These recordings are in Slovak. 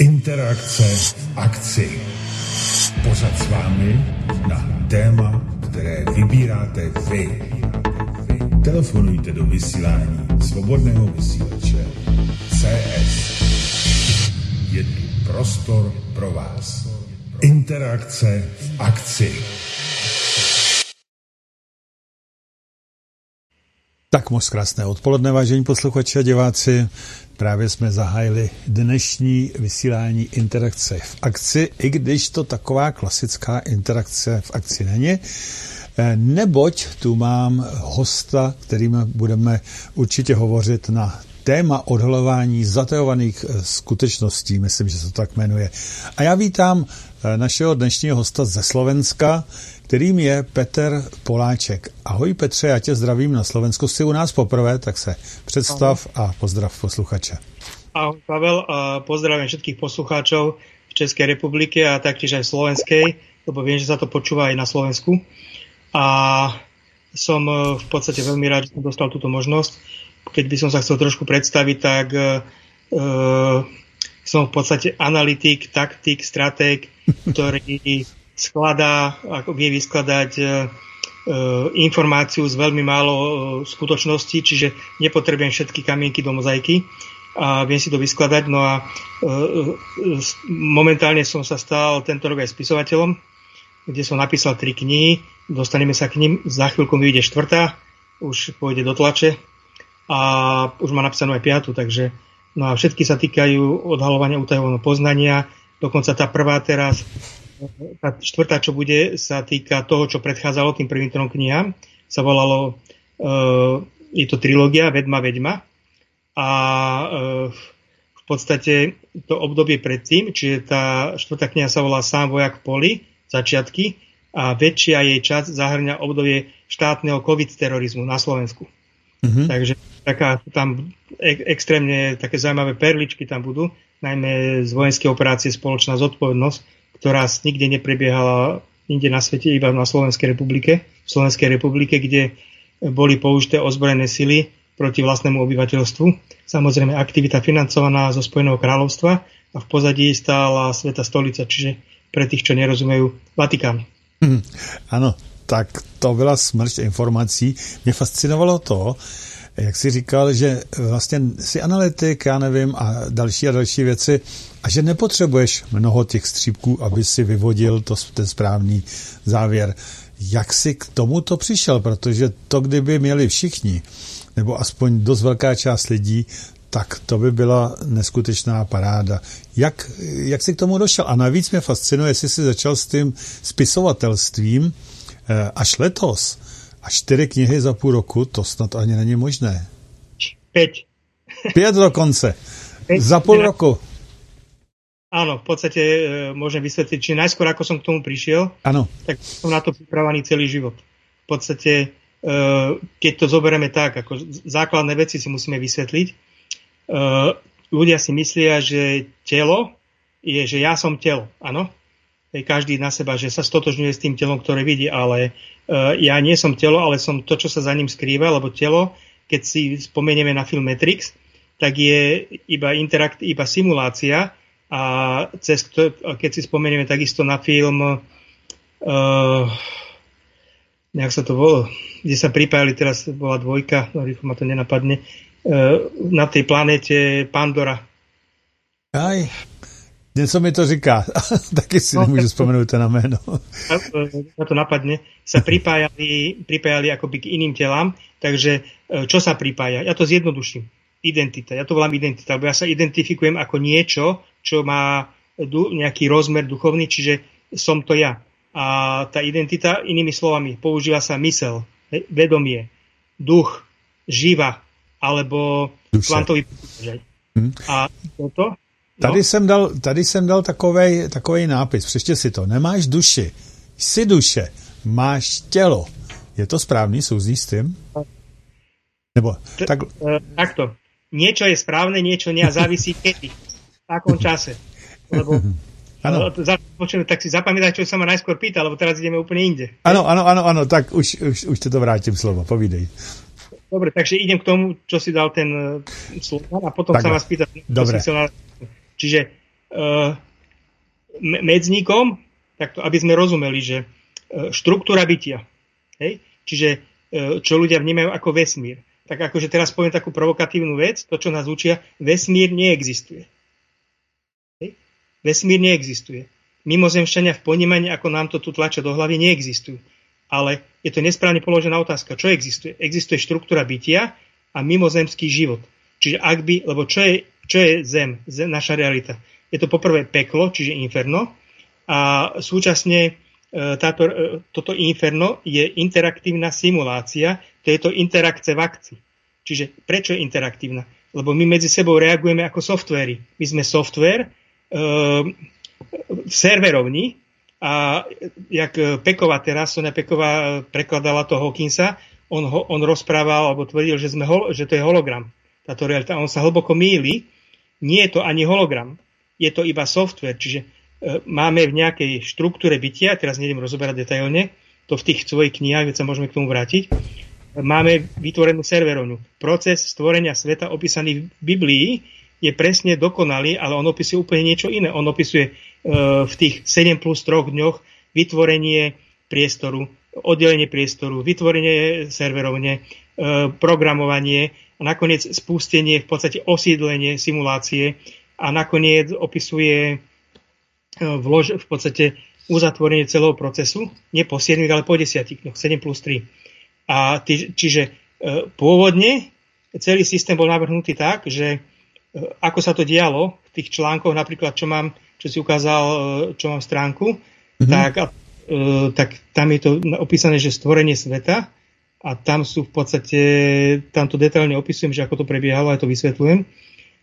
Interakce v akci. Pořad s vámi na téma, které vybíráte vy. Telefonujte do vysílání svobodného vysílače CS. Je tu prostor pro vás. Interakce v akci. Moc krásné odpoledne, vážení posluchači a diváci. Právě jsme zahájili dnešní vysílání interakce v akci, i když to taková klasická interakce v akci není. Eh, neboť tu mám hosta, kterým budeme určitě hovořit na téma odhalování zatajovaných eh, skutečností, myslím, že se to tak jmenuje. A já vítám eh, našeho dnešního hosta ze Slovenska, kterým je Petr Poláček. Ahoj Petře, já tě zdravím na Slovensku. Jsi u nás poprvé, tak se představ a pozdrav posluchače. Ahoj Pavel, a pozdravím všetkých poslucháčov v Českej republike a taktiež aj v Slovenskej, lebo viem, že sa to počúva aj na Slovensku. A som e, v podstate veľmi rád, že som dostal túto možnosť. Keď by som sa chcel trošku predstaviť, tak uh, som v podstate analytik, taktik, stratég, ktorý skladá, ako vie vyskladať e, e, informáciu z veľmi málo e, skutočností, čiže nepotrebujem všetky kamienky do mozaiky a viem si to vyskladať. No a momentálne som sa stal tento rok aj spisovateľom, kde som napísal tri knihy, dostaneme sa k ním, za chvíľku mi vyjde štvrtá, už pôjde do tlače a už má napísanú aj piatu, takže no a všetky sa týkajú odhalovania utajovaného poznania, dokonca tá prvá teraz tá štvrtá, čo bude, sa týka toho, čo predchádzalo tým prvým trom knihám. Sa volalo, uh, je to trilógia Vedma, Vedma. A uh, v podstate to obdobie predtým, čiže tá štvrtá kniha sa volá Sám vojak v poli, začiatky, a väčšia jej časť zahrňa obdobie štátneho COVID-terorizmu na Slovensku. Mm-hmm. Takže taká, tam ek, extrémne také zaujímavé perličky tam budú, najmä z vojenskej operácie Spoločná zodpovednosť, ktorá nikde neprebiehala inde na svete, iba na Slovenskej republike. V Slovenskej republike, kde boli použité ozbrojené sily proti vlastnému obyvateľstvu. Samozrejme aktivita financovaná zo Spojeného kráľovstva a v pozadí stála Sveta stolica, čiže pre tých, čo nerozumejú, Vatikán. Hm, ano, tak to byla smršť informací. Mě fascinovalo to, jak jsi říkal, že vlastně si analytik, já nevím, a další a další věci, a že nepotřebuješ mnoho těch střípků, aby si vyvodil to, ten správný závěr. Jak jsi k tomuto přišel? Protože to, kdyby měli všichni, nebo aspoň dost velká část lidí, tak to by byla neskutečná paráda. Jak, jak jsi k tomu došel? A navíc mě fascinuje, jestli jsi začal s tím spisovatelstvím až letos. A čtyři knihy za půl roku, to snad ani není možné. Pět. Pět dokonce. Pět. Za půl roku. Áno, v podstate e, môžem vysvetliť, či najskôr ako som k tomu prišiel, ano. tak som na to pripravený celý život. V podstate, e, keď to zoberieme tak, ako základné veci si musíme vysvetliť, e, ľudia si myslia, že telo je, že ja som telo, áno? Každý na seba, že sa stotožňuje s tým telom, ktoré vidí, ale e, ja nie som telo, ale som to, čo sa za ním skrýva, lebo telo, keď si spomenieme na film Matrix, tak je iba interakt, iba simulácia, a cez, keď si spomenieme takisto na film uh, nejak sa to volalo, kde sa pripájali, teraz bola dvojka, no rýchlo ma to nenapadne, uh, na tej planete Pandora. Aj, něco mi to říká, taky si no, nemůžu vzpomenout na jméno. Na to napadne, sa pripájali, pripájali akoby k iným telám, takže čo sa pripája? Ja to zjednoduším identita. Ja to volám identita, lebo ja sa identifikujem ako niečo, čo má nejaký rozmer duchovný, čiže som to ja. A tá identita, inými slovami, používa sa mysel, vedomie, duch, živa, alebo Duše. kvantový hmm. A toto? No? Tady, jsem dal, tady jsem dal takovej, takovej nápis, přečte si to. Nemáš duši, jsi duše, máš tělo. Je to správný, souzní s tím? Nebo, tak... Takto niečo je správne, niečo nie a závisí kedy, v takom čase. Lebo Ano. tak si zapamätaj, čo sa ma najskôr pýta, lebo teraz ideme úplne inde. Áno, áno, áno, áno, tak už, už, už to vrátim slovo, povídej. Dobre, takže idem k tomu, čo si dal ten uh, slogan a potom tak, sa vás pýtať. Dobre. Na... Čiže medzníkom, takto, aby sme rozumeli, že štruktúra bytia, hej? čiže čo ľudia vnímajú ako vesmír. Tak akože teraz poviem takú provokatívnu vec, to, čo nás učia, vesmír neexistuje. Hej? Vesmír neexistuje. Mimozemšťania v ponímaní, ako nám to tu tlačia do hlavy, neexistujú. Ale je to nesprávne položená otázka. Čo existuje? Existuje štruktúra bytia a mimozemský život. Čiže ak by, lebo čo je, čo je zem, zem, naša realita? Je to poprvé peklo, čiže inferno, a súčasne E, táto, e, toto inferno je interaktívna simulácia, to je to interakce v akcii. Čiže prečo je interaktívna? Lebo my medzi sebou reagujeme ako softvery. My sme software e, v serverovni a jak Peková teraz, Sonia Peková prekladala to Hawkinsa, on, ho, on rozprával alebo tvrdil, že, sme, že to je hologram. Táto realita. On sa hlboko míli. Nie je to ani hologram. Je to iba software. Čiže E, máme v nejakej štruktúre bytia, teraz nejdem rozoberať detailne, to v tých svojich knihách, keď sa môžeme k tomu vrátiť, máme vytvorenú serverovňu. Proces stvorenia sveta opísaný v Biblii je presne dokonalý, ale on opisuje úplne niečo iné. On opisuje e, v tých 7 plus 3 dňoch vytvorenie priestoru, oddelenie priestoru, vytvorenie serverovne, e, programovanie a nakoniec spustenie, v podstate osídlenie simulácie a nakoniec opisuje vlož, v podstate uzatvorenie celého procesu, nie po 7, ale po 10, no 7 plus 3. A tý, čiže e, pôvodne celý systém bol navrhnutý tak, že e, ako sa to dialo v tých článkoch, napríklad čo mám, čo si ukázal, e, čo mám stránku, mm-hmm. tak, e, tak tam je to opísané, že stvorenie sveta a tam sú v podstate, tam to detailne opisujem, že ako to prebiehalo, aj to vysvetľujem.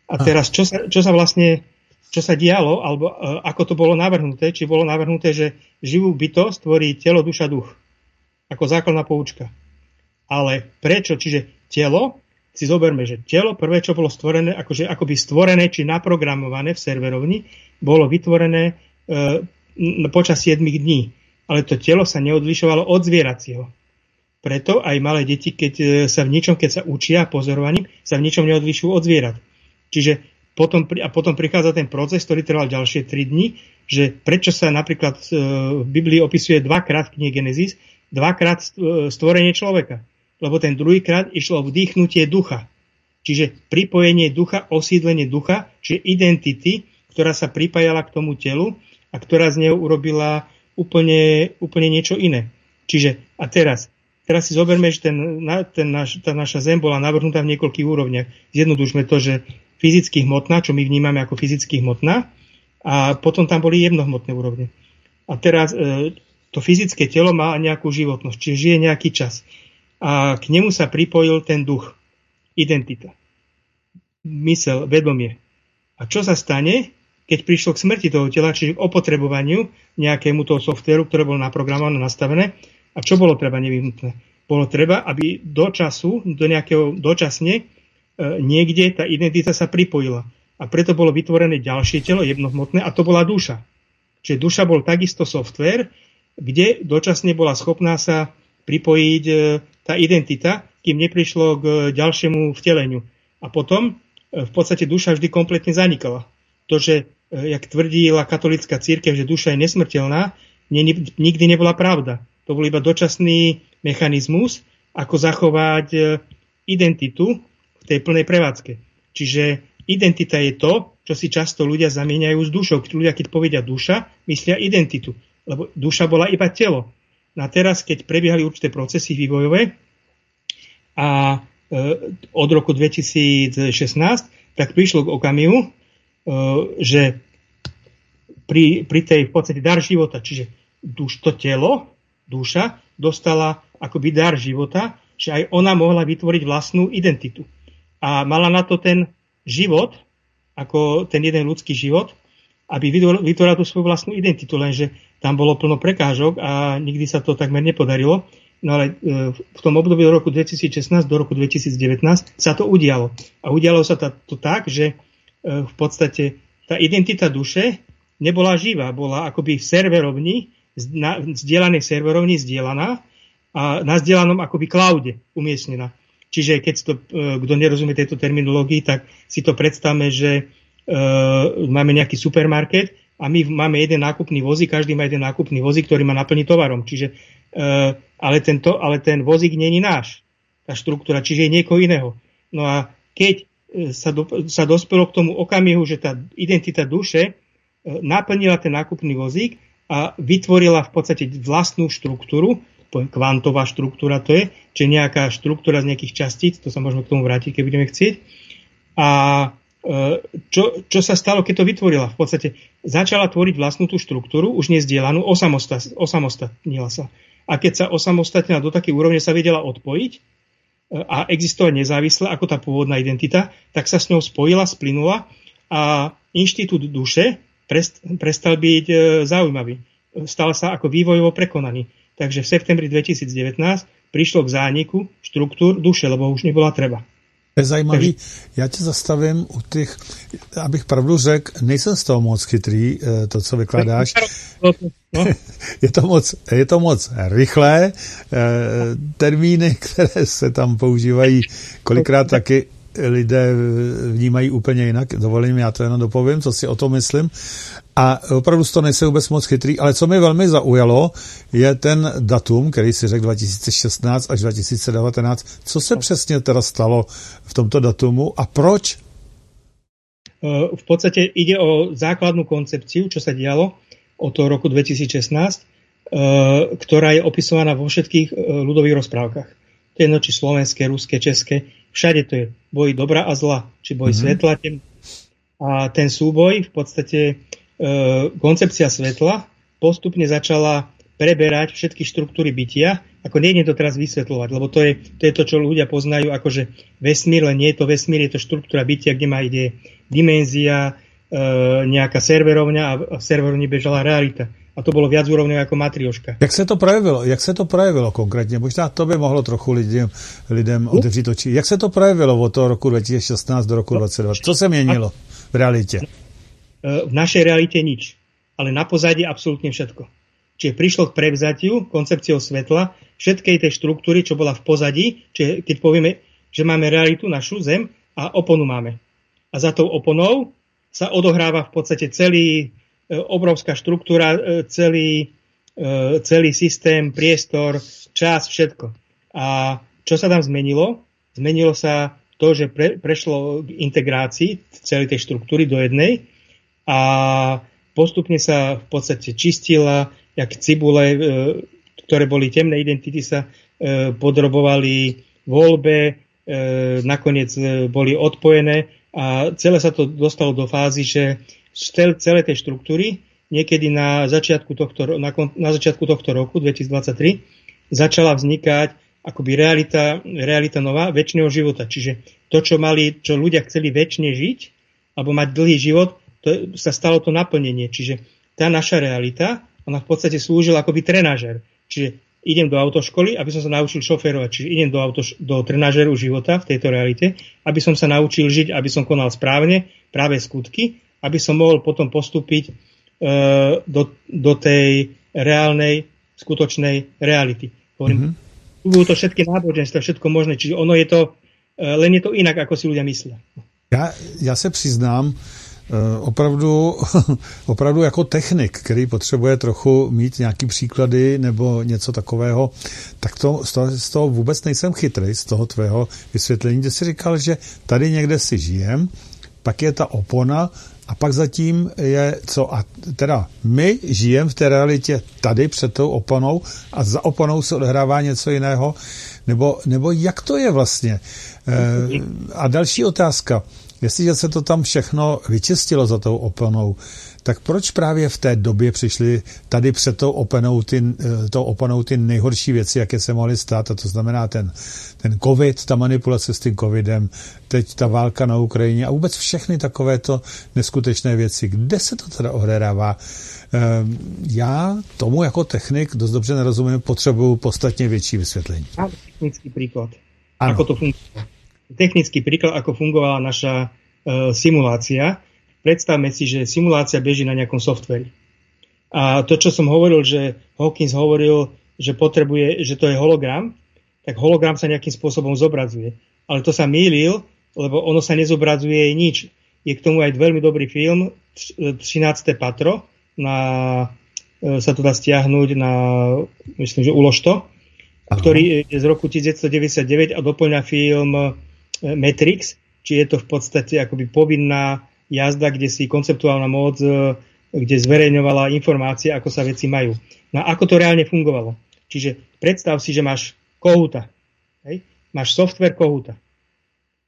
A teraz, čo sa, čo sa vlastne čo sa dialo, alebo uh, ako to bolo navrhnuté, či bolo navrhnuté, že živú bytosť tvorí telo, duša, duch. Ako základná poučka. Ale prečo? Čiže telo, si zoberme, že telo prvé, čo bolo stvorené, akože akoby stvorené či naprogramované v serverovni, bolo vytvorené uh, počas 7 dní. Ale to telo sa neodlišovalo od zvieracieho. Preto aj malé deti, keď e, sa v ničom, keď sa učia pozorovaním, sa v ničom neodlišujú od zvierat. Čiže potom, a potom prichádza ten proces, ktorý trval ďalšie 3 dni, že prečo sa napríklad e, v Biblii opisuje dvakrát v knihe Genesis, dvakrát e, stvorenie človeka. Lebo ten druhýkrát išlo vdýchnutie ducha. Čiže pripojenie ducha, osídlenie ducha, čiže identity, ktorá sa pripájala k tomu telu a ktorá z neho urobila úplne, úplne niečo iné. Čiže a teraz, teraz si zoberme, že ten, ten naš, tá naša zem bola navrhnutá v niekoľkých úrovniach. Zjednodušme to, že fyzicky hmotná, čo my vnímame ako fyzicky hmotná, a potom tam boli jemnohmotné úrovne. A teraz e, to fyzické telo má nejakú životnosť, čiže žije nejaký čas. A k nemu sa pripojil ten duch, identita, mysel, vedomie. A čo sa stane, keď prišlo k smrti toho tela, čiže k opotrebovaniu nejakému toho softvéru, ktoré bolo naprogramované, nastavené, a čo bolo treba nevyhnutné? Bolo treba, aby do času, do nejakého dočasne, E, niekde tá identita sa pripojila. A preto bolo vytvorené ďalšie telo, jednohmotné, a to bola duša. Čiže duša bol takisto software, kde dočasne bola schopná sa pripojiť e, tá identita, kým neprišlo k ďalšiemu vteleniu. A potom e, v podstate duša vždy kompletne zanikala. To, že, jak tvrdila katolická církev, že duša je nesmrteľná, nikdy nebola pravda. To bol iba dočasný mechanizmus, ako zachovať identitu, tej plnej prevádzke. Čiže identita je to, čo si často ľudia zamieňajú s dušou. Ľudia, keď povedia duša, myslia identitu. Lebo duša bola iba telo. No a teraz, keď prebiehali určité procesy vývojové a e, od roku 2016, tak prišlo k okamihu, e, že pri, pri tej v podstate dar života, čiže duš, to telo, duša, dostala akoby dar života, že aj ona mohla vytvoriť vlastnú identitu a mala na to ten život, ako ten jeden ľudský život, aby vytvorila tú svoju vlastnú identitu, lenže tam bolo plno prekážok a nikdy sa to takmer nepodarilo. No ale e, v tom období od roku 2016 do roku 2019 sa to udialo. A udialo sa to tak, že e, v podstate tá identita duše nebola živá, bola akoby v serverovni, na zdieľanej serverovni zdieľaná a na zdieľanom akoby cloude umiestnená. Čiže keď to, e, kto nerozumie tejto terminológii, tak si to predstavme, že máme nejaký supermarket a my máme jeden nákupný vozík, každý má jeden nákupný vozík, ktorý má naplniť tovarom. Čiže, uh, ale, tento, ale ten vozík není náš, tá štruktúra, čiže je niekoho iného. No a keď sa, do, sa dospelo k tomu okamihu, že tá identita duše uh, naplnila ten nákupný vozík a vytvorila v podstate vlastnú štruktúru, kvantová štruktúra to je, či nejaká štruktúra z nejakých častíc, to sa môžeme k tomu vrátiť, keď budeme chcieť. A E, čo, čo sa stalo, keď to vytvorila? V podstate začala tvoriť vlastnú tú štruktúru, už nezdielanú, osamostat, osamostatnila sa. A keď sa osamostatnila do takej úrovne, sa vedela odpojiť e, a existovať nezávisle ako tá pôvodná identita, tak sa s ňou spojila, splynula a inštitút duše prestal byť e, zaujímavý. Stal sa ako vývojovo prekonaný. Takže v septembri 2019 prišlo k zániku štruktúr duše, lebo už nebola treba. Je zajímavý. Já tě zastavím u těch, abych pravdu řekl, nejsem z toho moc chytrý, eh, to, co vykládáš. Je to moc, je to moc rychlé. Eh, termíny, které se tam používají, kolikrát taky lidé vnímají úplně jinak. Dovolím, já to jenom dopovím, co si o tom myslím. A opravdu to nejsem vůbec moc chytrý, ale co mi velmi zaujalo, je ten datum, který si řekl 2016 až 2019. Co se přesně teda stalo v tomto datumu a proč? Eh, v podstate ide o základnú koncepciu, čo sa dialo od toho roku 2016, eh, ktorá je opisovaná vo všetkých eh, ľudových rozprávkach. To je jedno, či slovenské, ruské, české. Všade to je boj dobra a zla, či boj mm-hmm. svetla. A ten súboj v podstate E, koncepcia svetla postupne začala preberať všetky štruktúry bytia. Ako nie je to teraz vysvetľovať, lebo to je, to je to, čo ľudia poznajú ako že vesmír, len nie je to vesmír, je to štruktúra bytia, kde má ide dimenzia, e, nejaká serverovňa a v serverovni bežala realita. A to bolo viac úrovňové ako matrioška. Jak se to projevilo? Jak se to projevilo konkrétně? Možná to by mohlo trochu lidem, lidem otevřít oči. Jak se to projevilo od toho roku 2016 do roku 2020? Co se měnilo v realitě? E, v našej realite nič. Ale na pozadí absolútne všetko. Čiže prišlo k prevzatiu koncepciou svetla všetkej tej štruktúry, čo bola v pozadí, čiže keď povieme, že máme realitu, našu Zem a oponu máme. A za tou oponou sa odohráva v podstate celý, obrovská štruktúra, e, celý, celý systém, priestor, čas, všetko. A čo sa tam zmenilo? Zmenilo sa to, že pre, prešlo k integrácii celej tej štruktúry do jednej a postupne sa v podstate čistila, jak cibule, e, ktoré boli temné identity, sa e, podrobovali voľbe, e, nakoniec boli odpojené a celé sa to dostalo do fázy, že celé tej štruktúry niekedy na začiatku tohto, na, na začiatku tohto roku, 2023, začala vznikať akoby realita, realita nová, väčšného života. Čiže to, čo, mali, čo ľudia chceli väčšine žiť, alebo mať dlhý život, to, sa stalo to naplnenie. Čiže tá naša realita, ona v podstate slúžila akoby trenažer. Čiže idem do autoškoly, aby som sa naučil šoférovať, čiže idem do, autoš- do trenažeru života v tejto realite, aby som sa naučil žiť, aby som konal správne práve skutky, aby som mohol potom postúpiť e, do, do tej reálnej, skutočnej reality. Hovorím, mm-hmm. budú to všetky náboženstva, všetko možné, čiže ono je to, e, len je to inak, ako si ľudia myslia. Ja, ja sa přiznám, Eh, opravdu, opravdu jako technik, který potřebuje trochu mít nějaký příklady nebo něco takového, tak to, z, toho, z toho vůbec nejsem chytrý, z toho tvého vysvětlení, kde jsi říkal, že tady někde si žijem, pak je ta opona a pak zatím je co? A teda my žijeme v té realitě tady před tou oponou a za oponou se odehrává něco jiného? Nebo, nebo jak to je vlastně? E, a další otázka. Jestliže se to tam všechno vyčistilo za tou oponou, tak proč právě v té době přišly tady před tou oponou ty, eh, tou oponou ty nejhorší věci, jaké se mohly stát, a to znamená ten, ten covid, ta manipulace s tím covidem, teď ta válka na Ukrajině a vůbec všechny takovéto neskutečné věci. Kde se to teda odehrává? Ehm, já tomu jako technik dost dobře nerozumím, potřebuju podstatně větší vysvětlení. Technický príklad. Ano. Ako to funguje technický príklad, ako fungovala naša e, simulácia. Predstavme si, že simulácia beží na nejakom softveri. A to, čo som hovoril, že Hawkins hovoril, že potrebuje, že to je hologram, tak hologram sa nejakým spôsobom zobrazuje. Ale to sa mýlil, lebo ono sa nezobrazuje nič. je k tomu aj veľmi dobrý film 13. patro, na, sa to dá stiahnuť na, myslím, že uložto, ktorý je z roku 1999 a doplňa film Matrix, či je to v podstate akoby povinná jazda, kde si konceptuálna moc, e, kde zverejňovala informácie, ako sa veci majú. No a ako to reálne fungovalo? Čiže predstav si, že máš kohúta. Hej? Máš software kohúta.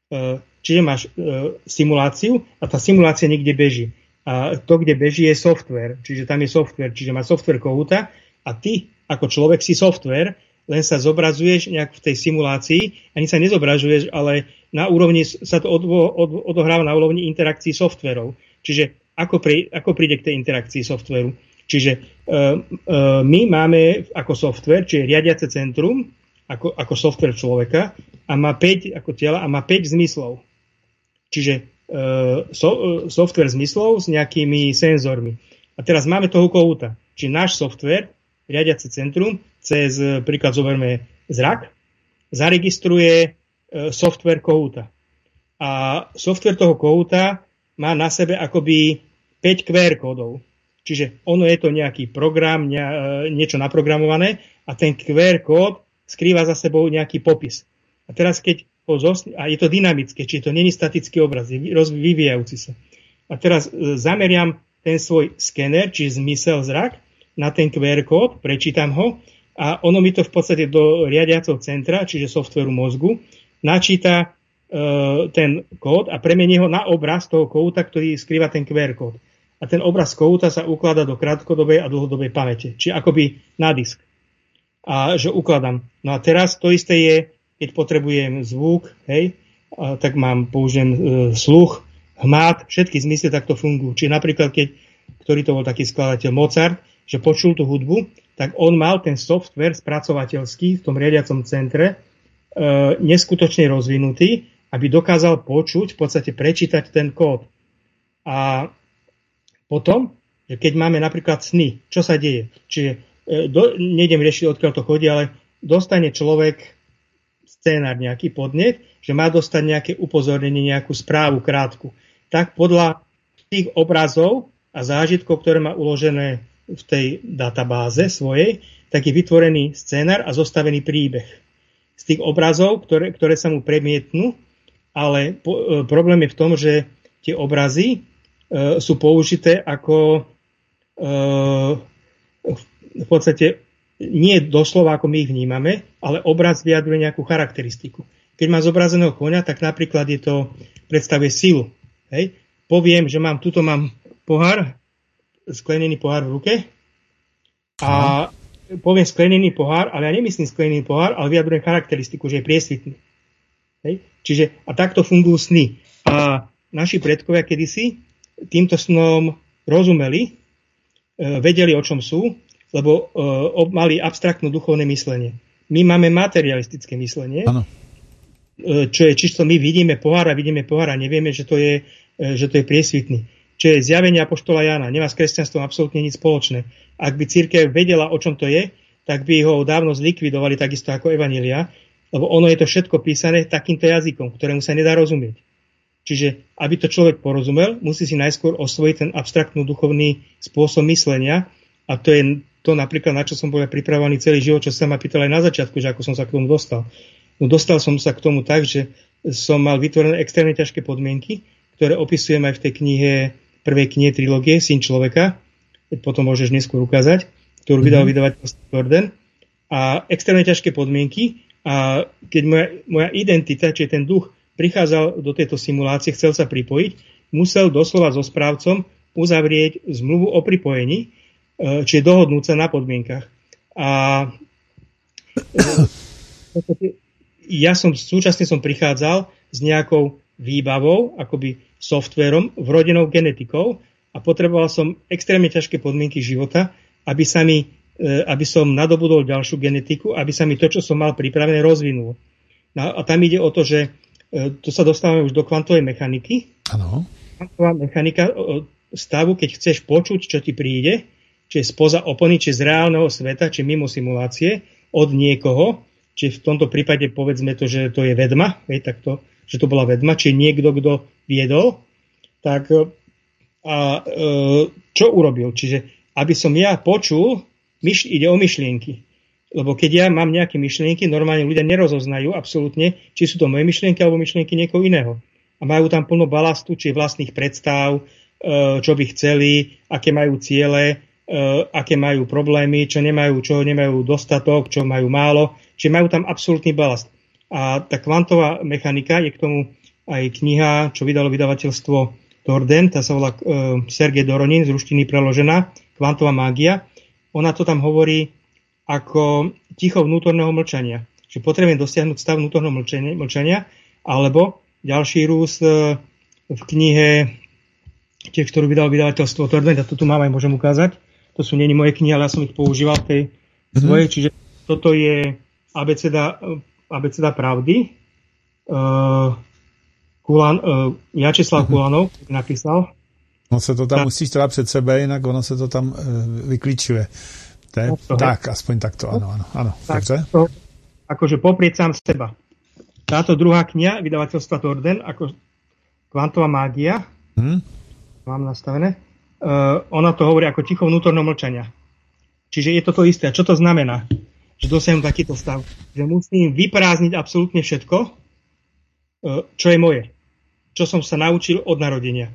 E, čiže máš e, simuláciu a tá simulácia niekde beží. A to, kde beží, je software. Čiže tam je software. Čiže má software kohúta a ty ako človek si software len sa zobrazuješ nejak v tej simulácii, ani sa nezobrazuješ, ale na úrovni, sa to od, od, odohráva na úrovni interakcií softverov. Čiže ako, pri, ako príde k tej interakcii softveru? Čiže uh, uh, my máme ako software, čiže riadiace centrum, ako, ako software človeka a má 5 ako tela a má 5 zmyslov. Čiže uh, so, uh, software zmyslov s nejakými senzormi. A teraz máme toho kohúta. Čiže náš software, riadiace centrum, cez e, príklad zoberme zrak, zaregistruje e, software kohúta. A software toho kohúta má na sebe akoby 5 QR kódov. Čiže ono je to nejaký program, ne, niečo naprogramované a ten QR kód skrýva za sebou nejaký popis. A teraz keď a je to dynamické, čiže to není statický obraz, je vyvíjajúci sa. A teraz e, zameriam ten svoj skener, či zmysel zrak, na ten QR kód, prečítam ho a ono mi to v podstate do riadiacov centra, čiže softveru mozgu, načíta e, ten kód a premení ho na obraz toho kóta, ktorý skrýva ten QR kód. A ten obraz kóta sa ukladá do krátkodobej a dlhodobej pamäte, či akoby na disk. A že ukladám. No a teraz to isté je, keď potrebujem zvuk, hej, a tak mám, použijem e, sluch, hmat, všetky zmysly takto fungujú. Čiže napríklad, keď, ktorý to bol taký skladateľ Mozart, že počul tú hudbu, tak on mal ten software spracovateľský v tom riadiacom centre e, neskutočne rozvinutý, aby dokázal počuť, v podstate prečítať ten kód. A potom, že keď máme napríklad sny, čo sa deje? Čiže e, do, nejdem riešiť, odkiaľ to chodí, ale dostane človek scénar nejaký podnet, že má dostať nejaké upozornenie, nejakú správu krátku. Tak podľa tých obrazov a zážitkov, ktoré má uložené v tej databáze svojej, tak je vytvorený scénar a zostavený príbeh. Z tých obrazov, ktoré, ktoré sa mu premietnú, ale po, e, problém je v tom, že tie obrazy e, sú použité ako e, v podstate nie doslova, ako my ich vnímame, ale obraz vyjadruje nejakú charakteristiku. Keď mám zobrazeného konia, tak napríklad je to, predstavuje silu. Hej? Poviem, že mám, tuto mám pohár, sklenený pohár v ruke a poviem sklenený pohár, ale ja nemyslím sklenený pohár, ale vyjadrujem charakteristiku, že je priesvitný. Hej? Čiže a takto fungujú sny. A naši predkovia kedysi týmto snom rozumeli, e, vedeli, o čom sú, lebo e, mali abstraktno duchovné myslenie. My máme materialistické myslenie, ano. E, čo je čisto my vidíme pohár a vidíme pohár a nevieme, že to je, že to je priesvitný čo je zjavenie Apoštola Jana. Nemá s kresťanstvom absolútne nič spoločné. Ak by církev vedela, o čom to je, tak by ho dávno zlikvidovali takisto ako Evanília, lebo ono je to všetko písané takýmto jazykom, ktorému sa nedá rozumieť. Čiže, aby to človek porozumel, musí si najskôr osvojiť ten abstraktnú duchovný spôsob myslenia a to je to napríklad, na čo som bol pripravený celý život, čo sa ma pýtal aj na začiatku, že ako som sa k tomu dostal. No dostal som sa k tomu tak, že som mal vytvorené extrémne ťažké podmienky, ktoré opisujem aj v tej knihe prvej knihe trilógie Syn človeka, potom môžeš neskôr ukázať, ktorú vydal mm-hmm. vydavateľstvo Jordan. A extrémne ťažké podmienky a keď moja, moja identita, čiže ten duch prichádzal do tejto simulácie, chcel sa pripojiť, musel doslova so správcom uzavrieť zmluvu o pripojení, e, čiže dohodnúť sa na podmienkach. A e, ja som súčasne som prichádzal s nejakou výbavou, akoby softverom, vrodenou genetikou a potreboval som extrémne ťažké podmienky života, aby, sa mi, e, aby som nadobudol ďalšiu genetiku, aby sa mi to, čo som mal pripravené, rozvinulo. No a tam ide o to, že e, tu sa dostávame už do kvantovej mechaniky. Ano. Kvantová mechanika stavu, keď chceš počuť, čo ti príde, či je spoza opony, či z reálneho sveta, či mimo simulácie, od niekoho, či v tomto prípade povedzme to, že to je vedma, hej, tak to, že to bola vedma, či niekto, kto viedol, tak a, e, čo urobil? Čiže aby som ja počul, myš, ide o myšlienky. Lebo keď ja mám nejaké myšlienky, normálne ľudia nerozoznajú absolútne, či sú to moje myšlienky alebo myšlienky niekoho iného. A majú tam plno balastu, či vlastných predstav, e, čo by chceli, aké majú ciele, e, aké majú problémy, čo nemajú, čo nemajú dostatok, čo majú málo. Čiže majú tam absolútny balast. A tá kvantová mechanika je k tomu aj kniha, čo vydalo vydavateľstvo Torden, tá sa volá uh, Sergej Doronin, z ruštiny preložená, Kvantová mágia. Ona to tam hovorí ako ticho vnútorného mlčania. Čiže potrebujem dosiahnuť stav vnútorného mlčania, mlčania alebo ďalší rús uh, v knihe, tiež, ktorú vydalo vydavateľstvo Torden, a to tu mám aj môžem ukázať. To sú není moje knihy, ale ja som ich používal tej mm-hmm. svojej, čiže toto je abeceda, abeceda pravdy. Uh, Kulan, uh, Jačeslav uh-huh. Kulanov napísal. On se to tam tak. musíš teda před sebe, jinak ono se to tam uh, vyklíčuje. To je, to, tak, hej. aspoň takto, áno, áno. áno. Tak, to, akože poprieť sám seba. Táto druhá kniha, vydavateľstva Torden, ako Kvantová mágia, hmm. mám nastavené, uh, ona to hovorí ako ticho vnútorného mlčania. Čiže je to to isté. A čo to znamená? Že dosiahnu takýto stav. Že musím vyprázdniť absolútne všetko, uh, čo je moje čo som sa naučil od narodenia. E,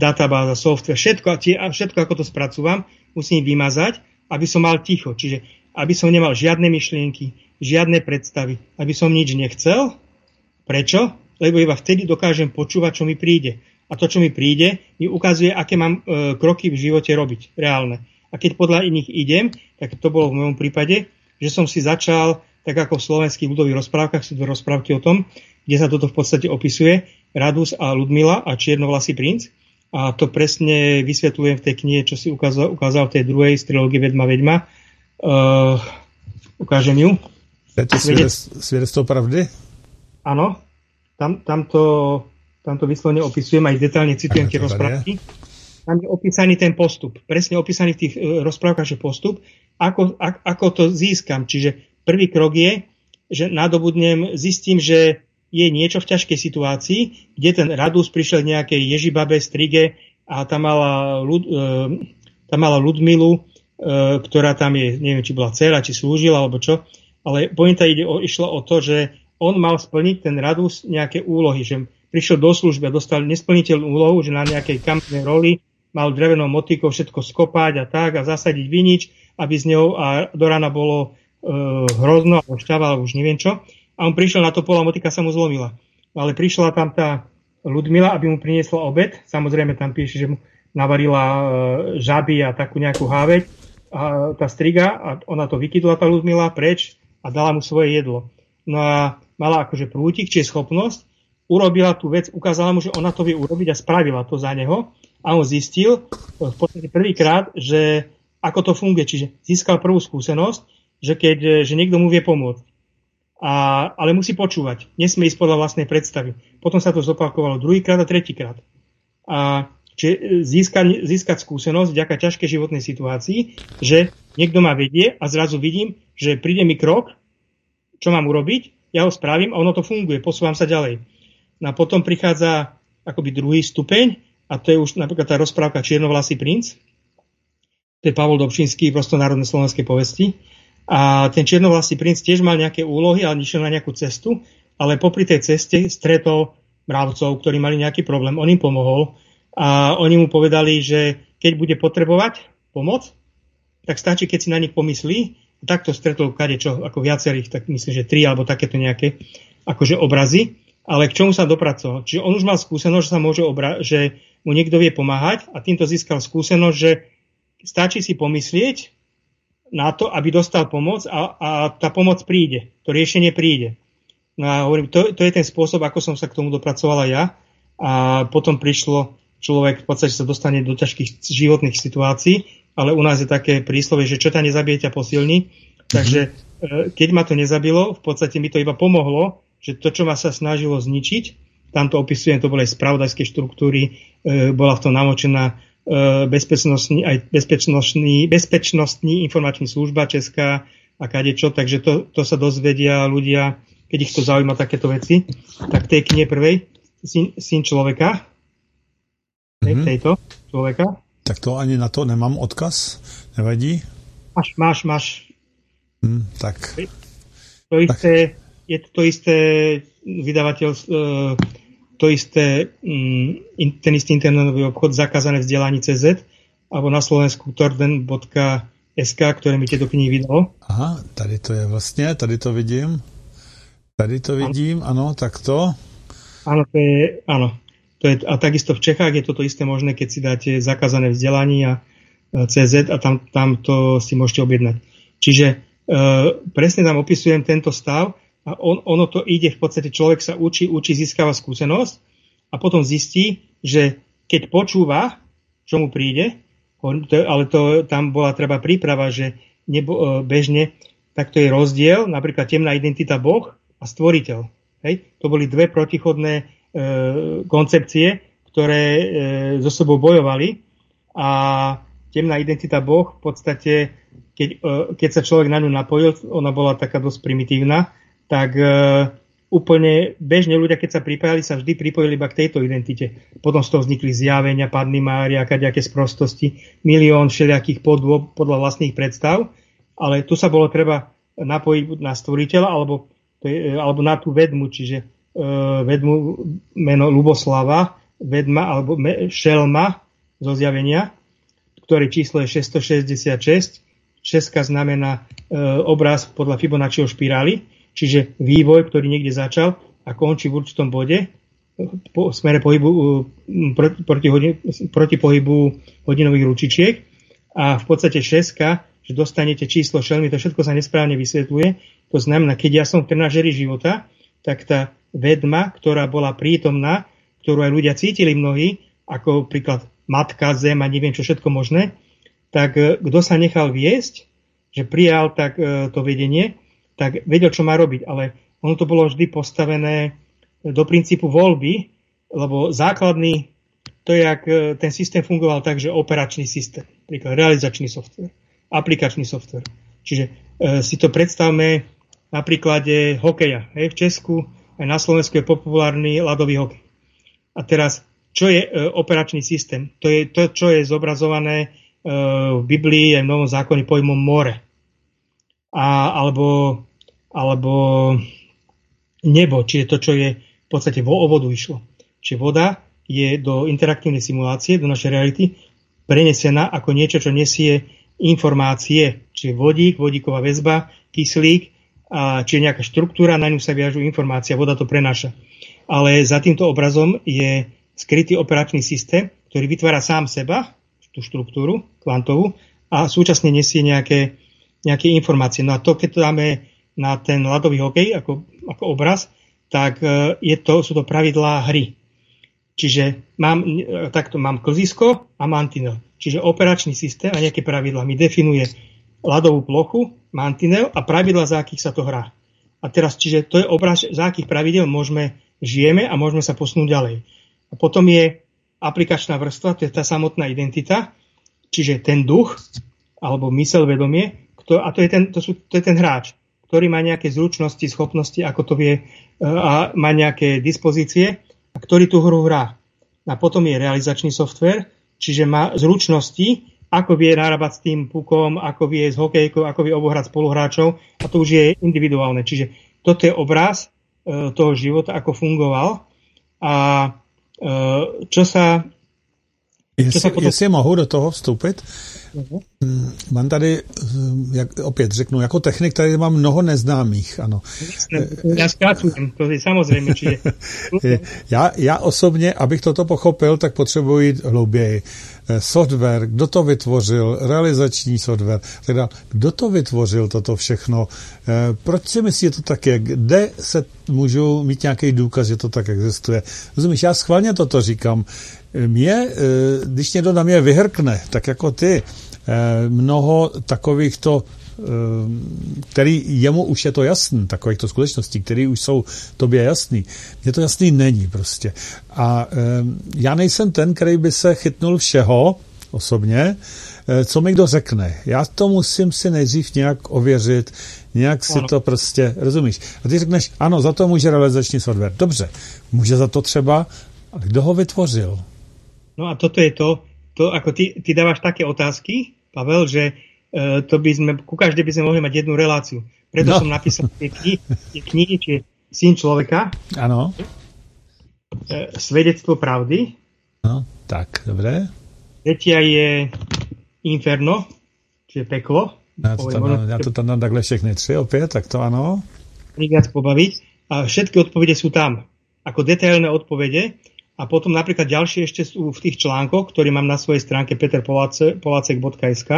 databáza, software, všetko, všetko, ako to spracúvam, musím vymazať, aby som mal ticho. Čiže aby som nemal žiadne myšlienky, žiadne predstavy, aby som nič nechcel. Prečo? Lebo iba vtedy dokážem počúvať, čo mi príde. A to, čo mi príde, mi ukazuje, aké mám e, kroky v živote robiť, reálne. A keď podľa iných idem, tak to bolo v mojom prípade, že som si začal, tak ako v slovenských ľudových rozprávkach, sú to rozprávky o tom, kde sa toto v podstate opisuje, Radus a Ludmila a Čiernovlasý princ. A to presne vysvetľujem v tej knihe, čo si ukázal, ukázal v tej druhej z trilógie Vedma Vedma. Uh, ukážem ju. Svedectvo pravdy? Áno. Tam, tam, to, tam to vyslovene opisujem, aj detálne citujem tie rozprávky. Tam je opísaný ten postup. Presne opísaný v tých uh, rozprávkach, že postup. Ako, ak, ako to získam. Čiže prvý krok je, že nadobudnem, zistím, že je niečo v ťažkej situácii, kde ten Radus prišiel nejakej Ježibabe, Strige a tam mala, Lud, e, tam mala Ludmilu, e, ktorá tam je, neviem, či bola dcera, či slúžila, alebo čo, ale pointa ide o, išlo o to, že on mal splniť ten Radus nejaké úlohy, že prišiel do služby a dostal nesplniteľnú úlohu, že na nejakej kampnej roli mal drevenou motikou všetko skopať a tak a zasadiť vinič, aby z ňou a do rána bolo e, hrozno alebo šťava, alebo už neviem čo a on prišiel na to pole a sa mu zlomila. Ale prišla tam tá Ludmila, aby mu priniesla obed. Samozrejme tam píše, že mu navarila e, žaby a takú nejakú háveť. A tá striga a ona to vykydla tá Ludmila preč a dala mu svoje jedlo. No a mala akože prútik, či je schopnosť, urobila tú vec, ukázala mu, že ona to vie urobiť a spravila to za neho a on zistil v podstate prvýkrát, že ako to funguje, čiže získal prvú skúsenosť, že keď že niekto mu vie pomôcť a, ale musí počúvať. Nesmie ísť podľa vlastnej predstavy. Potom sa to zopakovalo druhýkrát a tretíkrát. A čiže získať, získať skúsenosť vďaka ťažkej životnej situácii, že niekto ma vedie a zrazu vidím, že príde mi krok, čo mám urobiť, ja ho spravím a ono to funguje, posúvam sa ďalej. No a potom prichádza akoby druhý stupeň a to je už napríklad tá rozprávka Čiernovlasý princ, to je Pavol Dobšinský v prostonárodnej slovenskej povesti, a ten čiernovlastý princ tiež mal nejaké úlohy, ale išiel na nejakú cestu, ale popri tej ceste stretol mravcov, ktorí mali nejaký problém. On im pomohol a oni mu povedali, že keď bude potrebovať pomoc, tak stačí, keď si na nich pomyslí. Takto stretol čo, ako viacerých, tak myslím, že tri alebo takéto nejaké akože obrazy. Ale k čomu sa dopracoval? Čiže on už mal skúsenosť, že sa môže obra- že mu niekto vie pomáhať a týmto získal skúsenosť, že stačí si pomyslieť na to, aby dostal pomoc a, a tá pomoc príde, to riešenie príde. No a hovorím, to, to je ten spôsob, ako som sa k tomu dopracovala ja a potom prišlo človek v podstate sa dostane do ťažkých životných situácií, ale u nás je také príslovie, že čo ťa nezabije, ťa posilní. Takže e, keď ma to nezabilo, v podstate mi to iba pomohlo, že to, čo ma sa snažilo zničiť, tam to opisujem, to boli aj spravodajské štruktúry, e, bola v tom namočená E, bezpečnostný, aj bezpečnostný, bezpečnostný informačný služba Česká a kadečo, takže to, to sa dozvedia ľudia, keď ich to zaujíma takéto veci. Tak tej knihe prvej, syn, syn človeka, mm-hmm. tejto človeka. Tak to ani na to nemám odkaz? Nevadí? Máš, máš, máš. Hmm, tak. To isté, tak. je to isté vydavateľ, e, to isté, mm, ten istý internetový obchod zakázané vzdelanie CZ alebo na Slovensku torden.sk, ktoré mi tieto knihy vydalo. Aha, tady to je vlastně, tady to vidím. Tady to vidím, ano, tak to. Áno, to je, áno. To je, a takisto v Čechách je toto isté možné, keď si dáte zakázané vzdelanie a e, CZ a tam, tam to si môžete objednať. Čiže e, presne tam opisujem tento stav a on, ono to ide, v podstate človek sa učí, učí, získava skúsenosť a potom zistí, že keď počúva, čo mu príde, ale to, tam bola treba príprava, že nebo, e, bežne takto je rozdiel, napríklad temná identita Boh a stvoriteľ. Hej? To boli dve protichodné E, koncepcie, ktoré e, so sebou bojovali a temná identita Boh v podstate, keď, e, keď sa človek na ňu napojil, ona bola taká dosť primitívna, tak úplne bežne ľudia, keď sa pripájali, sa vždy pripojili iba k tejto identite. Potom z toho vznikli zjavenia, padny Mária, kaďaké sprostosti, milión všelijakých podôb podľa vlastných predstav, ale tu sa bolo treba napojiť na stvoriteľa alebo, alebo na tú vedmu, čiže E, vedmu meno Luboslava, vedma alebo me, šelma zo zjavenia, ktoré číslo je 666. Česka znamená e, obraz podľa Fibonacciho špirály, čiže vývoj, ktorý niekde začal a končí v určitom bode po smere pohybu, proti, proti, proti pohybu hodinových ručičiek a v podstate šeska, že dostanete číslo šelmy, to všetko sa nesprávne vysvetľuje. To znamená, keď ja som v trenažeri života, tak tá vedma, ktorá bola prítomná, ktorú aj ľudia cítili mnohí, ako príklad matka, zem a neviem čo všetko možné, tak e, kto sa nechal viesť, že prijal tak e, to vedenie, tak vedel, čo má robiť. Ale ono to bolo vždy postavené do princípu voľby, lebo základný, to je, jak e, ten systém fungoval tak, že operačný systém, príklad realizačný software, aplikačný software. Čiže e, si to predstavme na príklade hokeja. Hej, v Česku aj na Slovensku je populárny ľadový hokej. A teraz, čo je e, operačný systém? To je to, čo je zobrazované e, v Biblii aj v Novom zákone pojmom more. A, alebo, alebo nebo, čiže to, čo je v podstate vo vodu išlo. Čiže voda je do interaktívnej simulácie, do našej reality, prenesená ako niečo, čo nesie informácie, čiže vodík, vodíková väzba, kyslík a či je nejaká štruktúra, na ňu sa viažú informácia, voda to prenáša. Ale za týmto obrazom je skrytý operačný systém, ktorý vytvára sám seba, tú štruktúru kvantovú, a súčasne nesie nejaké, nejaké informácie. No a to, keď to dáme na ten ľadový hokej ako, ako obraz, tak e, je to, sú to pravidlá hry. Čiže mám, e, takto mám klzisko a mantinel. Čiže operačný systém a nejaké pravidlá mi definuje ľadovú plochu, mantinel a pravidla, za akých sa to hrá. A teraz, čiže to je obraz, za akých pravidel môžeme, žijeme a môžeme sa posunúť ďalej. A potom je aplikačná vrstva, to je tá samotná identita, čiže ten duch, alebo mysel, vedomie, kto, a to je, ten, to, sú, to je ten hráč, ktorý má nejaké zručnosti, schopnosti, ako to vie, e, a má nejaké dispozície, a ktorý tú hru hrá. A potom je realizačný software, čiže má zručnosti, ako vie narábať s tým pukom, ako vie s hokejkou, ako vie obohrať spoluhráčov a to už je individuálne. Čiže toto je obraz e, toho života, ako fungoval a e, čo sa... Jestli, potom... jestli mohu do toho vstoupit, Uh-huh. Mám tady, hm, jak opět řeknu, jako technik tady mám mnoho neznámých, ano. Já zkracujem, to je samozřejmě. Já, já osobně, abych toto pochopil, tak potřebuji jít hlouběji. Eh, software, kdo to vytvořil, realizační software, teda kdo to vytvořil toto všechno, eh, proč si myslíte, to tak je, kde se můžu mít nějaký důkaz, že to tak existuje. Rozumíš, já schválně toto říkám, mě, eh, když někdo na mě vyhrkne, tak jako ty, eh, mnoho takovýchto eh, který jemu už je to jasný, takovýchto skutečností, které už jsou tobě jasný. Mně to jasný není prostě. A já nejsem ten, který by se chytnul všeho osobně, co mi kdo řekne. Já to musím si nejdřív nějak ověřit, nějak si ano. to prostě, rozumíš? A ty řekneš, ano, za to může realizační software. Dobře, může za to třeba, ale kdo ho vytvořil? No a toto je to, to ako ty, ty dávaš také otázky, Pavel, že uh, to by sme, ku každej by sme mohli mať jednu reláciu. Preto no. som napísal tie knihy, tie knihy či Syn človeka. Áno. Uh, Svedectvo pravdy. No, tak, dobre. Tretia je Inferno, čiže peklo. Ja to tam, ja to tam dám takhle všechny tři opět, tak to ano. Viac pobaviť. A všetky odpovede sú tam. Ako detailné odpovede. A potom napríklad ďalšie ešte sú v tých článkoch, ktorý mám na svojej stránke peterpolácek.sk.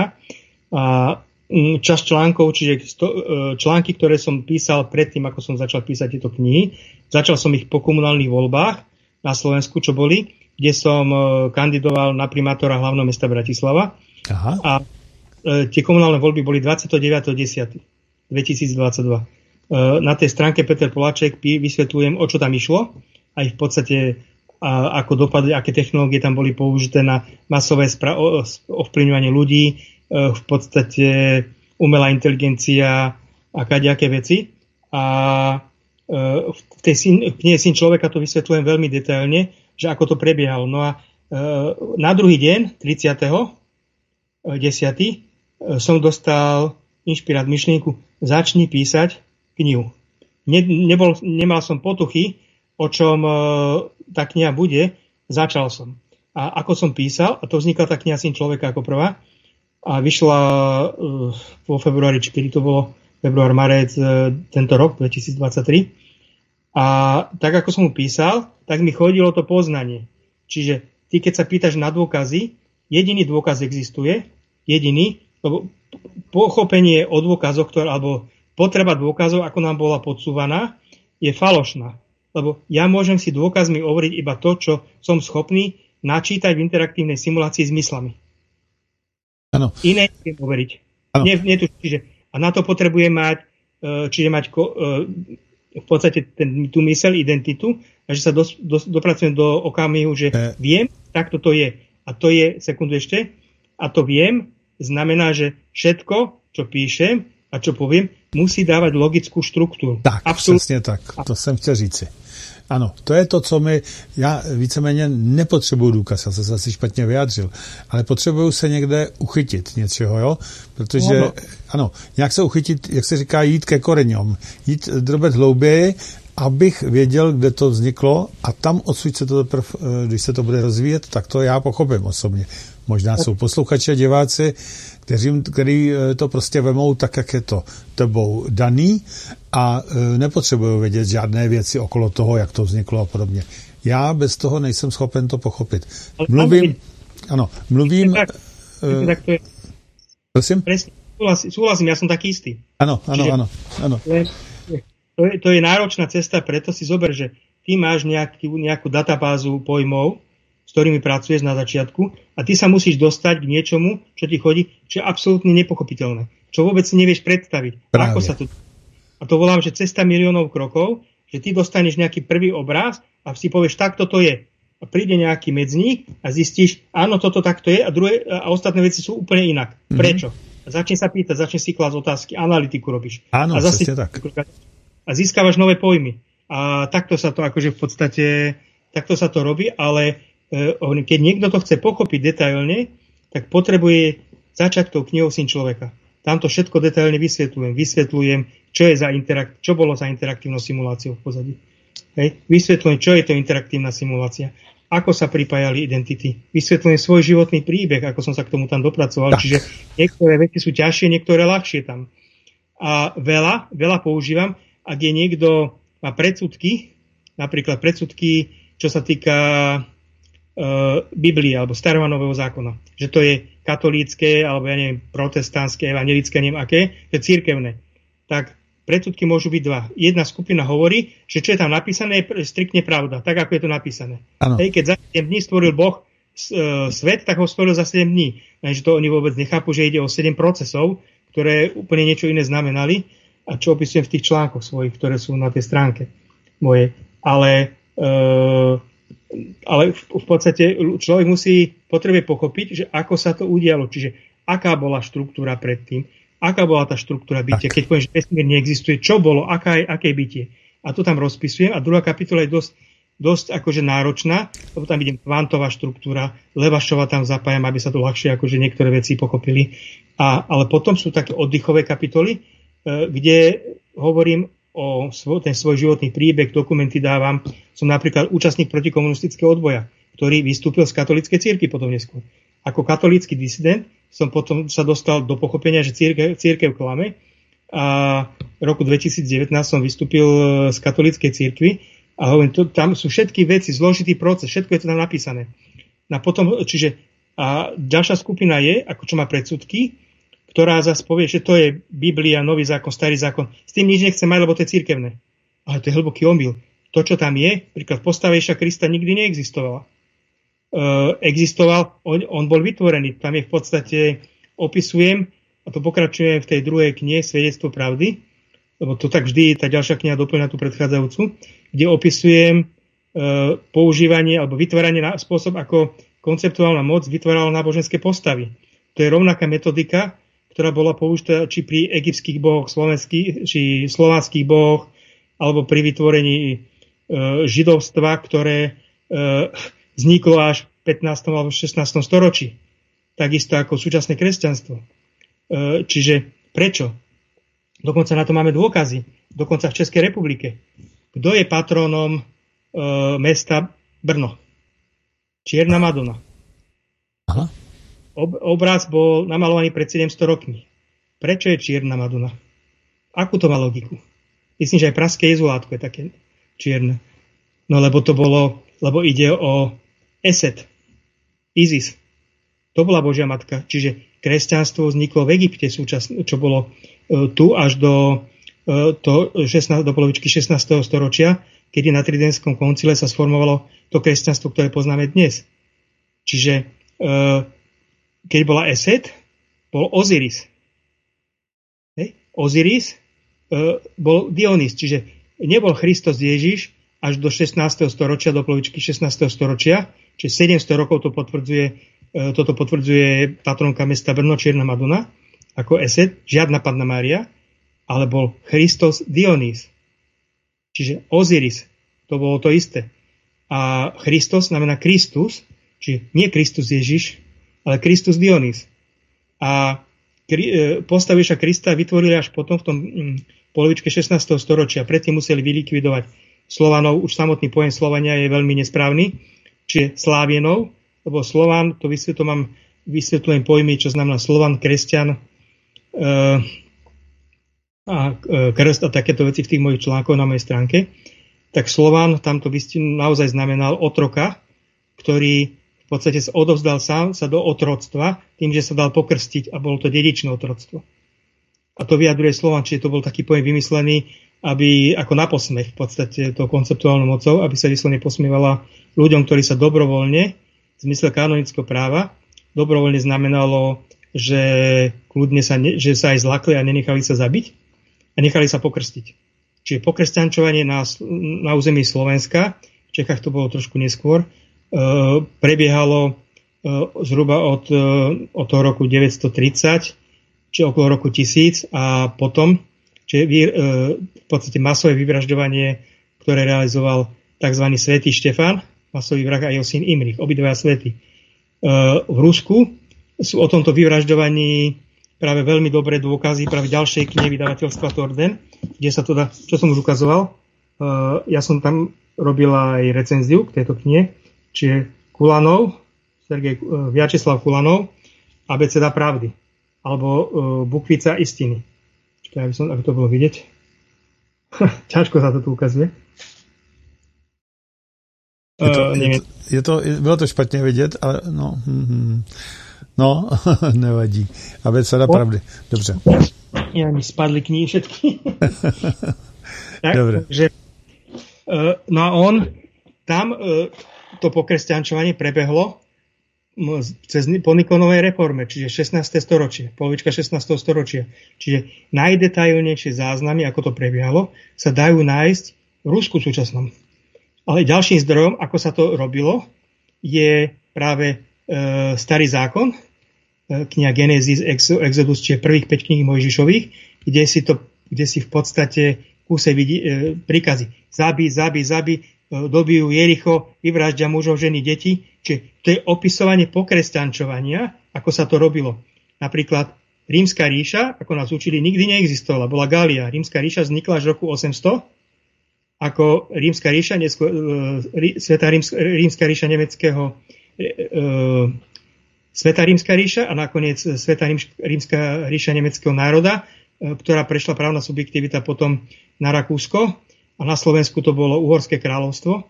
A mm, časť článkov, čiže e, články, ktoré som písal predtým, ako som začal písať tieto knihy. Začal som ich po komunálnych voľbách na Slovensku, čo boli, kde som e, kandidoval na primátora hlavného mesta Bratislava. Aha. A e, tie komunálne voľby boli 29.10.2022. Na tej stránke Peter Poláček vysvetľujem, o čo tam išlo. Aj v podstate a ako dopadli, aké technológie tam boli použité na masové spra- ovplyvňovanie ľudí, e, v podstate umelá inteligencia a kadejaké veci. A e, v tej knihe Syn človeka to vysvetľujem veľmi detailne, že ako to prebiehalo. No a e, na druhý deň, 30. 10. som dostal inšpirát myšlienku, začni písať knihu. Ne, nebol, nemal som potuchy, o čom tá kniha bude, začal som. A ako som písal, a to vznikla tá kniha Syn človeka ako prvá, a vyšla uh, vo februári, či kedy to bolo, február, marec uh, tento rok, 2023. A tak ako som mu písal, tak mi chodilo to poznanie. Čiže ty, keď sa pýtaš na dôkazy, jediný dôkaz existuje, jediný, lebo pochopenie o dôkazoch, ktoré, alebo potreba dôkazov, ako nám bola podsúvaná, je falošná lebo ja môžem si dôkazmi overiť iba to, čo som schopný načítať v interaktívnej simulácii s myslami. Ano. Iné neviem overiť. Nie tu, čiže, a na to potrebujem mať, e, čiže mať e, v podstate ten, tú mysel, identitu, a že sa dos, dos, dopracujem do okamihu, že e... viem, tak toto je. A to je, sekundu ešte, a to viem, znamená, že všetko, čo píšem a čo poviem, musí dávať logickú štruktúru. Tak, Absolut... přesně tak, to jsem chtěl říci. Ano, to je to, co mi, já víceméně nepotřebuju důkaz, já jsem se asi špatně vyjádřil, ale potřebuju se někde uchytit něčeho, jo, protože, no, no. ano, nějak se uchytit, jak se říká, jít ke koreňom, jít drobet hlouběji, abych věděl, kde to vzniklo a tam odsud se to teprve, eh, když se to bude rozvíjet, tak to já pochopím osobně. Možná jsou posluchači a diváci, kteří, který eh, to prostě vemou tak, jak je to tebou daný a eh, nepotřebují vědět žádné věci okolo toho, jak to vzniklo a podobně. Já bez toho nejsem schopen to pochopit. Mluvím, ano, mluvím... Tak, tak to je, prosím? Presne, súhlasím, súhlasím, ja som taký istý. Áno, áno, áno. áno. To, je, to, je, to je náročná cesta, preto si zober, že ty máš nejaký, nejakú databázu pojmov, s ktorými pracuješ na začiatku a ty sa musíš dostať k niečomu, čo ti chodí, čo je absolútne nepochopiteľné. Čo vôbec si nevieš predstaviť. Práve. Ako sa to... A to volám, že cesta miliónov krokov, že ty dostaneš nejaký prvý obraz a si povieš, takto to je. A príde nejaký medzník a zistíš, áno, toto takto je a, druhé, a ostatné veci sú úplne inak. Mm-hmm. Prečo? A začne sa pýtať, začne si klásť otázky, analytiku robíš. Áno, a zase, tak. A získavaš nové pojmy. A takto sa to akože v podstate, takto sa to robí, ale E, keď niekto to chce pochopiť detailne, tak potrebuje začať tou knihou Syn človeka. Tam to všetko detailne vysvetľujem. Vysvetľujem, čo, je za interakt, čo bolo za interaktívnou simuláciou v pozadí. Hej. Vysvetľujem, čo je to interaktívna simulácia. Ako sa pripájali identity. Vysvetľujem svoj životný príbeh, ako som sa k tomu tam dopracoval. Tak. Čiže niektoré veci sú ťažšie, niektoré ľahšie tam. A veľa, veľa používam, ak je niekto má predsudky, napríklad predsudky, čo sa týka Biblie alebo starého nového zákona. Že to je katolícké alebo ja neviem, protestantské, evangelické, neviem aké, je církevné. Tak predsudky môžu byť dva. Jedna skupina hovorí, že čo je tam napísané, je striktne pravda, tak ako je to napísané. Hej, keď za 7 dní stvoril Boh uh, svet, tak ho stvoril za 7 dní. Takže to oni vôbec nechápu, že ide o 7 procesov, ktoré úplne niečo iné znamenali a čo opisujem v tých článkoch svojich, ktoré sú na tej stránke mojej. Ale uh, ale v, podstate človek musí potrebuje pochopiť, že ako sa to udialo, čiže aká bola štruktúra predtým, aká bola tá štruktúra bytia, tak. keď poviem, že vesmír neexistuje, čo bolo, aká je, aké bytie. A to tam rozpisujem. A druhá kapitola je dosť dosť akože náročná, lebo tam vidím kvantová štruktúra, Levašova tam zapájam, aby sa to ľahšie akože niektoré veci pochopili. A, ale potom sú také oddychové kapitoly, e, kde hovorím o svoj, ten svoj životný príbeh, dokumenty dávam. Som napríklad účastník protikomunistického odboja, ktorý vystúpil z katolíckej cirky potom neskôr. Ako katolícky disident som potom sa dostal do pochopenia, že církev, církev klame a v roku 2019 som vystúpil z katolíckej cirkvi a hovorím, to, tam sú všetky veci, zložitý proces, všetko je to tam napísané. A potom, čiže a ďalšia skupina je, ako čo má predsudky, ktorá zase povie, že to je Biblia, Nový zákon, Starý zákon. S tým nič nechce mať, lebo to je cirkevné. Ale to je hlboký omyl. To, čo tam je, príklad postavejšia Krista nikdy neexistovala. E, existoval, on, on bol vytvorený. Tam je v podstate, opisujem, a to pokračujem v tej druhej knihe Svedectvo pravdy, lebo to tak vždy tá ďalšia kniha doplňa tú predchádzajúcu, kde opisujem e, používanie alebo vytváranie na spôsob, ako konceptuálna moc vytvárala náboženské postavy. To je rovnaká metodika, ktorá bola použitá či pri egyptských bohoch, slovenských, či slovanských bohoch, alebo pri vytvorení e, židovstva, ktoré e, vzniklo až v 15. alebo 16. storočí. Takisto ako súčasné kresťanstvo. E, čiže prečo? Dokonca na to máme dôkazy. Dokonca v Českej republike. Kto je patrónom e, mesta Brno? Čierna Madonna. Aha. Ob, obraz bol namalovaný pred 700 rokmi. Prečo je čierna Madonna? Akú to má logiku? Myslím, že aj praské jezulátko je také čierne. No lebo to bolo, lebo ide o Eset, Isis. To bola Božia matka. Čiže kresťanstvo vzniklo v Egypte, súčasne, čo bolo E, tu až do, e, to 16, do polovičky 16. storočia, kedy na Tridentskom koncile sa sformovalo to kresťanstvo, ktoré poznáme dnes. Čiže e, keď bola Eset, bol Osiris. Hej? Osiris bol Dionys, čiže nebol Christos Ježiš až do 16. storočia, do polovičky 16. storočia, čiže 700 rokov to potvrdzuje, toto potvrdzuje patronka mesta Brno Čierna Madonna ako Eset, žiadna Panna Mária, ale bol Christos Dionys. Čiže Osiris, to bolo to isté. A Christos znamená Kristus, čiže nie Kristus Ježiš, ale Kristus Dionys. A e, postaviša Krista vytvorili až potom v tom mm, polovičke 16. storočia. Predtým museli vylikvidovať Slovanov. Už samotný pojem Slovania je veľmi nesprávny. Čiže Slávienov, lebo Slovan, to vysvetlo mám, vysvetľujem pojmy, čo znamená Slovan, kresťan, Eh, a eh, krst a takéto veci v tých mojich článkoch na mojej stránke, tak Slovan tamto naozaj znamenal otroka, ktorý podstate sa odovzdal sám sa do otroctva tým, že sa dal pokrstiť a bolo to dedičné otroctvo. A to vyjadruje Slovan, čiže to bol taký pojem vymyslený, aby ako na posmech v podstate to konceptuálnou mocou, aby sa vyslovene posmievala ľuďom, ktorí sa dobrovoľne, v zmysle kanonického práva, dobrovoľne znamenalo že kľudne sa, ne, že sa aj zlakli a nenechali sa zabiť a nechali sa pokrstiť. Čiže pokresťančovanie na, na území Slovenska, v Čechách to bolo trošku neskôr, prebiehalo e, zhruba od, e, od toho roku 930, či okolo roku 1000 a potom, čiže v podstate masové vyvražďovanie, ktoré realizoval tzv. svätý Štefan, masový vrah a jeho syn Imrich, obidvaja svety. V Rusku sú o tomto vyvražďovaní práve veľmi dobré dôkazy práve ďalšej knihy vydavateľstva Torden, kde sa to dá, čo som už ukazoval, ja som tam robil aj recenziu k tejto knihe, čiže Kulanov, Sergej uh, Vyačeslav Kulanov, Abeceda pravdy, alebo uh, Bukvica istiny. Čiže aby, som, aby to bolo vidieť. Ťažko sa to tu ukazuje. Je to, uh, je, to, je bylo to špatně vidět, ale no. Hm. No, nevadí. Abeceda pravdy. Dobře. Ja mi spadli knihy všetky. tak, Dobre. Že, uh, no a on tam uh, to pokresťančovanie prebehlo cez, po Nikonovej reforme, čiže 16. storočie, polovička 16. storočia. Čiže najdetailnejšie záznamy, ako to prebiehalo, sa dajú nájsť v Rusku súčasnom. Ale ďalším zdrojom, ako sa to robilo, je práve e, starý zákon, kniha Genesis, Exodus, čiže prvých 5 kníh Mojžišových, kde si, to, kde si v podstate kúse vidí e, príkazy. Zabi, zabi, zabi, dobijú Jericho, vyvraždia mužov, ženy, deti. Čiže to je opisovanie pokresťančovania, ako sa to robilo. Napríklad Rímska ríša, ako nás učili, nikdy neexistovala. Bola Gália. Rímska ríša vznikla až roku 800 ako rímska ríša, neskôr, e, Sveta rímska, rímska ríša nemeckého e, e, Sveta rímska ríša a nakoniec Sveta rímska ríša nemeckého národa, e, ktorá prešla právna subjektivita potom na Rakúsko a na Slovensku to bolo Uhorské kráľovstvo.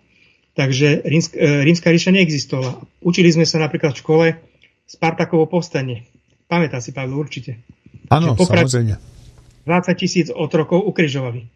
Takže rímska, e, rímska ríša neexistovala. Učili sme sa napríklad v škole Spartakovo povstanie. Pamätá si, Pavel, určite. Áno, samozrejme. 20 tisíc otrokov ukrižovali.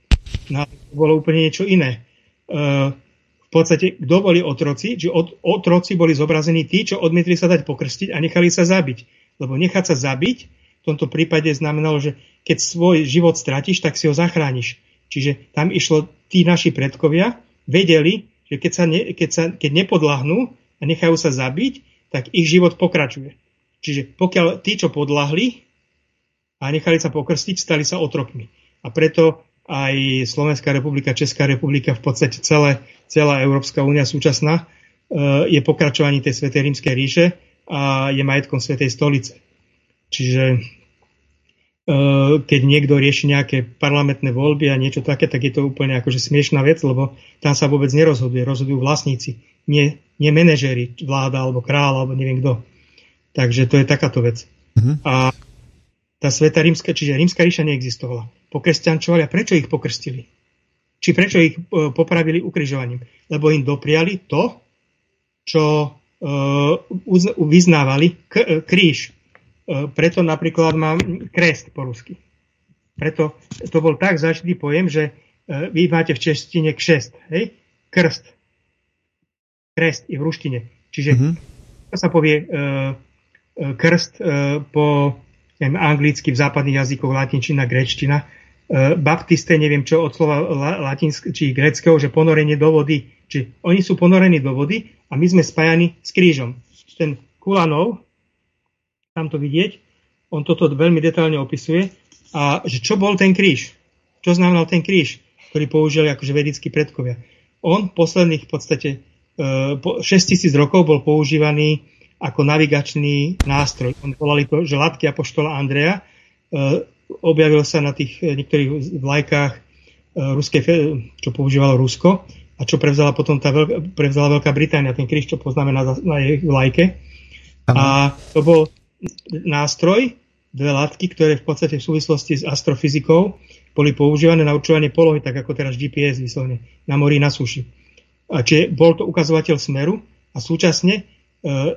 No, to bolo úplne niečo iné. E, v podstate, kto boli otroci? Či od, otroci boli zobrazení tí, čo odmietli sa dať pokrstiť a nechali sa zabiť. Lebo nechať sa zabiť v tomto prípade znamenalo, že keď svoj život stratíš, tak si ho zachrániš. Čiže tam išlo, tí naši predkovia vedeli, že keď, sa ne, keď, sa, keď nepodlahnú a nechajú sa zabiť, tak ich život pokračuje. Čiže pokiaľ tí, čo podlahli a nechali sa pokrstiť, stali sa otrokmi. A preto aj Slovenská republika, Česká republika, v podstate celé, celá Európska únia súčasná e, je pokračovaní tej Svetej rímskej ríše a je majetkom Svetej stolice. Čiže keď niekto rieši nejaké parlamentné voľby a niečo také, tak je to úplne akože smiešná vec, lebo tam sa vôbec nerozhoduje, rozhodujú vlastníci, nie, nie manažéri, vláda alebo kráľ alebo neviem kto. Takže to je takáto vec. Mm-hmm. A tá Sveta rímska, čiže rímska ríša neexistovala pokresťančovali a prečo ich pokrstili? Či prečo ich e, popravili ukrižovaním? Lebo im dopriali to, čo e, vyznávali kríž. Preto napríklad mám krest po rusky. Preto to bol tak zažitý pojem, že vy máte v češtine kšest, hej? Krst. Krest i v ruštine. Čiže mm-hmm. to sa povie krst po neviem, anglicky v západných jazykoch, latinčina, grečtina E, baptiste, neviem čo, od slova latinsk, či greckého, že ponorenie do vody. Či oni sú ponorení do vody a my sme spájani s krížom. Ten Kulanov, tam to vidieť, on toto veľmi detálne opisuje. A že čo bol ten kríž? Čo znamenal ten kríž, ktorý použili akože vedickí predkovia? On posledných v podstate 6000 e, rokov bol používaný ako navigačný nástroj. On volali to, že latky apoštola Andreja e, objavil sa na tých eh, niektorých vlajkách ruskej, čo používalo Rusko a čo prevzala potom tá veľká, prevzala Veľká Británia, ten kríž, čo poznáme na, na jej vlajke. A to bol nástroj, dve látky, ktoré v podstate v súvislosti s astrofyzikou boli používané na určovanie polohy, tak ako teraz GPS vyslovne, na mori, na suši. A čiže bol to ukazovateľ smeru a súčasne, e,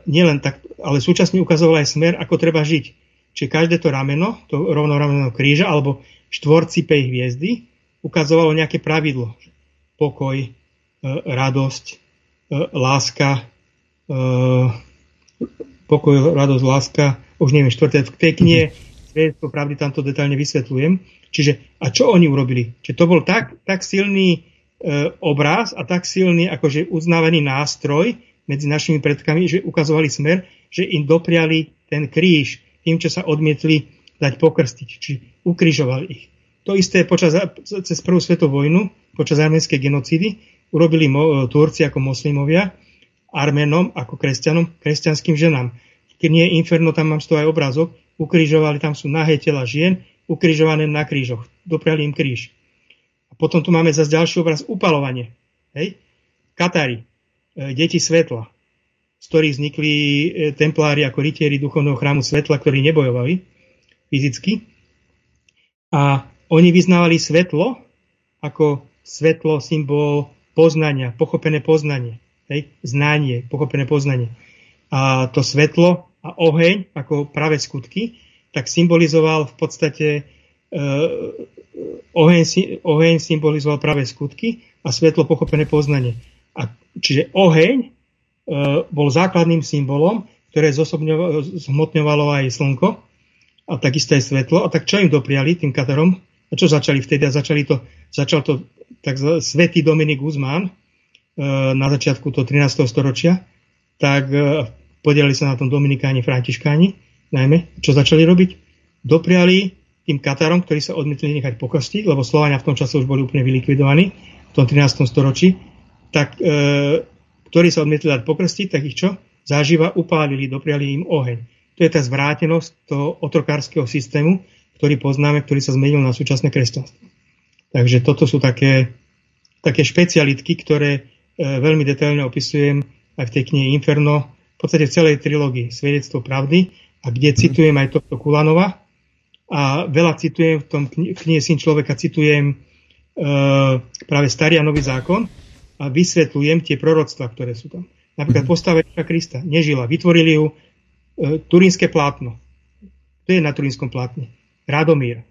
nielen tak, ale súčasne ukazoval aj smer, ako treba žiť. Čiže každé to rameno, to rovnorameno kríža alebo štvorcipej hviezdy ukazovalo nejaké pravidlo. Pokoj, e, radosť, e, láska, e, pokoj, radosť, láska, už neviem, štvrté, v tej knihe Svedectvo pravdy tam to detailne vysvetľujem. Čiže, a čo oni urobili? Čiže to bol tak, tak silný e, obraz a tak silný akože uznávaný nástroj medzi našimi predkami, že ukazovali smer, že im dopriali ten kríž, tým, čo sa odmietli dať pokrstiť, či ukrižovali ich. To isté počas, cez prvú svetovú vojnu, počas arménskej genocídy, urobili mo, Turci ako moslimovia, Arménom ako kresťanom, kresťanským ženám. Keď nie je Inferno, tam mám z toho aj obrázok, ukrižovali, tam sú nahé tela žien, ukrižované na krížoch. Dopriali im kríž. A potom tu máme zase ďalší obraz, upalovanie. Hej? Katári, e, deti svetla z ktorých vznikli e, templári ako rytieri duchovného chrámu svetla, ktorí nebojovali fyzicky. A oni vyznávali svetlo ako svetlo, symbol poznania, pochopené poznanie. Hej? Znanie, pochopené poznanie. A to svetlo a oheň ako práve skutky, tak symbolizoval v podstate e, oheň, oheň symbolizoval práve skutky a svetlo pochopené poznanie. A, čiže oheň E, bol základným symbolom, ktoré zhmotňovalo aj slnko a takisto aj svetlo. A tak čo im dopriali tým Katarom? A čo začali vtedy? A začali to, začal to tak svetý Dominik Guzmán na začiatku toho 13. storočia, tak e, podielali sa na tom Dominikáni, Františkáni, najmä. Čo začali robiť? Dopriali tým Katarom, ktorí sa odmietli nechať pokrstiť, lebo Slovania v tom čase už boli úplne vylikvidovaní v tom 13. storočí, tak, e, ktorí sa odmietli dať pokrstiť, tak ich čo? Záživa upálili, dopriali im oheň. To je tá zvrátenosť toho otrokárskeho systému, ktorý poznáme, ktorý sa zmenil na súčasné kresťanstvo. Takže toto sú také, také špecialitky, ktoré e, veľmi detailne opisujem aj v tej knihe Inferno, v podstate v celej trilógii Svedectvo pravdy, a kde citujem aj tohto Kulanova. A veľa citujem v tom knihe Syn človeka, citujem e, práve Starý a Nový zákon a vysvetľujem tie proroctva, ktoré sú tam. Napríklad mm. postava Krista nežila, vytvorili ju e, turínske plátno. To je na turínskom plátne. Radomír.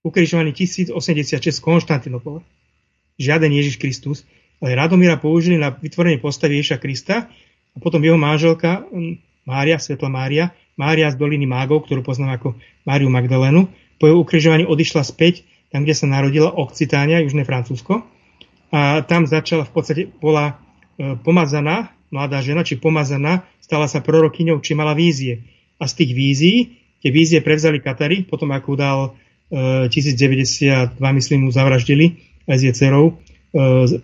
Ukrižovaný 1086 Konštantinopola. Žiaden Ježiš Kristus, Radomíra použili na vytvorenie postavy Ježiša Krista a potom jeho manželka Mária, Svetla Mária, Mária z doliny Mágov, ktorú poznám ako Máriu Magdalénu, po jeho ukrižovaní odišla späť tam, kde sa narodila Occitánia, Južné Francúzsko. A tam začala, v podstate bola e, pomazaná, mladá žena, či pomazaná, stala sa prorokyňou, či mala vízie. A z tých vízií, tie vízie prevzali Katary, potom ako dal e, 1092, myslím, mu zavraždili aj s dcerou e, z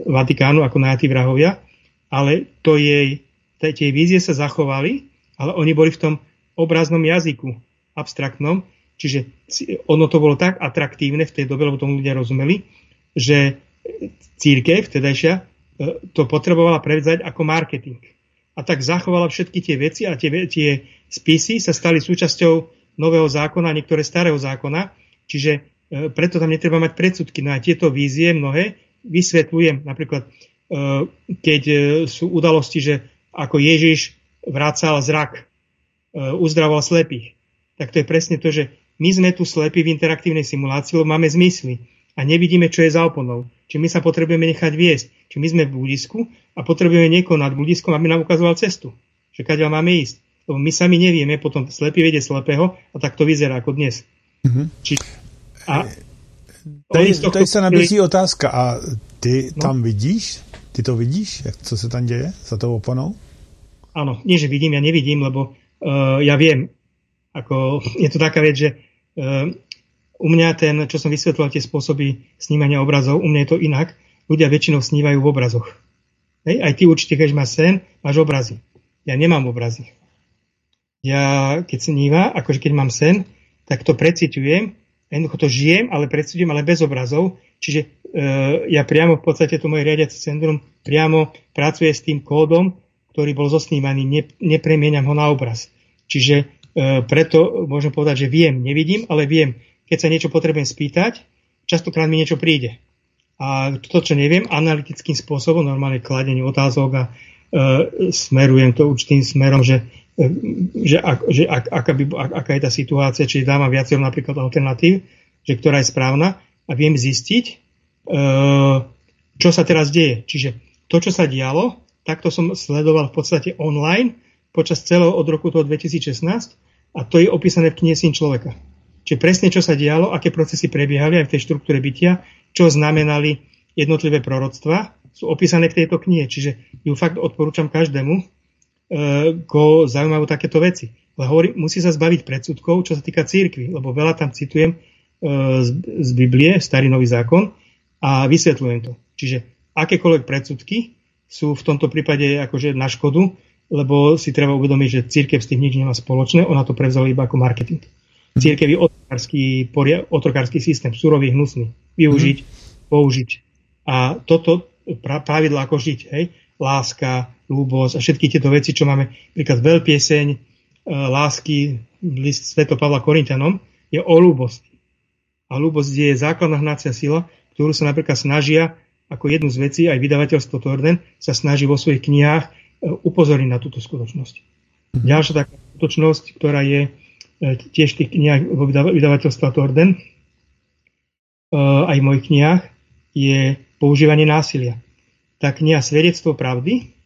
Vatikánu ako najatí vrahovia, ale to jej, tie vízie sa zachovali, ale oni boli v tom obraznom jazyku, abstraktnom, čiže ono to bolo tak atraktívne v tej dobe, lebo tomu ľudia rozumeli, že církev, vtedajšia, e, to potrebovala prevzať ako marketing. A tak zachovala všetky tie veci a tie, tie spisy sa stali súčasťou nového zákona, niektoré starého zákona, čiže e, preto tam netreba mať predsudky. No a tieto vízie mnohé vysvetľujem. Napríklad, e, keď sú udalosti, že ako Ježiš vracal zrak E, uzdravoval slepých. Tak to je presne to, že my sme tu slepí v interaktívnej simulácii, lebo máme zmysly a nevidíme, čo je za oponou. Či my sa potrebujeme nechať viesť. Či my sme v bludisku a potrebujeme niekoho nad bludiskom, aby nám ukazoval cestu. Že kadeľ máme ísť. Lebo my sami nevieme, potom slepý vedie slepého a tak to vyzerá ako dnes. Mm-hmm. Či, a tady, tady sa nabízí otázka. A ty no? tam vidíš? Ty to vidíš, jak, co sa tam deje za tou oponou? Áno, nie, že vidím, ja nevidím, lebo uh, ja viem, ako je to taká vec, že uh, u mňa ten, čo som vysvetlil, tie spôsoby snímania obrazov, u mňa je to inak. Ľudia väčšinou snívajú v obrazoch. Hej? Aj ty určite, keď máš sen, máš obrazy. Ja nemám obrazy. Ja, keď sníva, akože keď mám sen, tak to precitujem, jednoducho to žijem, ale precitujem, ale bez obrazov. Čiže e, ja priamo v podstate to moje riadiace centrum priamo pracuje s tým kódom, ktorý bol zosnívaný, ne, nepremieniam ho na obraz. Čiže e, preto môžem povedať, že viem, nevidím, ale viem, keď sa niečo potrebujem spýtať, častokrát mi niečo príde. A to, čo neviem, analytickým spôsobom, normálne kladenie otázok a e, smerujem to určitým smerom, že, že, ak, že ak, aká, by, ak, aká je tá situácia, či dávam viacero napríklad alternatív, že ktorá je správna a viem zistiť, e, čo sa teraz deje. Čiže to, čo sa dialo, takto som sledoval v podstate online počas celého od roku toho 2016 a to je opísané v knihe Syn človeka. Čiže presne, čo sa dialo, aké procesy prebiehali aj v tej štruktúre bytia, čo znamenali jednotlivé proroctva, sú opísané v tejto knihe. Čiže ju fakt odporúčam každému, e, ko zaujímajú takéto veci. Ale hovorím, musí sa zbaviť predsudkov, čo sa týka církvy, lebo veľa tam citujem e, z, z Biblie, starý nový zákon a vysvetľujem to. Čiže akékoľvek predsudky sú v tomto prípade akože na škodu, lebo si treba uvedomiť, že církev s tým nič nemá spoločné, ona to prevzala iba ako marketing. Církev je otrokársky, otrokársky systém, surový, hnusný. Využiť, mm. použiť. A toto pravidlo ako žiť, hej, láska, ľúbosť a všetky tieto veci, čo máme, napríklad veľpieseň, e, lásky, list Sveto Pavla Korintianom, je o ľúbosti. A ľúbosť je základná hnacia sila, ktorú sa napríklad snažia ako jednu z vecí aj vydavateľstvo Torden sa snaží vo svojich knihách e, upozorniť na túto skutočnosť. Mm. Ďalšia taká skutočnosť, ktorá je e, tiež v tých knihách vo vydavateľstva Torden, e, aj v mojich knihách, je používanie násilia. Tá kniha Svedectvo pravdy,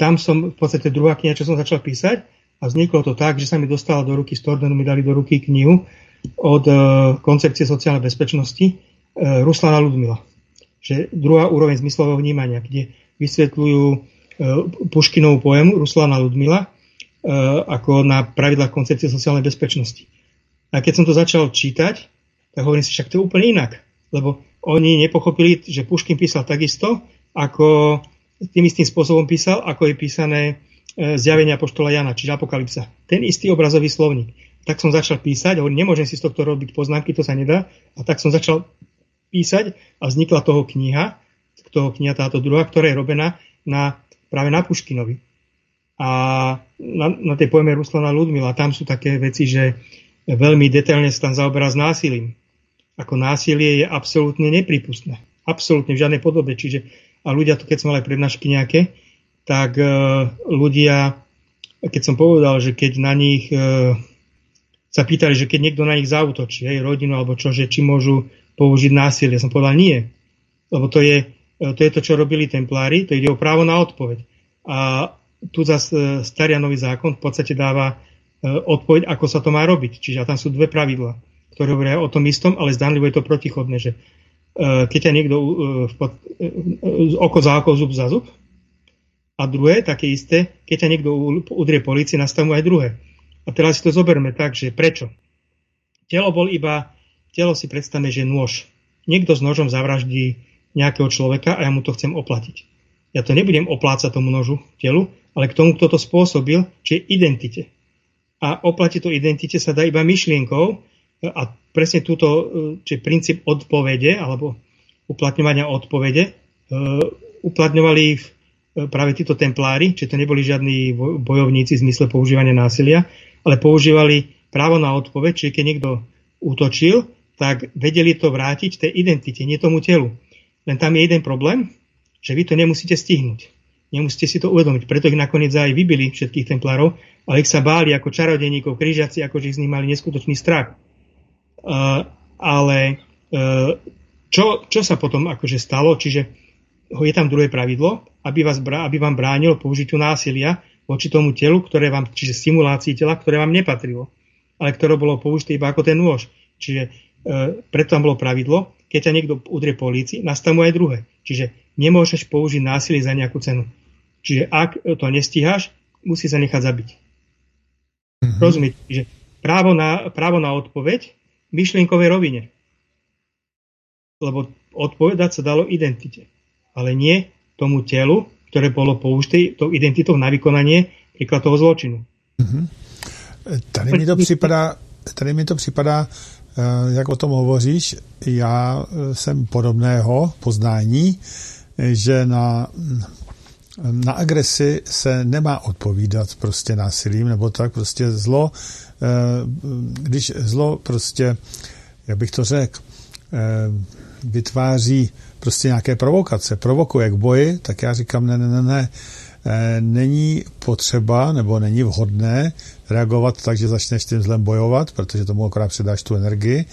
tam som v podstate druhá kniha, čo som začal písať a vzniklo to tak, že sa mi dostala do ruky z Tordenu, mi dali do ruky knihu od koncepcie sociálnej bezpečnosti, E, Ruslana Ludmila. Že druhá úroveň zmyslového vnímania, kde vysvetľujú e, Puškinovú poemu Ruslana Ludmila e, ako na pravidlách koncepcie sociálnej bezpečnosti. A keď som to začal čítať, tak hovorím si, však to je úplne inak. Lebo oni nepochopili, že Puškin písal takisto, ako tým istým spôsobom písal, ako je písané e, zjavenia poštola Jana, čiže Apokalypsa. Ten istý obrazový slovník. Tak som začal písať, hovorím, nemôžem si z tohto robiť poznámky, to sa nedá. A tak som začal písať a vznikla toho kniha, toho kniha táto druhá, ktorá je robená na, práve na Puškinovi. A na, na tej pojme Ruslana Ludmila, tam sú také veci, že veľmi detailne sa tam zaoberá s násilím. Ako násilie je absolútne nepripustné. Absolútne v žiadnej podobe. Čiže, a ľudia, to keď som mal aj prednášky nejaké, tak uh, ľudia, keď som povedal, že keď na nich uh, sa pýtali, že keď niekto na nich zautočí, hej, rodinu alebo čo, že či môžu použiť násilie. Som povedal nie. Lebo to je E, to je to, čo robili templári, to ide o právo na odpoveď. A tu zase starý nový zákon v podstate dáva e, odpoveď, ako sa to má robiť. Čiže tam sú dve pravidla, ktoré hovoria o tom istom, ale zdanlivo je to protichodné, že e, keď ťa niekto oko za oko, zub za zub, a druhé, také isté, keď ťa niekto udrie polícii, nastavú aj druhé. A teraz si to zoberme tak, že prečo? Telo bol iba, telo si predstavme, že nôž. Niekto s nožom zavraždí nejakého človeka a ja mu to chcem oplatiť. Ja to nebudem oplácať tomu nožu, telu, ale k tomu, kto to spôsobil, či identite. A oplatiť to identite sa dá iba myšlienkou a presne túto, či princíp odpovede alebo uplatňovania odpovede e, uplatňovali e, práve títo templári, či to neboli žiadni bojovníci v zmysle používania násilia, ale používali právo na odpoveď, čiže keď niekto útočil, tak vedeli to vrátiť tej identite, nie tomu telu. Len tam je jeden problém, že vy to nemusíte stihnúť. Nemusíte si to uvedomiť. Preto ich nakoniec aj vybili všetkých templárov, ale ich sa báli ako čarodejníkov, krížiaci, ako že z nich mali neskutočný strach. Ale uh, čo, čo sa potom akože stalo? Čiže je tam druhé pravidlo, aby, vás, aby vám bránilo použitiu násilia voči tomu telu, ktoré vám, čiže simulácii tela, ktoré vám nepatrilo, ale ktoré bolo použité iba ako ten nôž. Čiže e, preto tam bolo pravidlo, keď ťa niekto udrie polícii, nastav mu aj druhé. Čiže nemôžeš použiť násilie za nejakú cenu. Čiže ak to nestíhaš, musí sa nechať zabiť. Mm-hmm. Rozumiete? Čiže právo na, právo na odpoveď myšlienkovej rovine. Lebo odpovedať sa dalo identite. Ale nie tomu telu, ktoré bolo použité tou identitou na vykonanie príklad toho zločinu. Mm-hmm. Tady mi to připadá, tady mi to připadá Eh, jak o tom hovoříš, já eh, jsem podobného poznání, že na, na agresi se nemá odpovídat prostě násilím, nebo tak prostě zlo, eh, když zlo prostě, jak bych to řekl, vytváří prostě nějaké provokace, provokuje k boji, tak já říkám, ne, ne, ne, ne, není potřeba nebo není vhodné reagovat tak, že začneš tím zlem bojovat, protože tomu akorát předáš tu energii,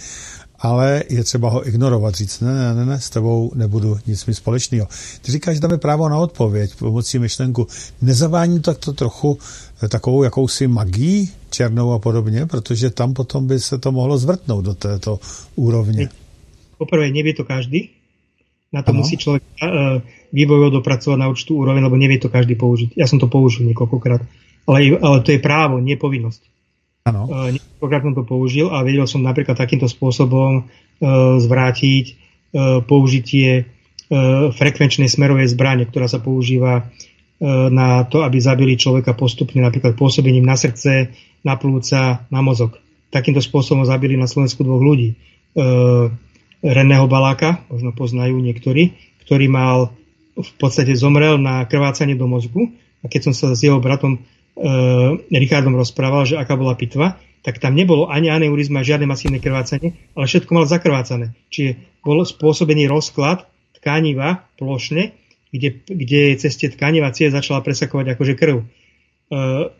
ale je třeba ho ignorovat, říct, ne, ne, ne, ne, s tebou nebudu nic mít společného. Ty říkáš, že dáme právo na odpověď pomocí myšlenku. Nezavání to, to trochu eh, takovou jakousi magii černou a podobně, protože tam potom by se to mohlo zvrtnout do této úrovně. Poprvé, nevie to každý. Na to ano. musí človek uh, vývojov dopracovať na určitú úroveň, lebo nevie to každý použiť. Ja som to použil niekoľkokrát ale, ale to je právo, nie povinnosť. Ano. Uh, niekoľkokrát som to použil a vedel som napríklad takýmto spôsobom uh, zvrátiť uh, použitie frekvenčnej smerovej zbrane, ktorá sa používa na to, aby zabili človeka postupne napríklad pôsobením na srdce, na plúca, na mozog. Takýmto spôsobom zabili na Slovensku dvoch ľudí. Uh, Reného Baláka, možno poznajú niektorí, ktorý mal v podstate zomrel na krvácanie do mozgu a keď som sa s jeho bratom e, Richardom rozprával, že aká bola pitva, tak tam nebolo ani aneurizma, žiadne masívne krvácanie, ale všetko mal zakrvácané. Čiže bol spôsobený rozklad tkaniva plošne, kde, kde cez tkaniva cie začala presakovať akože krv. E,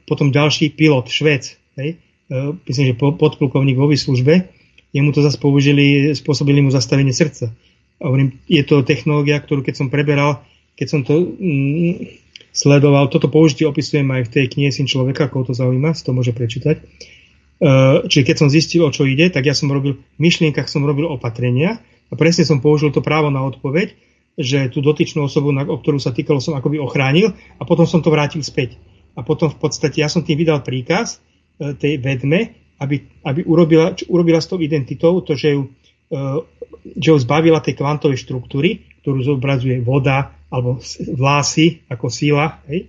potom ďalší pilot, Švec, hej, e, myslím, že podplukovník vo výslužbe, jemu to zase použili, spôsobili mu zastavenie srdca. A hovorím, je to technológia, ktorú keď som preberal, keď som to mm, sledoval. Toto použitie opisujem aj v tej knihe Syn človeka, koho to zaujíma, si to môže prečítať. Uh, čiže keď som zistil, o čo ide, tak ja som robil, v myšlienkach som robil opatrenia a presne som použil to právo na odpoveď, že tú dotyčnú osobu, o ktorú sa týkalo, som akoby ochránil a potom som to vrátil späť. A potom v podstate ja som tým vydal príkaz uh, tej vedme, aby, aby urobila, urobila s tou identitou to, že ju ho zbavila tej kvantovej štruktúry, ktorú zobrazuje voda alebo vlásy ako síla, hej,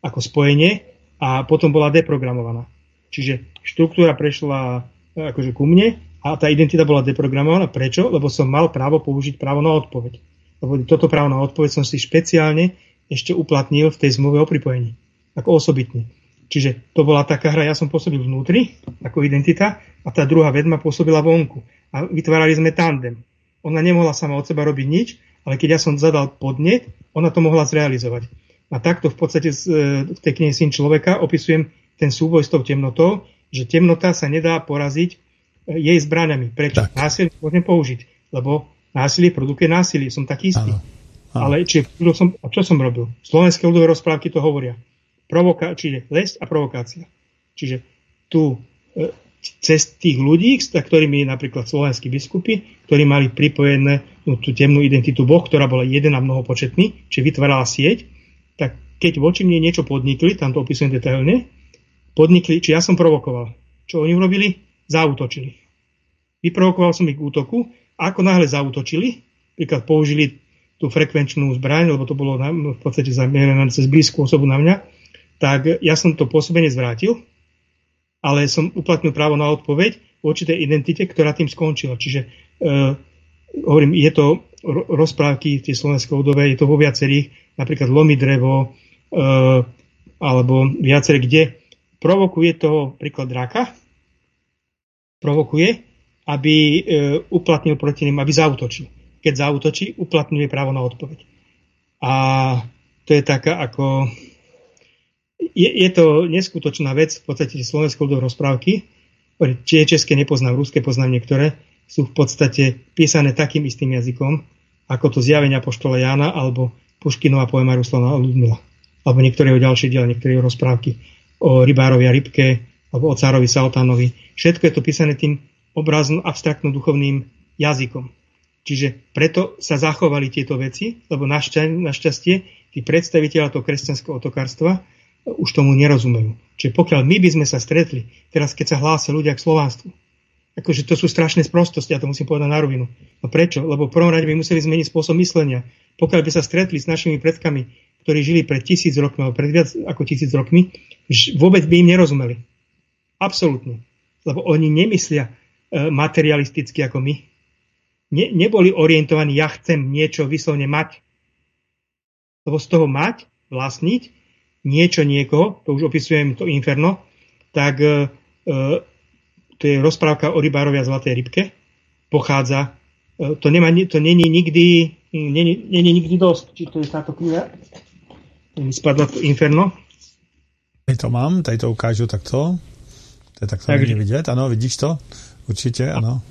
ako spojenie a potom bola deprogramovaná. Čiže štruktúra prešla e, akože ku mne a tá identita bola deprogramovaná. Prečo? Lebo som mal právo použiť právo na odpoveď. Lebo toto právo na odpoveď som si špeciálne ešte uplatnil v tej zmluve o pripojení. Ako osobitne. Čiže to bola taká hra, ja som pôsobil vnútri, ako identita, a tá druhá vedma pôsobila vonku. A vytvárali sme tandem. Ona nemohla sama od seba robiť nič, ale keď ja som zadal podnet, ona to mohla zrealizovať. A takto v podstate e, v tej knihe Syn človeka opisujem ten súboj s tou temnotou, že temnota sa nedá poraziť e, jej zbraniami. Prečo? Tak. Násilie môžem použiť, lebo násilie produkuje násilie, som taký istý. Áno. Áno. Ale či, som, a čo som robil? Slovenské ľudové rozprávky to hovoria provoká- čiže lesť a provokácia. Čiže e, cez tých ľudí, ktorými napríklad slovenskí biskupy, ktorí mali pripojené no, tú temnú identitu Boh, ktorá bola jeden a mnohopočetný, či vytvárala sieť, tak keď voči mne niečo podnikli, tam to opisujem detailne, podnikli, či ja som provokoval. Čo oni urobili? Zautočili. Vyprovokoval som ich k útoku ako náhle zautočili, príklad použili tú frekvenčnú zbraň, lebo to bolo v podstate zamierené cez blízku osobu na mňa, tak ja som to pôsobenie zvrátil, ale som uplatnil právo na odpoveď v určitej identite, ktorá tým skončila. Čiže e, hovorím, je to rozprávky tie slovenské ľudové, je to vo viacerých, napríklad Lomy drevo, e, alebo viaceré, kde provokuje toho príklad draka, provokuje, aby e, uplatnil proti ním, aby zautočil. Keď zautočí, uplatňuje právo na odpoveď. A to je taká ako je, je to neskutočná vec, v podstate slovenské ľudové rozprávky, či je české nepoznám, ruské poznám niektoré, sú v podstate písané takým istým jazykom, ako to zjavenia poštola Jána alebo Puškinova poema Ruslana Ludmila. Alebo niektorého ďalšie diela, niektoré rozprávky o rybárovi a rybke, alebo o cárovi Saltánovi. Všetko je to písané tým obrazno abstraktno duchovným jazykom. Čiže preto sa zachovali tieto veci, lebo našťastie tí predstaviteľa toho kresťanského otokárstva už tomu nerozumejú. Čiže pokiaľ my by sme sa stretli, teraz keď sa hlásia ľudia k slovanstvu, akože to sú strašné sprostosti, ja to musím povedať na rovinu. No prečo? Lebo v prvom rade by museli zmeniť spôsob myslenia. Pokiaľ by sa stretli s našimi predkami, ktorí žili pred tisíc rokmi, alebo pred viac ako tisíc rokmi, vôbec by im nerozumeli. Absolútne. Lebo oni nemyslia e, materialisticky ako my. Ne, neboli orientovaní, ja chcem niečo vyslovne mať. Lebo z toho mať, vlastniť, niečo niekoho, to už opisujem to inferno, tak e, e, to je rozprávka o rybárovi a zlatej rybke, pochádza, e, to, nemá, to není nikdy, není, není nikdy dosť, či to je táto kniha, mi spadla to inferno. Tady to mám, tady to ukážu takto, to je takto tak, není vidět, ano, vidíš to? Určitě, ano.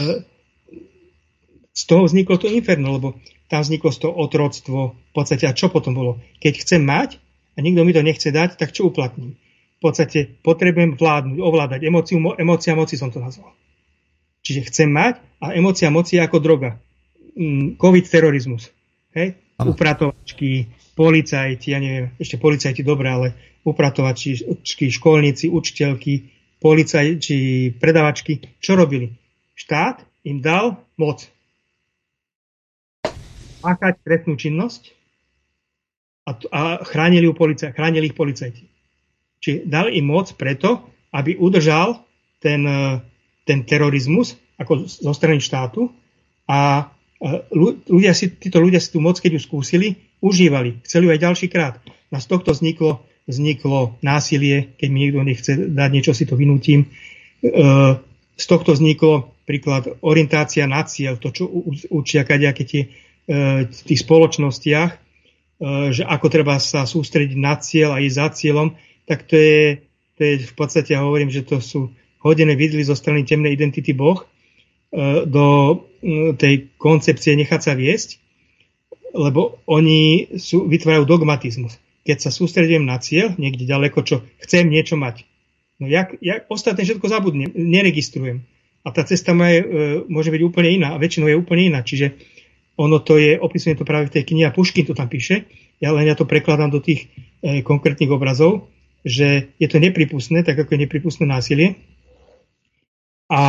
E, z toho vzniklo to inferno, lebo tam vzniklo toho otroctvo. V podstate, a čo potom bolo? Keď chcem mať a nikto mi to nechce dať, tak čo uplatním? V podstate potrebujem vládnuť, ovládať emóciu, mo, emócia moci som to nazval. Čiže chcem mať a emócia moci je ako droga. Mm, Covid terorizmus. Hej? Upratovačky, policajti, ja neviem, ešte policajti dobre, ale upratovačky, školníci, učiteľky, policajti, predavačky, čo robili? Štát im dal moc páchať trestnú činnosť a, a chránili, ju policia, chránili ich policajti. Čiže dal im moc preto, aby udržal ten, e, ten terorizmus ako zo strany štátu a e, ľudia si, títo ľudia si tú moc, keď ju skúsili, užívali. Chceli ju aj ďalší krát. A z tohto vzniklo, vzniklo násilie, keď mi niekto nechce dať niečo, si to vynútim. E, z tohto vzniklo príklad orientácia na cieľ, to, čo učia kadejaké tie v tých spoločnostiach, e, že ako treba sa sústrediť na cieľ a ísť za cieľom, tak to je, to je v podstate, ja hovorím, že to sú hodené vidly zo strany temnej identity Boh e, do tej koncepcie nechať sa viesť, lebo oni sú, vytvárajú dogmatizmus. Keď sa sústredím na cieľ, niekde ďaleko, čo chcem niečo mať. No jak, jak ostatné všetko zabudnem, neregistrujem. A tá cesta moje, e, môže byť úplne iná a väčšinou je úplne iná. Čiže ono to je, opisujem to práve v tej knihe a Puškin to tam píše, ja len ja to prekladám do tých e, konkrétnych obrazov, že je to nepripustné, tak ako je nepripustné násilie. A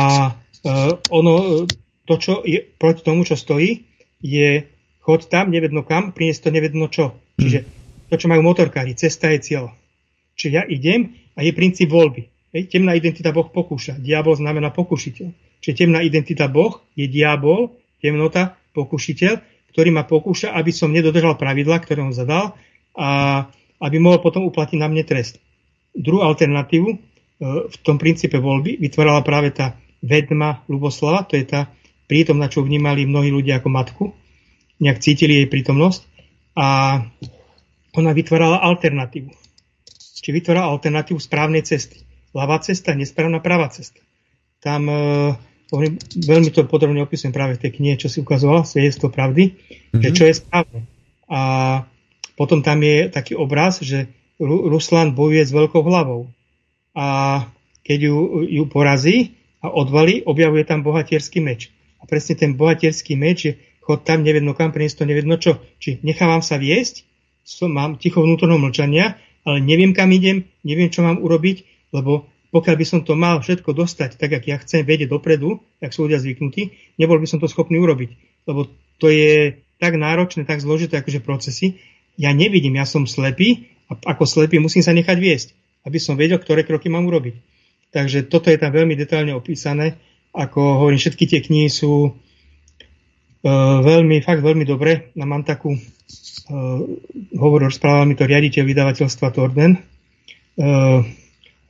e, ono, to, čo je proti tomu, čo stojí, je chod tam, nevedno kam, priniesť to nevedno čo. Čiže to, čo majú motorkári, cesta je cieľ. Čiže ja idem a je princíp voľby. Hej, temná identita Boh pokúša. Diabol znamená pokušiteľ. Čiže temná identita Boh je diabol, temnota, pokušiteľ, ktorý ma pokúša, aby som nedodržal pravidla, ktoré on zadal a aby mohol potom uplatniť na mne trest. Druhú alternatívu e, v tom princípe voľby vytvorala práve tá vedma Luboslava, to je tá prítomná, čo vnímali mnohí ľudia ako matku, nejak cítili jej prítomnosť a ona vytvárala alternatívu. Čiže vytvárala alternatívu správnej cesty. Ľavá cesta, nesprávna pravá cesta. Tam uh, veľmi to podrobne opisujem práve v tej knihe, čo si ukazoval, svedectvo pravdy, mm-hmm. že mhm. čo je správne. A potom tam je taký obraz, že Ruslan bojuje s veľkou hlavou. A keď ju, ju porazí a odvalí, objavuje tam bohatierský meč. A presne ten bohatierský meč je chod tam, nevedno kam, priniesť to nevedno čo. Či nechávam sa viesť, som, mám ticho vnútorného mlčania, ale neviem, kam idem, neviem, čo mám urobiť, lebo pokiaľ by som to mal všetko dostať tak, jak ja chcem vedieť dopredu, tak sú ľudia zvyknutí, nebol by som to schopný urobiť. Lebo to je tak náročné, tak zložité, akože procesy. Ja nevidím, ja som slepý a ako slepý musím sa nechať viesť, aby som vedel, ktoré kroky mám urobiť. Takže toto je tam veľmi detailne opísané ako hovorím, všetky tie knihy sú uh, veľmi, fakt veľmi dobre. Ja mám takú uh, hovor, rozprával mi to riaditeľ vydavateľstva Torden, uh,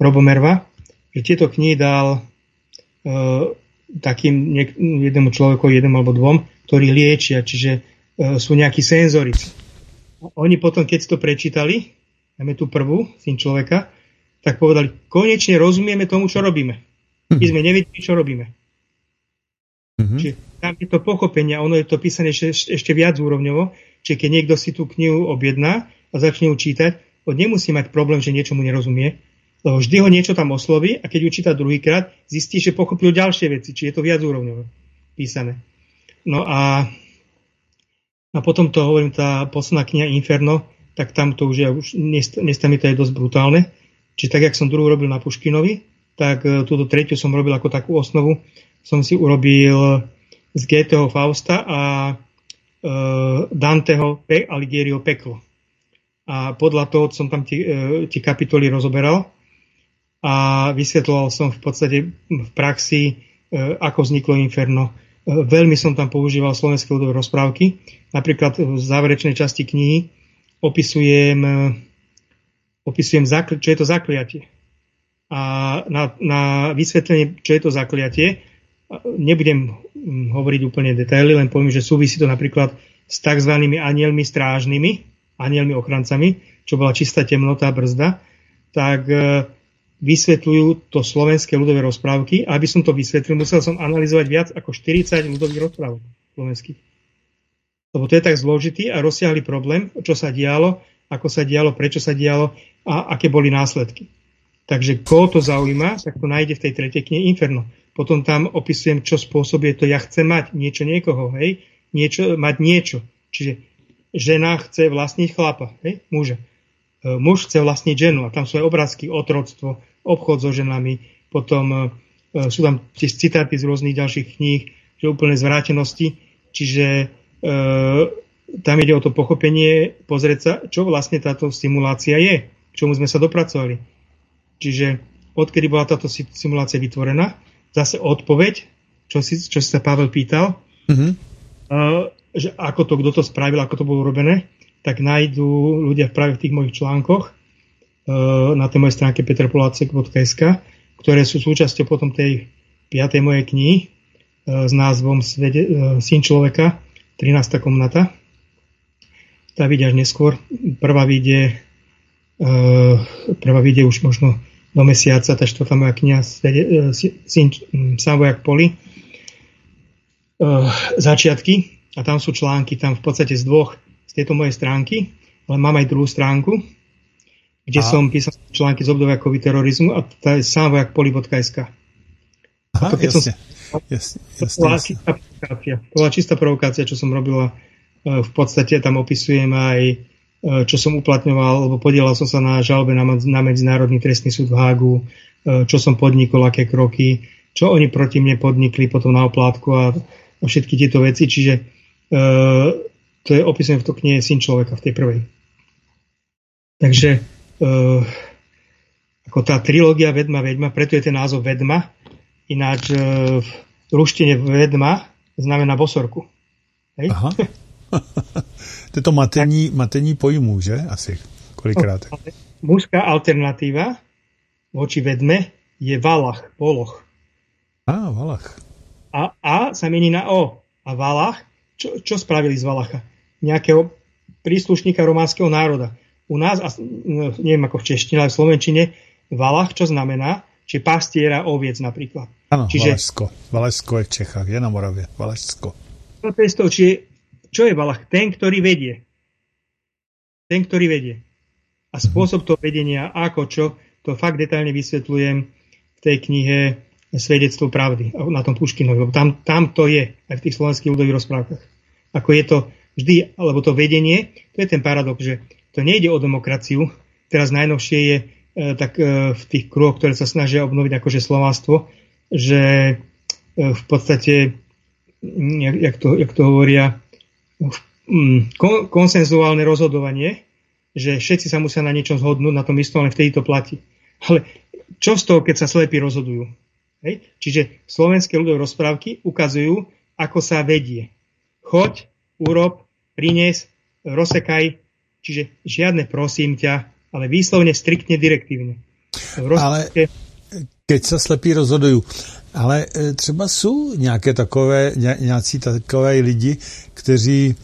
Robo Merva, že tieto knihy dal uh, takým niek- jednému človeku, jednému alebo dvom, ktorí liečia, čiže uh, sú nejakí senzorici. Oni potom, keď si to prečítali, máme tú prvú, syn človeka, tak povedali, konečne rozumieme tomu, čo robíme. My sme nevedeli, čo robíme. Mm-hmm. Čiže tam je to pochopenie, ono je to písané ešte, ešte viac úrovňovo, čiže keď niekto si tú knihu objedná a začne ju čítať, on nemusí mať problém, že niečomu nerozumie, lebo vždy ho niečo tam osloví a keď ju číta druhýkrát, zistí, že pochopil ďalšie veci, či je to viac úrovňovo písané. No a, a potom to hovorím, tá posledná kniha Inferno, tak tam to už je, už dnes mi to je dosť brutálne. Čiže tak, jak som druhú robil na Puškinovi, tak e, túto tretiu som robil ako takú osnovu. Som si urobil z Goetheho Fausta a e, Danteho Pe- Alighieriho Peklo. A podľa toho som tam tie, tie kapitoly rozoberal a vysvetloval som v podstate v praxi, e, ako vzniklo Inferno. E, veľmi som tam používal slovenské ľudové rozprávky. Napríklad v záverečnej časti knihy opisujem, e, opisujem čo je to zakliatie a na, na vysvetlenie, čo je to zakliatie, nebudem hovoriť úplne detaily, len poviem, že súvisí to napríklad s tzv. anielmi strážnymi, anielmi ochrancami, čo bola čistá temnota a brzda, tak vysvetľujú to slovenské ľudové rozprávky. A aby som to vysvetlil, musel som analyzovať viac ako 40 ľudových rozprávok slovenských. Lebo to je tak zložitý a rozsiahly problém, čo sa dialo, ako sa dialo, prečo sa dialo a aké boli následky. Takže koho to zaujíma, tak to nájde v tej tretej knihe Inferno. Potom tam opisujem, čo spôsobuje to, ja chcem mať niečo niekoho, hej? Niečo, mať niečo. Čiže žena chce vlastniť chlapa, hej? muža. E, muž chce vlastniť ženu a tam sú aj obrázky, otroctvo, obchod so ženami, potom e, sú tam tiež citáty z rôznych ďalších kníh, že úplne zvrátenosti. Čiže e, tam ide o to pochopenie, pozrieť sa, čo vlastne táto simulácia je, k čomu sme sa dopracovali Čiže odkedy bola táto simulácia vytvorená, zase odpoveď, čo si, čo si sa Pavel pýtal, mm-hmm. uh, že ako to, kto to spravil, ako to bolo urobené, tak nájdú ľudia práve v tých mojich článkoch na tej mojej stránke peterpolácek.sk, ktoré sú súčasťou potom tej piatej mojej knihy uh, s názvom uh, Syn človeka, 13. komnata. Tá vidie až neskôr. Prvá uh, prvá vidie už možno do mesiaca, tá štvrtá moja kniha e, Syn Sávojak Poli, začiatky a tam sú články, tam v podstate z dvoch z tejto mojej stránky, ale mám aj druhú stránku, kde a... som písal články z obdobia COVID terorizmu a to je sávojakpoli.sk. Aha, to, keď jasne. Som, jasne, jasne, to, bola jasne. Čistá provokácia. to bola čistá provokácia, čo som robila. E, v podstate tam opisujem aj E, čo som uplatňoval, lebo podielal som sa na žalbe na, na Medzinárodný trestný súd v Hágu, e, čo som podnikol, aké kroky, čo oni proti mne podnikli potom na oplátku a a všetky tieto veci, čiže e, to je opisné v to knihe Syn človeka v tej prvej. Takže ako tá trilógia Vedma, Vedma, preto je ten názov Vedma, ináč e, v ruštine Vedma znamená bosorku. Hej? Aha. to je to matení, matení pojmů, že? Asi kolikrát. No, mužská alternatíva voči vedme je Valach, Poloch. Á, Valach. A A sa mení na O. A Valach, čo, čo spravili z Valacha? Nejakého príslušníka románskeho národa. U nás, no, neviem ako v češtine, ale v slovenčine, Valach, čo znamená? Či pastiera oviec napríklad. Áno, Čiže, Valašsko. Valašsko je v Čechách, je na Moravie. Valašsko. To je to, či, čo je Valach? Ten, ktorý vedie. Ten, ktorý vedie. A spôsob toho vedenia, ako čo, to fakt detailne vysvetľujem v tej knihe Svedectvo pravdy na tom Puškinovi, lebo tam, tam to je aj v tých slovenských ľudových rozprávkach. Ako je to vždy, alebo to vedenie, to je ten paradox, že to nejde o demokraciu, teraz najnovšie je e, tak e, v tých kruhoch, ktoré sa snažia obnoviť akože slováctvo, že e, v podstate, jak, jak, to, jak to hovoria, kon, konsenzuálne rozhodovanie že všetci sa musia na niečom zhodnúť, na tom istom, ale vtedy to platí. Ale čo z toho, keď sa slepí rozhodujú? Hej? Čiže slovenské ľudové rozprávky ukazujú, ako sa vedie. Choď, urob, prines, rozsekaj, čiže žiadne prosím ťa, ale výslovne striktne direktívne. Ale keď sa slepí rozhodujú, ale e, třeba jsou nějaké takové, nějací takové lidi, kteří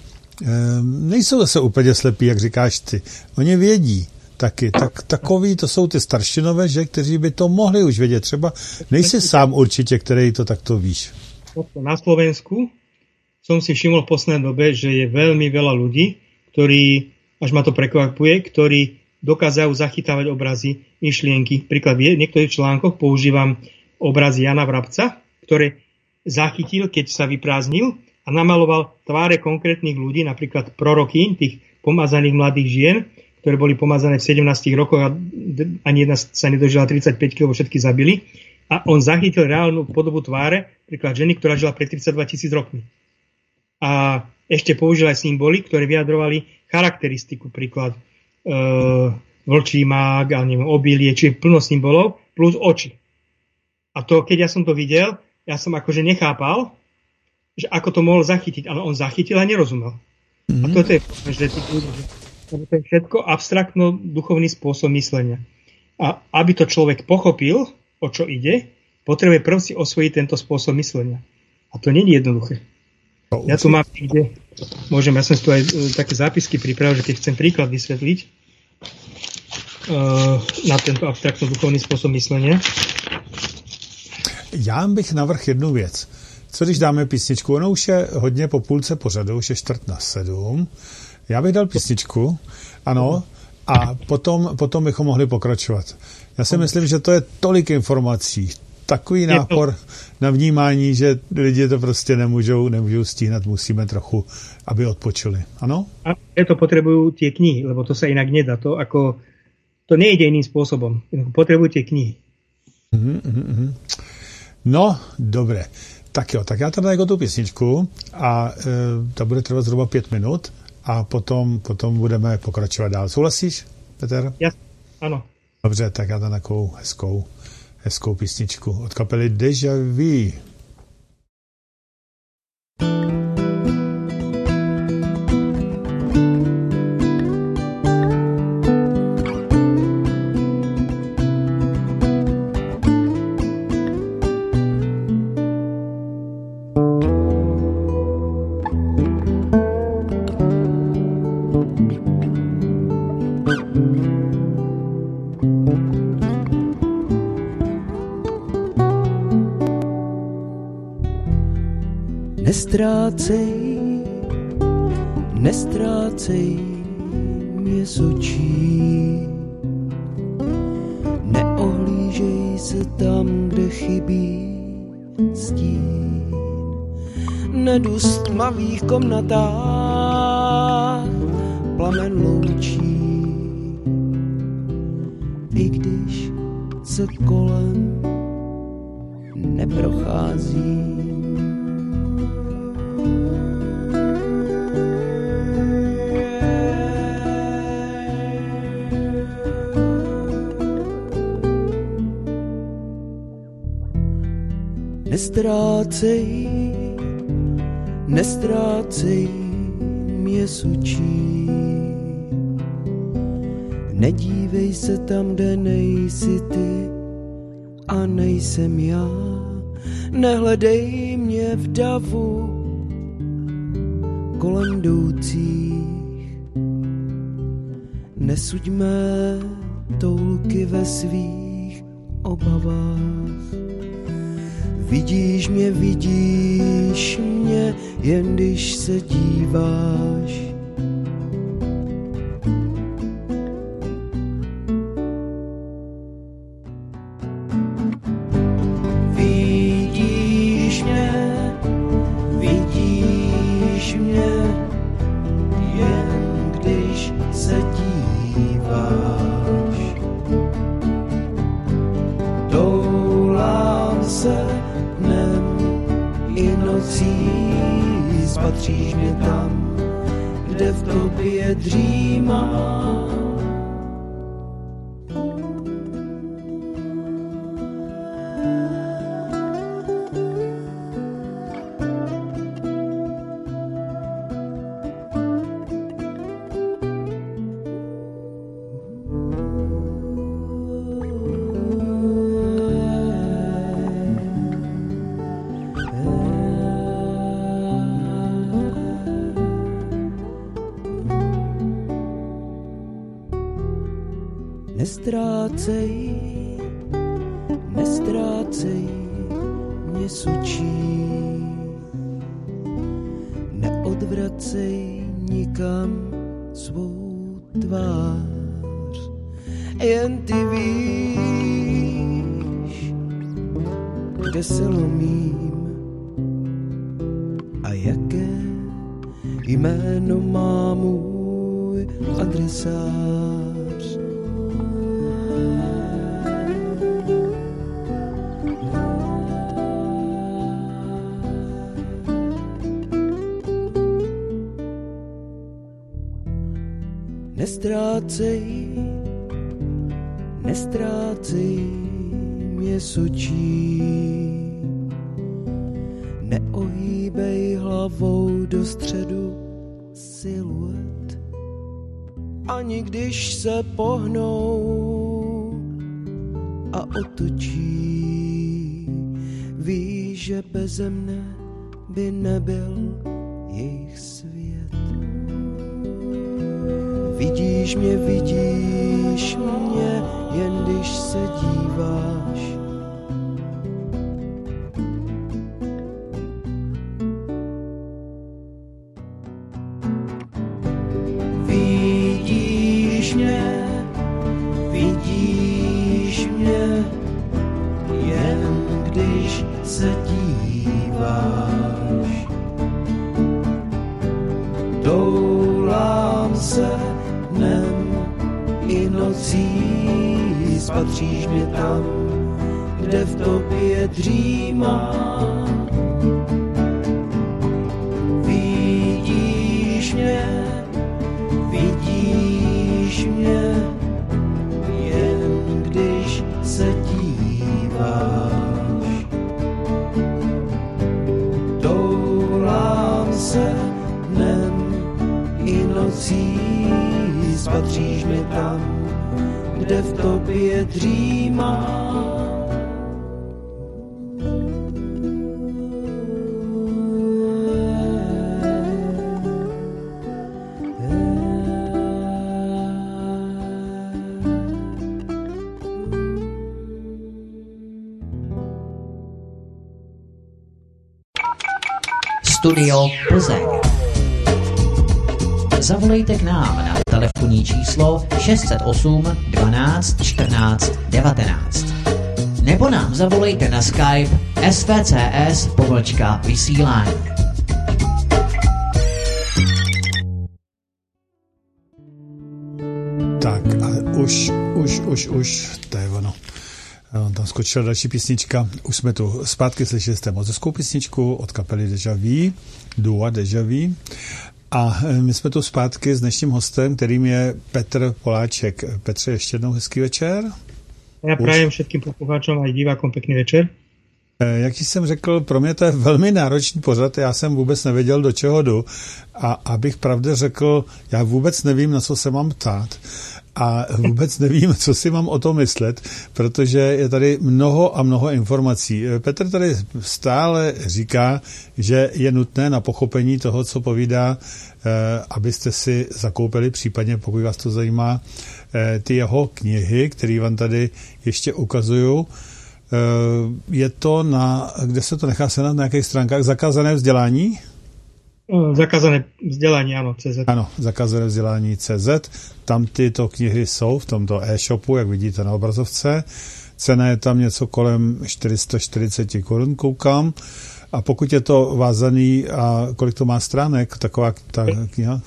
Ehm, nejsou zase úplně slepí, jak říkáš ty. Oni vědí taky. Tak, takový to jsou ty staršinové, že, kteří by to mohli už vědět. Třeba nejsi sám určitě, který to takto víš. Na Slovensku som si všimol v poslednej dobe, že je veľmi veľa ľudí, ktorí, až ma to prekvapuje, ktorí dokázajú zachytávať obrazy, myšlienky. Príklad v niektorých článkoch používam obrazy Jana Vrabca, ktoré zachytil, keď sa vyprázdnil a namaloval tváre konkrétnych ľudí, napríklad prorokín, tých pomazaných mladých žien, ktoré boli pomazané v 17 rokoch a ani jedna sa nedožila 35 lebo všetky zabili. A on zachytil reálnu podobu tváre, príklad ženy, ktorá žila pred 32 tisíc rokmi. A ešte použil aj symboly, ktoré vyjadrovali charakteristiku, príklad e, vlčí mák, a neviem, obilie, čiže plno symbolov, plus oči. A to, keď ja som to videl, ja som akože nechápal, že ako to mohol zachytiť, ale on zachytil a nerozumel. Mm-hmm. A toto je že to je všetko abstraktno duchovný spôsob myslenia. A aby to človek pochopil, o čo ide, potrebuje prv si osvojiť tento spôsob myslenia. A to nie je jednoduché. Ja tu mám niekde, môžem, ja som tu aj e, také zápisky pripravil, že keď chcem príklad vysvetliť uh, na tento abstraktno duchovný spôsob myslenia. Já bych navrh jednu věc. Co když dáme písničku? Ono už je hodně po půlce pořadu, už je čtvrt na sedm. Já bych dal písničku, ano, a potom, potom bychom mohli pokračovat. Já si myslím, že to je tolik informací, takový nápor na vnímání, že lidi to prostě nemůžou, nemůžou stíhat, musíme trochu, aby odpočili. Ano? A to potrebujú tie knihy, lebo to sa inak nedá. To, ako, to nejde iným spôsobom. Potrebujú tie knihy. Mm-hmm, mm-hmm. No, dobre. Tak jo, tak já tady jako tu písničku a e, ta bude trvat zhruba pět minut a potom, potom budeme pokračovat dál. Souhlasíš, Petr? Já, ano. Dobře, tak já tam takovou hezkou, hezkou písničku od kapely Deja Vu. Nestrácej, nestrácej mě z očí. Neohlížej se tam, kde chybí stín. Nedust tmavých komnatách plamen loučí. I když se kolem neprochází Nestrácej, nestrácej mě sučí. Nedívej se tam, kde nejsi ty a nejsem já. Nehledej mě v davu kolem jdoucích. Nesuďme toulky ve svých obavách. Vidíš mě, vidíš mě, jen když se díváš. Když se Studio Plzeň. Zavolejte k nám na telefonní číslo 608 12 14 19. Nebo nám zavolejte na Skype svcs povlčka vysílání. Tak a už, už, už, už, to skočila další písnička. Už jsme tu zpátky slyšeli jste mozeskou písničku od kapely Deja Vu, Dua Deja Vu. A e, my jsme tu zpátky s dnešním hostem, kterým je Petr Poláček. Petře, ještě jednou hezký večer. Já prajem všetkým poslucháčom a divákom pěkný večer. Eh, jak jsem řekl, pro mě to je velmi náročný pořad, já jsem vůbec nevěděl, do čeho jdu a abych pravdě řekl, já vůbec nevím, na co se mám ptát a vůbec nevím, co si mám o tom myslet, protože je tady mnoho a mnoho informací. Eh, Petr tady stále říká, že je nutné na pochopení toho, co povídá, eh, abyste si zakoupili, případně pokud vás to zajímá, ty jeho knihy, které vám tady ještě ukazuju. Eh, je to na, kde se to nechá senat, na jakých stránkách? Zakázané vzdělání? Eh, zakázané vzdělání, ano, CZ. Ano, zakázané vzdělání CZ. Tam tyto knihy jsou v tomto e-shopu, jak vidíte na obrazovce. Cena je tam něco kolem 440 korun, koukám. A pokud je to vázaný, a kolik to má stránek, taková ta kniha?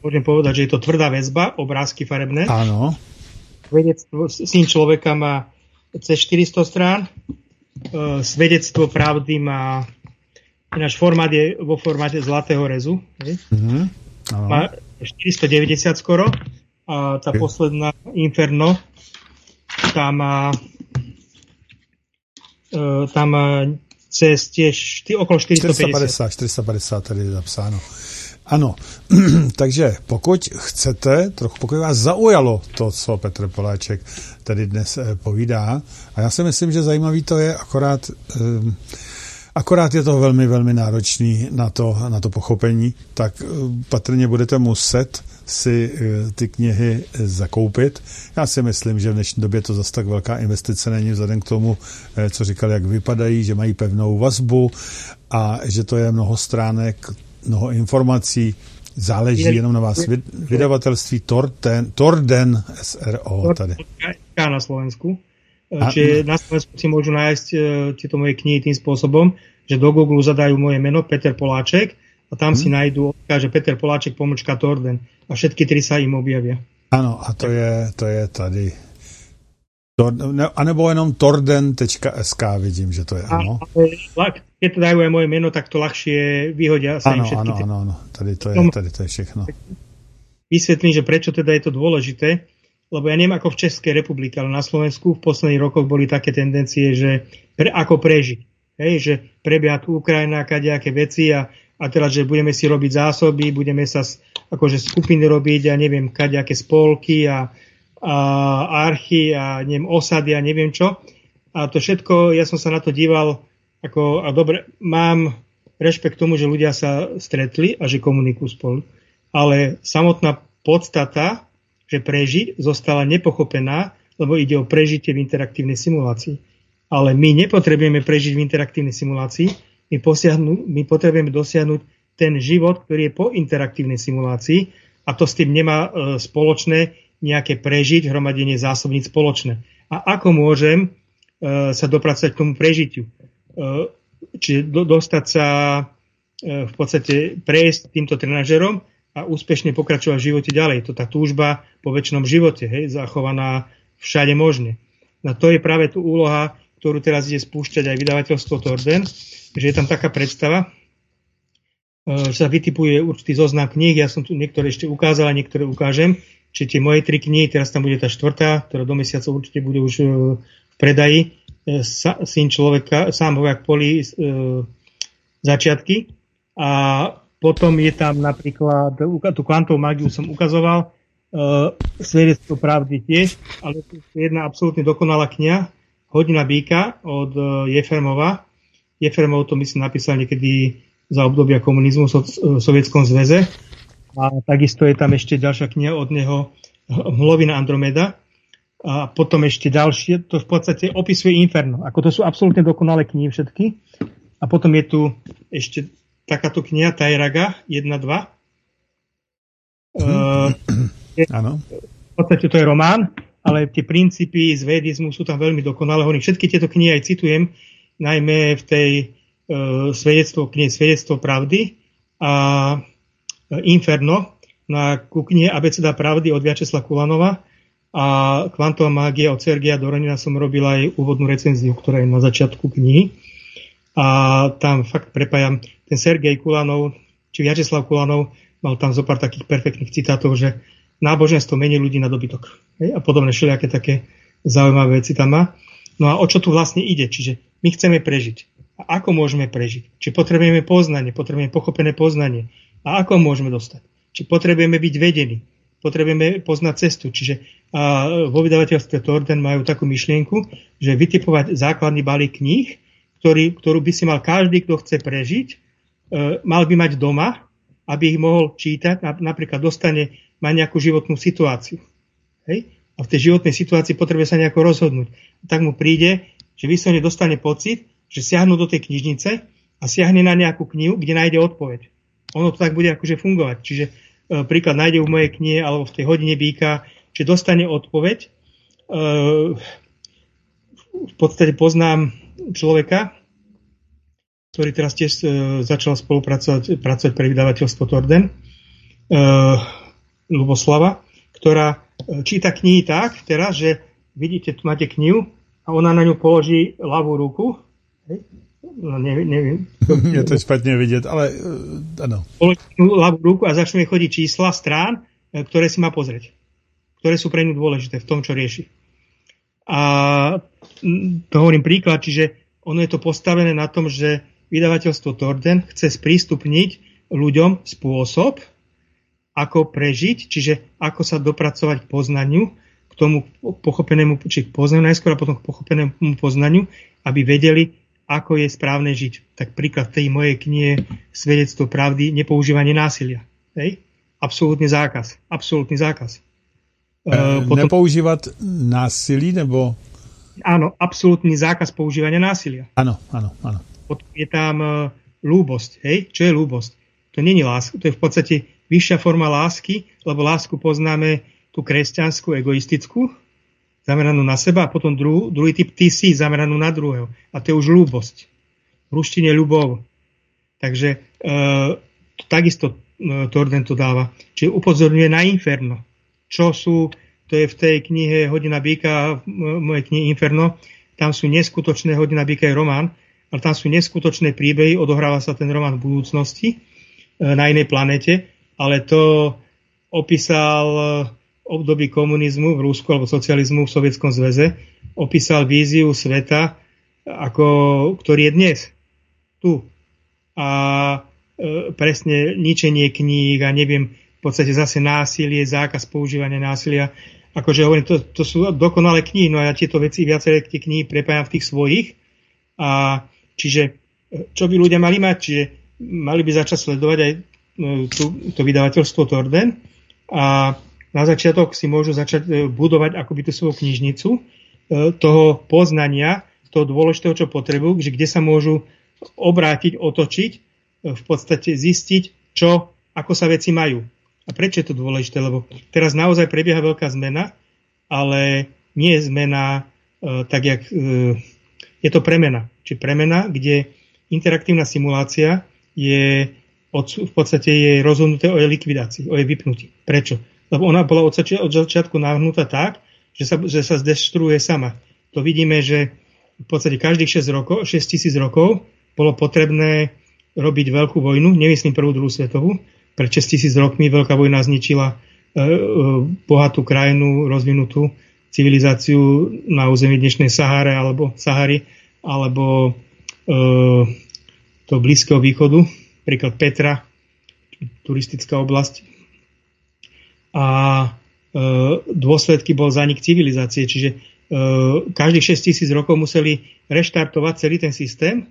Môžem povedať, že je to tvrdá väzba, obrázky farebné. Áno. Vedectvo, syn človeka má cez 400 strán. E, svedectvo pravdy má Ináč formát je vo formáte zlatého rezu. Mm-hmm. Má 490 skoro. A tá okay. posledná Inferno tá má tá má cez tiež okolo 450. 450, 450 tady je zapsáno. Ano, takže pokud chcete, trochu pokud vás zaujalo to, co Petr Poláček tady dnes eh, povídá, a já si myslím, že zajímavý to je, akorát, eh, akorát je to velmi, velmi náročný na to, na to pochopení, tak eh, patrně budete muset si ty knihy zakoupit. Já si myslím, že v dnešní době to zase tak velká investice není vzhledem k tomu, co říkali, jak vypadají, že mají pevnou vazbu a že to je mnoho stránek mnoho informací, záleží je, jenom na vás. Vydavatelství Torden, Torden SRO tady. na Slovensku. A, Čiže na Slovensku si môžu nájsť uh, tieto moje knihy tým spôsobom, že do Google zadajú moje meno Peter Poláček a tam hmm. si nájdú že Peter Poláček pomočka Torden a všetky tri sa im objavia. Ano, a to je, to je tady a nebo jenom torden.sk vidím, že to je, ano. Keď to dajú aj moje meno, tak to ľahšie vyhodia sa ano, Áno, áno, áno, tady to je, tady to je všechno. Vysvetlím, že prečo teda je to dôležité, lebo ja neviem ako v Českej republike, ale na Slovensku v posledných rokoch boli také tendencie, že pre, ako prežiť. Hej, že prebieha tu Ukrajina, kadejaké veci a, a teraz, že budeme si robiť zásoby, budeme sa akože skupiny robiť a neviem, kadejaké spolky a, a archy a neviem, osady a neviem čo. A to všetko, ja som sa na to díval ako, a dobre, mám rešpekt tomu, že ľudia sa stretli a že komunikujú spolu. Ale samotná podstata, že prežiť, zostala nepochopená, lebo ide o prežitie v interaktívnej simulácii. Ale my nepotrebujeme prežiť v interaktívnej simulácii, my, my potrebujeme dosiahnuť ten život, ktorý je po interaktívnej simulácii a to s tým nemá e, spoločné nejaké prežiť hromadenie zásobníc spoločné. A ako môžem uh, sa dopracovať k tomu prežitiu? Uh, čiže do, dostať sa uh, v podstate prejsť týmto trenažerom a úspešne pokračovať v živote ďalej. To tá túžba po väčšnom živote, hej, zachovaná všade možne. Na to je práve tu úloha, ktorú teraz ide spúšťať aj vydavateľstvo Torden, že je tam taká predstava, že sa vytipuje určitý zoznam kníh, ja som tu niektoré ešte ukázal a niektoré ukážem, Čiže tie moje tri knihy, teraz tam bude tá štvrtá, ktorá do mesiacov určite bude už e, v predaji. E, syn človeka, sám vojak poli e, začiatky. A potom je tam napríklad, tú kvantovú magiu som ukazoval, e, svedectvo pravdy tiež, ale to je jedna absolútne dokonalá kniha, Hodina býka od e, Jefremova. Jefremov to myslím napísal niekedy za obdobia komunizmu v Sovietskom zväze a takisto je tam ešte ďalšia kniha od neho Hlovina Andromeda. A potom ešte ďalšie, to v podstate opisuje Inferno. Ako to sú absolútne dokonalé knihy všetky. A potom je tu ešte takáto kniha Tajraga 1-2. Uh, Áno. V podstate to je román, ale tie princípy z vedizmu sú tam veľmi dokonalé. Hovorím, všetky tieto knihy aj citujem, najmä v tej uh, svedectvo, knihe Svedectvo pravdy a Inferno na ku knihe Abeceda pravdy od Viačesla Kulanova a Kvantová mágia od Sergia Doronina som robil aj úvodnú recenziu, ktorá je na začiatku knihy. A tam fakt prepájam ten Sergej Kulanov, či Viačeslav Kulanov, mal tam zo pár takých perfektných citátov, že náboženstvo mení ľudí na dobytok. Hej? A podobné všelijaké také zaujímavé veci tam má. No a o čo tu vlastne ide? Čiže my chceme prežiť. A ako môžeme prežiť? Či potrebujeme poznanie, potrebujeme pochopené poznanie. A ako môžeme dostať? Či potrebujeme byť vedení, potrebujeme poznať cestu. Čiže a vo vydavateľstve Torden majú takú myšlienku, že vytipovať základný balík kníh, ktorý, ktorú by si mal každý, kto chce prežiť, mal by mať doma, aby ich mohol čítať, napríklad dostane, má nejakú životnú situáciu. Hej? A v tej životnej situácii potrebuje sa nejako rozhodnúť. Tak mu príde, že vyslovene dostane pocit, že siahnu do tej knižnice a siahne na nejakú knihu, kde nájde odpoveď. Ono to tak bude akože fungovať. Čiže e, príklad nájde v mojej knihe alebo v tej hodine býka, že dostane odpoveď. E, v podstate poznám človeka, ktorý teraz tiež e, začal spolupracovať pracovať pre vydavateľstvo Torden, e, Luboslava, ktorá e, číta knihy tak teraz, že vidíte, tu máte knihu a ona na ňu položí ľavú ruku No, neviem, neviem. Je to špatne vidieť, ale uh, áno. ľavú ruku a začnú chodiť čísla strán, e, ktoré si má pozrieť. Ktoré sú pre ňu dôležité v tom, čo rieši. A to hovorím príklad, čiže ono je to postavené na tom, že vydavateľstvo Torden chce sprístupniť ľuďom spôsob, ako prežiť, čiže ako sa dopracovať k poznaniu, k tomu pochopenému, či k poznaniu najskôr a potom k pochopenému poznaniu, aby vedeli, ako je správne žiť. Tak príklad tej mojej knihe Svedectvo pravdy, nepoužívanie násilia. Hej? Absolútny zákaz. Absolútny zákaz. E, potom... Nepoužívať násilí, nebo... Áno, absolútny zákaz používania násilia. Áno, áno, áno. Potom je tam lúbosť. Hej? Čo je lúbosť? To není láska, to je v podstate vyššia forma lásky, lebo lásku poznáme tú kresťanskú, egoistickú, zameranú na seba a potom dru, druhý typ ty si zameranú na druhého. A to je už ľúbosť. V ruštine ľubov. Takže e, takisto e, Torden to dáva. Čiže upozorňuje na inferno. Čo sú, to je v tej knihe Hodina býka, v mojej knihe Inferno, tam sú neskutočné, Hodina býka je román, ale tam sú neskutočné príbehy, odohráva sa ten román v budúcnosti, e, na inej planete, ale to opísal období komunizmu v Rusku alebo socializmu v Sovietskom zväze opísal víziu sveta, ako, ktorý je dnes. Tu. A e, presne ničenie kníh a neviem, v podstate zase násilie, zákaz používania násilia. Akože hovorím, to, to sú dokonalé knihy, no a ja tieto veci viaceré tie knihy prepájam v tých svojich. A čiže e, čo by ľudia mali mať? Čiže mali by začať sledovať aj e, tú, to vydavateľstvo Torden a na začiatok si môžu začať e, budovať akoby tú svoju knižnicu toho poznania, toho dôležitého, čo potrebujú, že kde sa môžu obrátiť, otočiť, v podstate zistiť, čo, ako sa veci majú. A prečo je to dôležité? Lebo teraz naozaj prebieha veľká zmena, ale nie je zmena tak, jak je to premena. Či premena, kde interaktívna simulácia je v podstate je rozhodnuté o jej likvidácii, o jej vypnutí. Prečo? lebo ona bola od, zači- od začiatku nahnutá tak, že sa, že sa zdeštruuje sama. To vidíme, že v podstate každých 6 rokov, 6 tisíc rokov bolo potrebné robiť veľkú vojnu, nemyslím prvú, druhú svetovú, pred 6 tisíc rokmi veľká vojna zničila e, e, bohatú krajinu, rozvinutú civilizáciu na území dnešnej Sahare alebo Sahary, alebo e, to Blízkeho východu, príklad Petra, turistická oblasť, a e, dôsledky bol zanik civilizácie. Čiže e, každých 6 tisíc rokov museli reštartovať celý ten systém,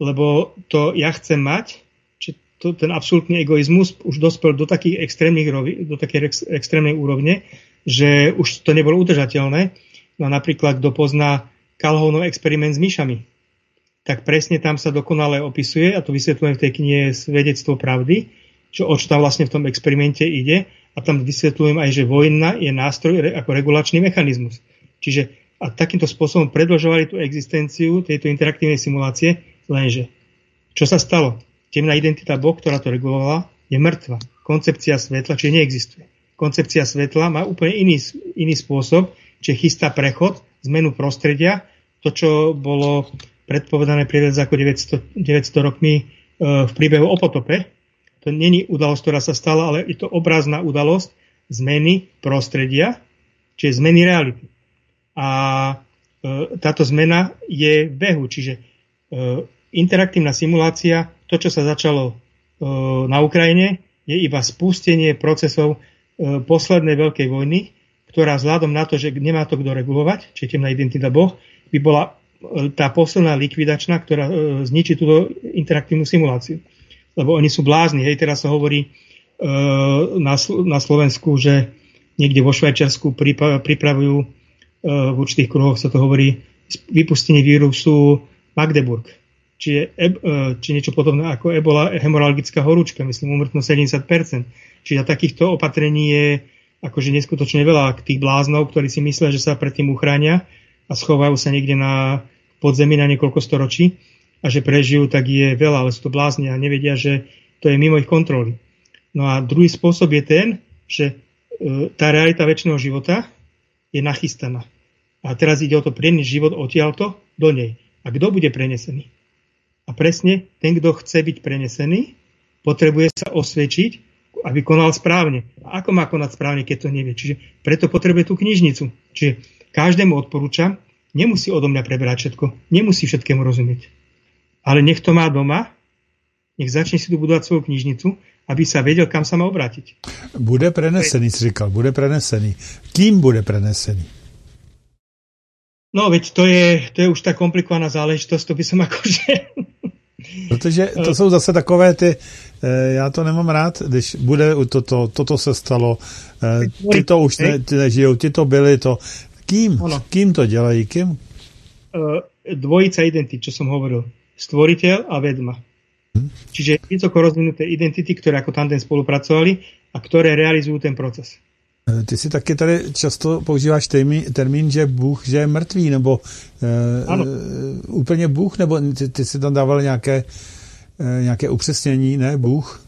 lebo to ja chcem mať, či to, ten absolútny egoizmus už dospel do takých extrémnych do takej ex, extrémnej úrovne, že už to nebolo udržateľné. No napríklad, kto pozná Calhounov experiment s myšami, tak presne tam sa dokonale opisuje, a to vysvetľujem v tej knihe Svedectvo pravdy, čo, o čo tam vlastne v tom experimente ide, a tam vysvetľujem aj, že vojna je nástroj ako regulačný mechanizmus. Čiže a takýmto spôsobom predlžovali tú existenciu tejto interaktívnej simulácie, lenže čo sa stalo? Temná identita Boh, ktorá to regulovala, je mŕtva. Koncepcia svetla, čiže neexistuje. Koncepcia svetla má úplne iný, iný spôsob, čiže chystá prechod, zmenu prostredia, to, čo bolo predpovedané pred ako 900, 900 rokmi e, v príbehu o potope, to není udalosť, ktorá sa stala, ale je to obrazná udalosť zmeny prostredia, čiže zmeny reality. A e, táto zmena je v behu, čiže e, interaktívna simulácia, to, čo sa začalo na Ukrajine, je iba spustenie procesov poslednej veľkej vojny, ktorá vzhľadom na to, že nemá to kto regulovať, či temná identita Boh, by bola tá posledná likvidačná, ktorá zničí túto interaktívnu simuláciu. Lebo oni sú blázni. Hej, teraz sa hovorí na, na Slovensku, že niekde vo Švajčiarsku pripravujú v určitých kruhoch sa to hovorí vypustenie vírusu Magdeburg či, je, či niečo podobné ako ebola, hemoralgická horúčka, myslím, umrtnosť 70%. Čiže takýchto opatrení je akože neskutočne veľa tých bláznov, ktorí si myslia, že sa predtým uchránia a schovajú sa niekde na podzemí na niekoľko storočí a že prežijú, tak je veľa, ale sú to blázni a nevedia, že to je mimo ich kontroly. No a druhý spôsob je ten, že e, tá realita väčšného života je nachystaná. A teraz ide o to preniesť život odtiaľto do nej. A kto bude prenesený? A presne ten, kto chce byť prenesený, potrebuje sa osvedčiť, aby konal správne. A ako má konať správne, keď to nevie? Čiže preto potrebuje tú knižnicu. Čiže každému odporúčam, nemusí odo mňa preberať všetko, nemusí všetkému rozumieť. Ale nech to má doma, nech začne si tu budovať svoju knižnicu, aby sa vedel, kam sa má obrátiť. Bude prenesený, si říkal, bude prenesený. Kým bude prenesený? No, veď to je, to je už tá komplikovaná záležitosť, to by som akože Protože to jsou zase takové ty, eh, já to nemám rád, když bude toto, toto se stalo, eh, ty to už ne, ty nežijou, ty to byli, to, kým, kým to dělají, kým? Eh, dvojica identit, čo som hovoril. Stvoriteľ a vedma. Hm? Čiže vysoko rozvinuté identity, ktoré ako tandem spolupracovali a ktoré realizujú ten proces. Eh, ty si taky tady často používáš termín, termín že Bůh, že je mrtvý, nebo uh, úplně Bůh, nebo ty, ty si tam dával nějaké, uh, nějaké upřesnění, ne, Bůh?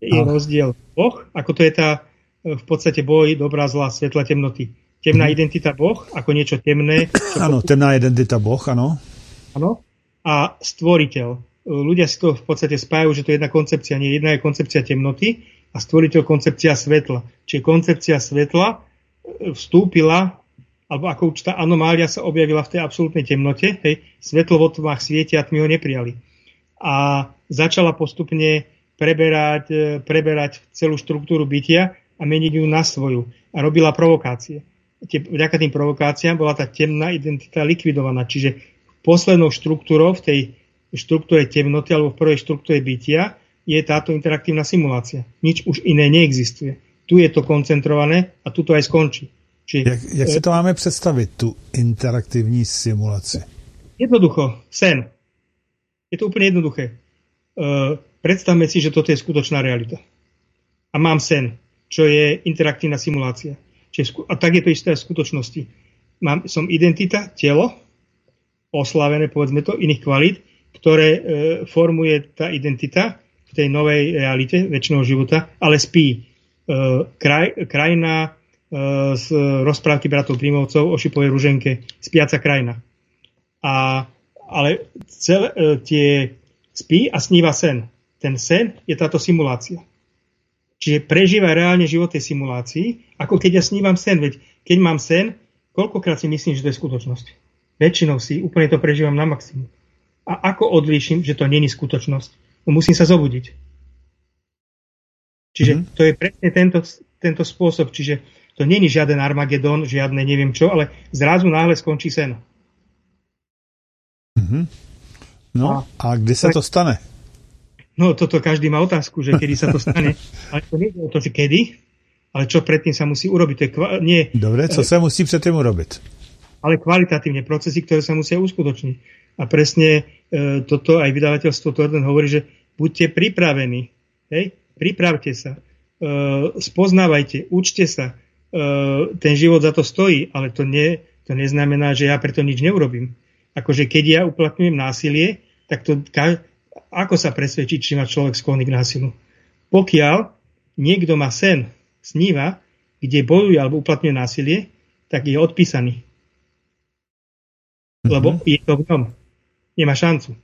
Je a... rozdiel. Boh, ako to je tá v podstate boj dobrá, zlá, svetla, temnoty. Temná hmm. identita Boh, ako niečo temné. Áno, temná identita Boh, áno. Áno. A stvoriteľ. Ľudia si to v podstate spájajú, že to je jedna koncepcia. Nie, jedna je koncepcia temnoty a stvoriteľ koncepcia svetla. Čiže koncepcia svetla e, vstúpila, alebo ako určitá anomália sa objavila v tej absolútnej temnote, hej, svetlo vo tmách svietia a tmy ho neprijali. A začala postupne preberať, e, preberať celú štruktúru bytia a meniť ju na svoju. A robila provokácie. Vďaka tým provokáciám bola tá temná identita likvidovaná. Čiže poslednou štruktúrou v tej štruktúre temnoty alebo v prvej štruktúre bytia je táto interaktívna simulácia. Nič už iné neexistuje. Tu je to koncentrované a tu to aj skončí. Či, jak, jak si to máme představit, tu interaktivní simulaci? Jednoducho, sen. Je to úplne jednoduché. Uh, predstavme si, že toto je skutočná realita. A mám sen, čo je interaktívna simulácia. Čiže, a tak je to isté v skutočnosti. Mám, som identita, telo, oslavené, povedzme to, iných kvalít, ktoré e, formuje tá identita tej novej realite väčšinou života, ale spí. E, kraj, krajina e, z rozprávky bratov Prímovcov o šipovej ruženke, spiaca krajina. A, ale celé e, tie spí a sníva sen. Ten sen je táto simulácia. Čiže prežíva reálne život tej simulácii, ako keď ja snívam sen. Veď keď mám sen, koľkokrát si myslím, že to je skutočnosť. Väčšinou si úplne to prežívam na maximum. A ako odlíšim, že to není skutočnosť? No musím sa zobudiť. Čiže mm-hmm. to je presne tento, tento spôsob. Čiže to není žiaden Armagedon, žiadne neviem čo, ale zrazu náhle skončí sen. Mm-hmm. No a, a kde sa tak, to stane? No toto každý má otázku, že kedy sa to stane. ale to nie je o to, že kedy, ale čo predtým sa musí urobiť. To je kva- nie, Dobre, co sa musí predtým urobiť? Ale kvalitatívne procesy, ktoré sa musia uskutočniť. A presne toto aj vydavateľstvo Torden hovorí, že buďte pripravení. Hej? Pripravte sa. E, spoznávajte, učte sa. E, ten život za to stojí, ale to, nie, to neznamená, že ja preto nič neurobím. Akože keď ja uplatňujem násilie, tak to ako sa presvedčiť, či má človek sklonný k násilu. Pokiaľ niekto má sen, sníva, kde bojuje alebo uplatňuje násilie, tak je odpísaný. Lebo mm-hmm. je to v ňom nemá šancu.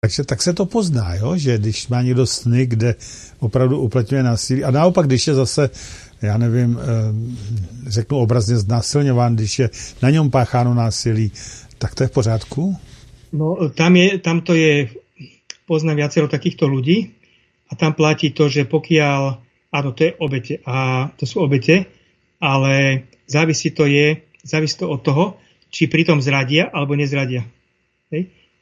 Takže tak se to pozná, jo? že když má někdo sny, kde opravdu uplatňuje násilí, a naopak, když je zase, já nevím, eh, řeknu obrazně znásilňován, když je na něm pácháno násilí, tak to je v pořádku? No, tam, je, tam to je, poznám viacero takýchto ľudí a tam platí to, že pokiaľ, áno, to je obete, a to sú obete, ale závisí to je, závisí to od toho, či pritom zradia alebo nezradia.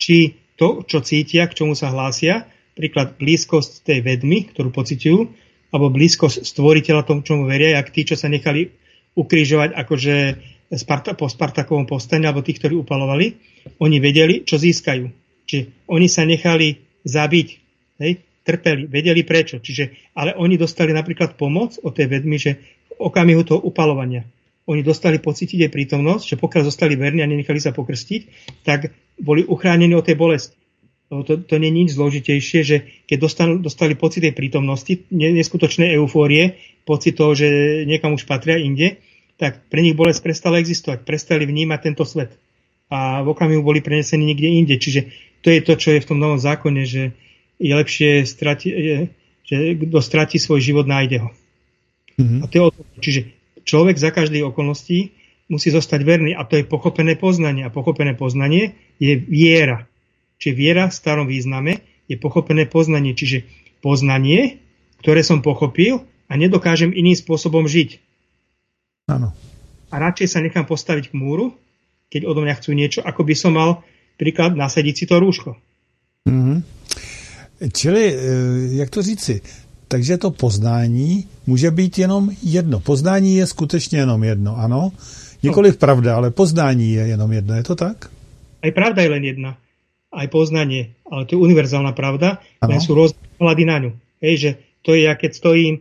Či to, čo cítia, k čomu sa hlásia, príklad blízkosť tej vedmy, ktorú pociťujú, alebo blízkosť stvoriteľa tomu, čomu veria, jak tí, čo sa nechali ukrižovať akože po Spartakovom povstane, alebo tí, ktorí upalovali, oni vedeli, čo získajú. Čiže oni sa nechali zabiť, hej, trpeli, vedeli prečo. Čiže, ale oni dostali napríklad pomoc od tej vedmy, že v okamihu toho upalovania oni dostali pocítiť aj prítomnosť, že pokiaľ zostali verní a nenechali sa pokrstiť, tak boli uchránení od tej bolesti. To, to nie je nič zložitejšie, že keď dostali, dostali pocit tej prítomnosti, neskutočnej eufórie, pocit toho, že niekam už patria inde, tak pre nich bolesť prestala existovať, prestali vnímať tento svet. A v okamihu boli prenesení niekde inde. Čiže to je to, čo je v tom novom zákone, že je lepšie, strati, že kto stratí svoj život, nájde ho. Mm-hmm. A to je Čiže človek za každej okolností musí zostať verný a to je pochopené poznanie. A pochopené poznanie je viera. Čiže viera v starom význame je pochopené poznanie. Čiže poznanie, ktoré som pochopil a nedokážem iným spôsobom žiť. Áno. A radšej sa nechám postaviť k múru, keď odo mňa chcú niečo, ako by som mal príklad nasadiť si to rúško. Mm-hmm. Čili, e, jak to říci, takže to poznání může být jenom jedno. Poznání je skutečně jenom jedno, ano? Nikoliv pravda, ale poznání je jenom jedno, je to tak? Aj pravda je len jedna aj poznanie, ale to je univerzálna pravda, ano. len sú rôzne hľady na ňu. Hej, že to je, ja keď stojím, e,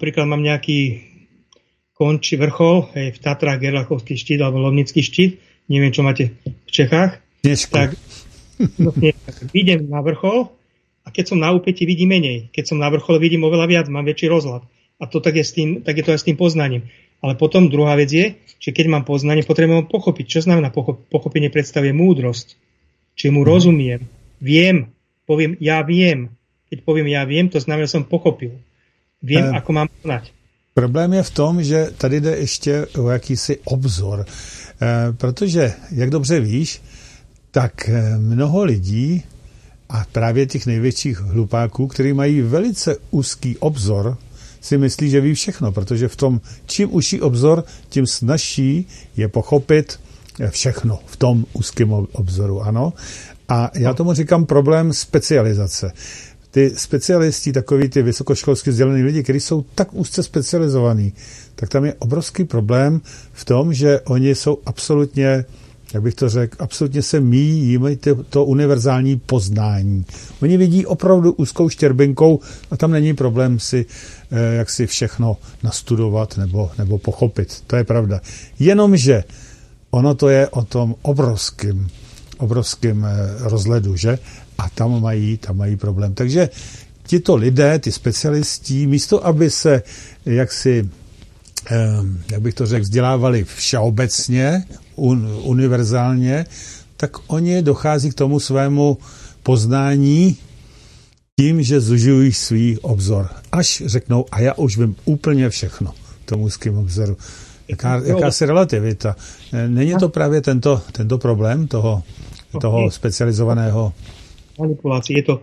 príklad mám nejaký konči vrchol, hej, v Tatrách Gerlachovský štít alebo Lovnický štít, neviem, čo máte v Čechách, Dnešku. tak no, idem na vrchol a keď som na úpeti, vidím menej. Keď som na vrchole, vidím oveľa viac, mám väčší rozhľad. A to tak je, s tým, tak je to aj s tým poznaním. Ale potom druhá vec je, že keď mám poznanie, potrebujem pochopiť. Čo znamená pochopenie predstavuje múdrosť? Čiže mu rozumiem, viem, poviem ja viem. Keď poviem ja viem, to znamená, že som pochopil. Viem, e, ako mám konať. Problém je v tom, že tady jde ještě o jakýsi obzor. E, protože, jak dobře víš, tak eh, mnoho lidí a právě těch největších hlupáků, kteří mají velice úzký obzor, si myslí, že ví všechno, protože v tom, čím užší obzor, tím snažší je pochopit všechno v tom úzkém obzoru, ano. A já tomu říkám problém specializace. Ty specialisti, takový ty vysokoškolsky vzdělaný lidi, kteří jsou tak úzce specializovaní, tak tam je obrovský problém v tom, že oni jsou absolutně jak bych to řekl, absolutně se míjí to, to univerzální poznání. Oni vidí opravdu úzkou štěrbinkou a tam není problém si eh, jak si všechno nastudovat nebo, nebo pochopit. To je pravda. Jenomže ono to je o tom obrovském, obrovském eh, rozhledu, že? A tam mají, tam mají problém. Takže tito lidé, ty specialisti, místo aby se jaksi, eh, jak bych to řekl, vzdělávali všeobecně, un, univerzálně, tak oni dochází k tomu svému poznání tím, že zužijí svý obzor. Až řeknou, a já už vím úplně všechno v tom úzkém obzoru. Jaká, jakási relativita. Není to právě tento, tento problém toho, toho specializovaného? Manipulácie. Je to,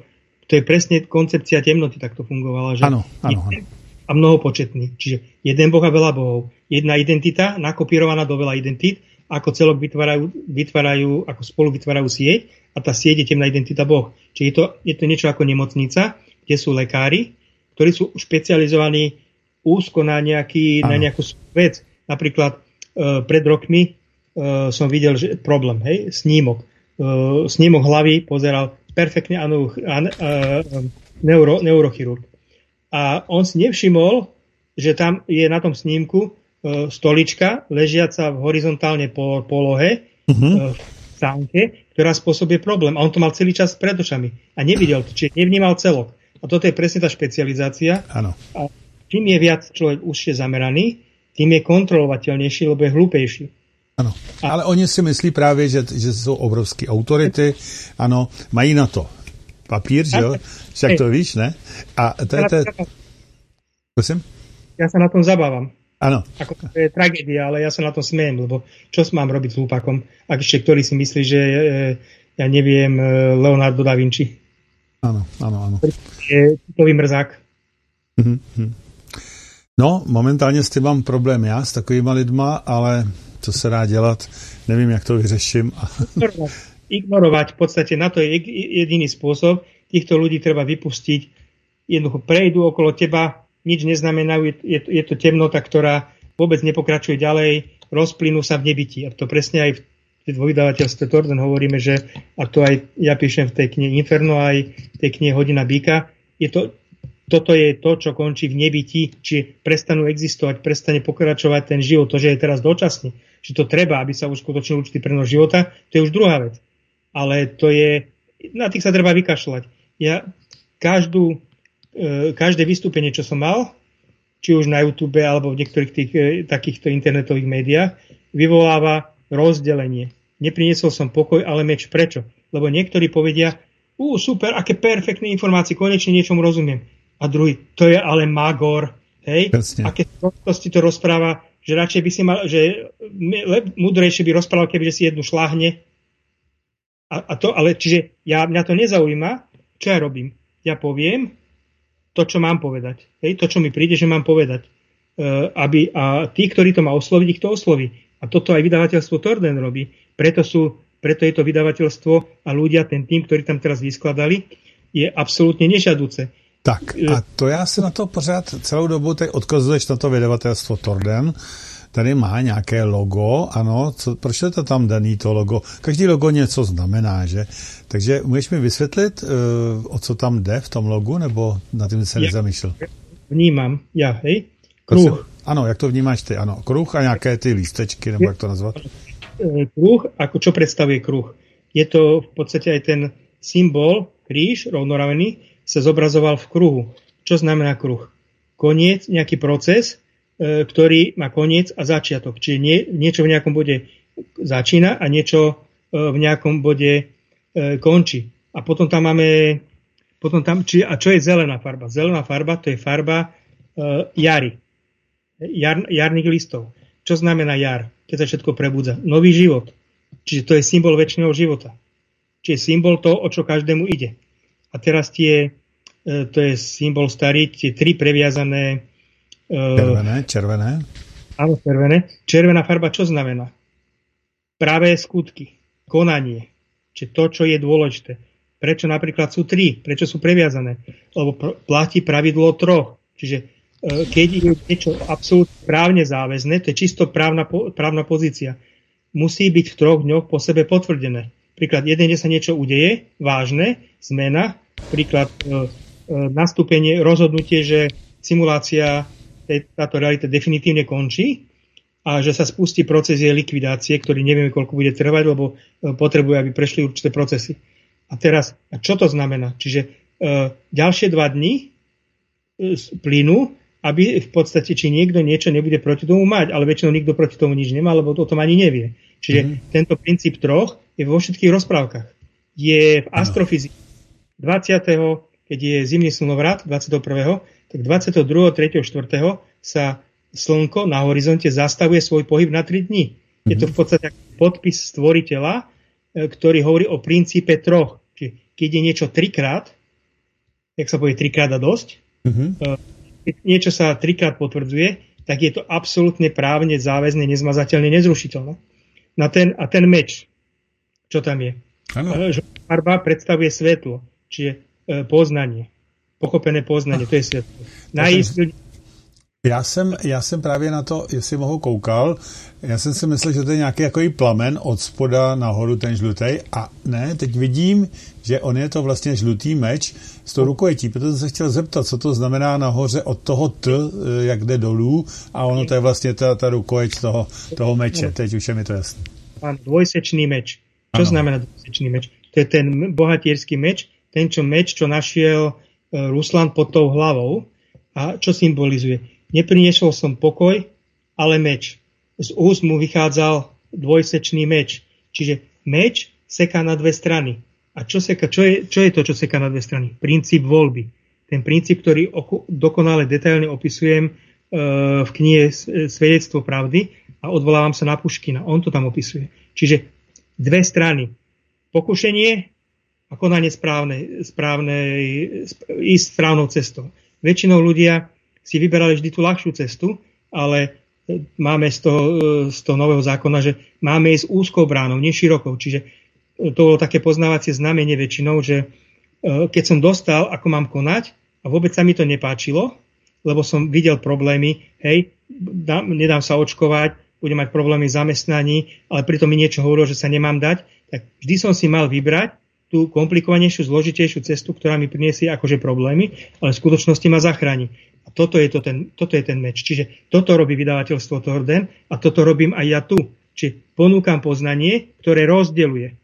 to je presne koncepcia temnoty, tak to fungovala. Že áno, áno, áno. A mnohopočetný. Čiže jeden boh a veľa bohov. Jedna identita nakopírovaná do veľa identít, ako celok vytvárajú, vytvárajú, ako spolu vytvárajú sieť a tá sieť je temná identita Boh. Čiže je to, je to niečo ako nemocnica, kde sú lekári, ktorí sú špecializovaní úzko na, nejaký, na nejakú vec Napríklad uh, pred rokmi uh, som videl že problém, hej, snímok. Uh, snímok hlavy pozeral perfektne ano, an, uh, neuro, neurochirurg. A on si nevšimol, že tam je na tom snímku stolička ležiaca v horizontálne po, polohe uh-huh. uh, v stánke, ktorá spôsobuje problém. A on to mal celý čas pred očami a nevidel to, čiže nevnímal celok. A toto je presne tá špecializácia. Áno. A čím je viac človek užšie zameraný, tým je kontrolovateľnejší, lebo je hlúpejší. Ano, ale oni si myslí právě, že, že jsou obrovské autority, ano, mají na to papír, že jo? Však to víš, ne? A to je to... Prosím? Ja sa na tom zabávam. Áno. Ako to je tragédia, ale ja sa na to smiem, lebo čo mám robiť s hlúpakom, ak ešte ktorý si myslí, že je, ja neviem, e, Leonardo da Vinci. Áno, áno, áno. Je to mrzák. Mm-hmm. No, momentálně s tím mám problém já s takovýma lidma, ale co se dá dělat, nevím, jak to vyřeším. Ignorovať v podstate na to je jediný spôsob. Týchto ľudí treba vypustiť. Jednoducho prejdú okolo teba, nič neznamenajú, je, je to temnota, ktorá vôbec nepokračuje ďalej, rozplynú sa v nebyti. A to presne aj v vo vydavateľstve Torden hovoríme, že, a to aj ja píšem v tej knihe Inferno, aj v tej knihe Hodina býka, je to toto je to, čo končí v nebyti, či prestanú existovať, prestane pokračovať ten život, to, že je teraz dočasný, že to treba, aby sa uskutočnil určitý prenos života, to je už druhá vec. Ale to je, na tých sa treba vykašľať. Ja každú, každé vystúpenie, čo som mal, či už na YouTube alebo v niektorých tých e, takýchto internetových médiách, vyvoláva rozdelenie. Nepriniesol som pokoj, ale meč. Prečo? Lebo niektorí povedia, ú, super, aké perfektné informácie, konečne niečomu rozumiem a druhý, to je ale magor, hej? Presne. A keď prostosti to rozpráva, že radšej by si mal, že múdrejšie by rozprával, keby si jednu šláhne. A, a to, ale čiže ja, mňa to nezaujíma, čo ja robím. Ja poviem to, čo mám povedať. Hej? To, čo mi príde, že mám povedať. Uh, aby, a tí, ktorí to má osloviť, ich to osloví. A toto aj vydavateľstvo Torden robí. Preto, sú, preto je to vydavateľstvo a ľudia, ten tým, ktorý tam teraz vyskladali, je absolútne nežadúce tak a to já si na to pořád celou dobu teď odkazuješ na to vydavatelstvo Torden, tady má nějaké logo, ano, co, proč je to tam daný to logo? Každý logo něco znamená, že? Takže můžeš mi vysvětlit, uh, o co tam jde v tom logu, nebo na tím se nezamýšlel? Vnímám, já, hej? Kruh. Ano, jak to vnímáš ty? Ano, kruh a nějaké ty lístečky, nebo jak to nazvat? E, kruh, ako čo predstavuje kruh? Je to v podstate aj ten symbol, kríž, rovnoravený, sa zobrazoval v kruhu. Čo znamená kruh? Koniec, nejaký proces, ktorý má koniec a začiatok. Čiže nie, niečo v nejakom bode začína a niečo e, v nejakom bode e, končí. A potom tam máme, potom tam, či, a čo je zelená farba? Zelená farba to je farba e, jary, jar, jarných listov. Čo znamená jar, keď sa všetko prebudza? Nový život. Čiže to je symbol väčšného života. Čiže symbol to, o čo každému ide. A teraz tie, e, to je symbol starý, tie tri previazané... E, červené, červené. Áno, červené. Červená farba čo znamená? Pravé skutky, konanie, čiže to, čo je dôležité. Prečo napríklad sú tri? Prečo sú previazané? Lebo platí pravidlo troch. Čiže e, keď je niečo absolútne právne záväzné, to je čisto právna, právna pozícia, musí byť v troch dňoch po sebe potvrdené. Príklad, jeden deň sa niečo udeje, vážne, zmena, príklad e, e, nastúpenie, rozhodnutie, že simulácia táto realita definitívne končí a že sa spustí proces jej likvidácie, ktorý nevieme, koľko bude trvať, lebo e, potrebuje, aby prešli určité procesy. A teraz, a čo to znamená? Čiže e, ďalšie dva dni e, plynú, aby v podstate, či niekto niečo nebude proti tomu mať, ale väčšinou nikto proti tomu nič nemá, lebo o tom ani nevie. Čiže mm-hmm. tento princíp troch je vo všetkých rozprávkach. Je v astrofyzike 20. keď je zimný slnovrat 21. tak 22., 3., 4. sa slnko na horizonte zastavuje svoj pohyb na 3 dní. Mm-hmm. Je to v mhm. podstate podpis stvoriteľa, e, ktorý hovorí o princípe troch. Čiže keď je niečo trikrát, jak sa povie trikrát a dosť, mm-hmm. keď niečo sa trikrát potvrdzuje, tak je to absolútne právne záväzne, nezmazateľne, nezrušiteľné. Na ten, a ten meč, čo tam je? Ano. E, farba predstavuje svetlo. Čiže e, poznanie. Pochopené poznanie, to je světlo. Najistilnější já jsem, já jsem právě na to, jestli mohu koukal, já jsem si myslel, že to je nějaký jako plamen od spoda nahoru, ten žlutý. A ne, teď vidím, že on je to vlastně žlutý meč s tou rukojetí. Proto jsem se chtěl zeptat, co to znamená nahoře od toho T, e, jak jde dolů, a ono to je vlastně ta, ta rukojeť toho, toho meče. Teď už je mi to jasné. Pán, dvojsečný meč. Čo ano. znamená dvojsečný meč? To je ten bohatierský meč, ten čo meč, čo našiel Ruslan pod tou hlavou a čo symbolizuje. Nepriniesol som pokoj, ale meč. Z úst mu vychádzal dvojsečný meč. Čiže meč seká na dve strany. A čo, seka, čo, je, čo je to, čo seká na dve strany? Princíp voľby. Ten princíp, ktorý dokonale detailne opisujem e, v knihe Svedectvo pravdy a odvolávam sa na Puškina. On to tam opisuje. Čiže dve strany pokušenie a konanie správne, správne, ísť správnou cestou. Väčšinou ľudia si vyberali vždy tú ľahšiu cestu, ale máme z toho, z toho nového zákona, že máme ísť úzkou bránou, nie širokou. Čiže to bolo také poznávacie znamenie väčšinou, že e, keď som dostal, ako mám konať a vôbec sa mi to nepáčilo, lebo som videl problémy, hej, dám, nedám sa očkovať, budem mať problémy v zamestnaní, ale pritom mi niečo hovorilo, že sa nemám dať, tak vždy som si mal vybrať tú komplikovanejšiu, zložitejšiu cestu, ktorá mi priniesie akože problémy, ale v skutočnosti ma zachráni. A toto je, to ten, toto je ten meč. Čiže toto robí vydavateľstvo Torden a toto robím aj ja tu. Čiže ponúkam poznanie, ktoré rozdeluje.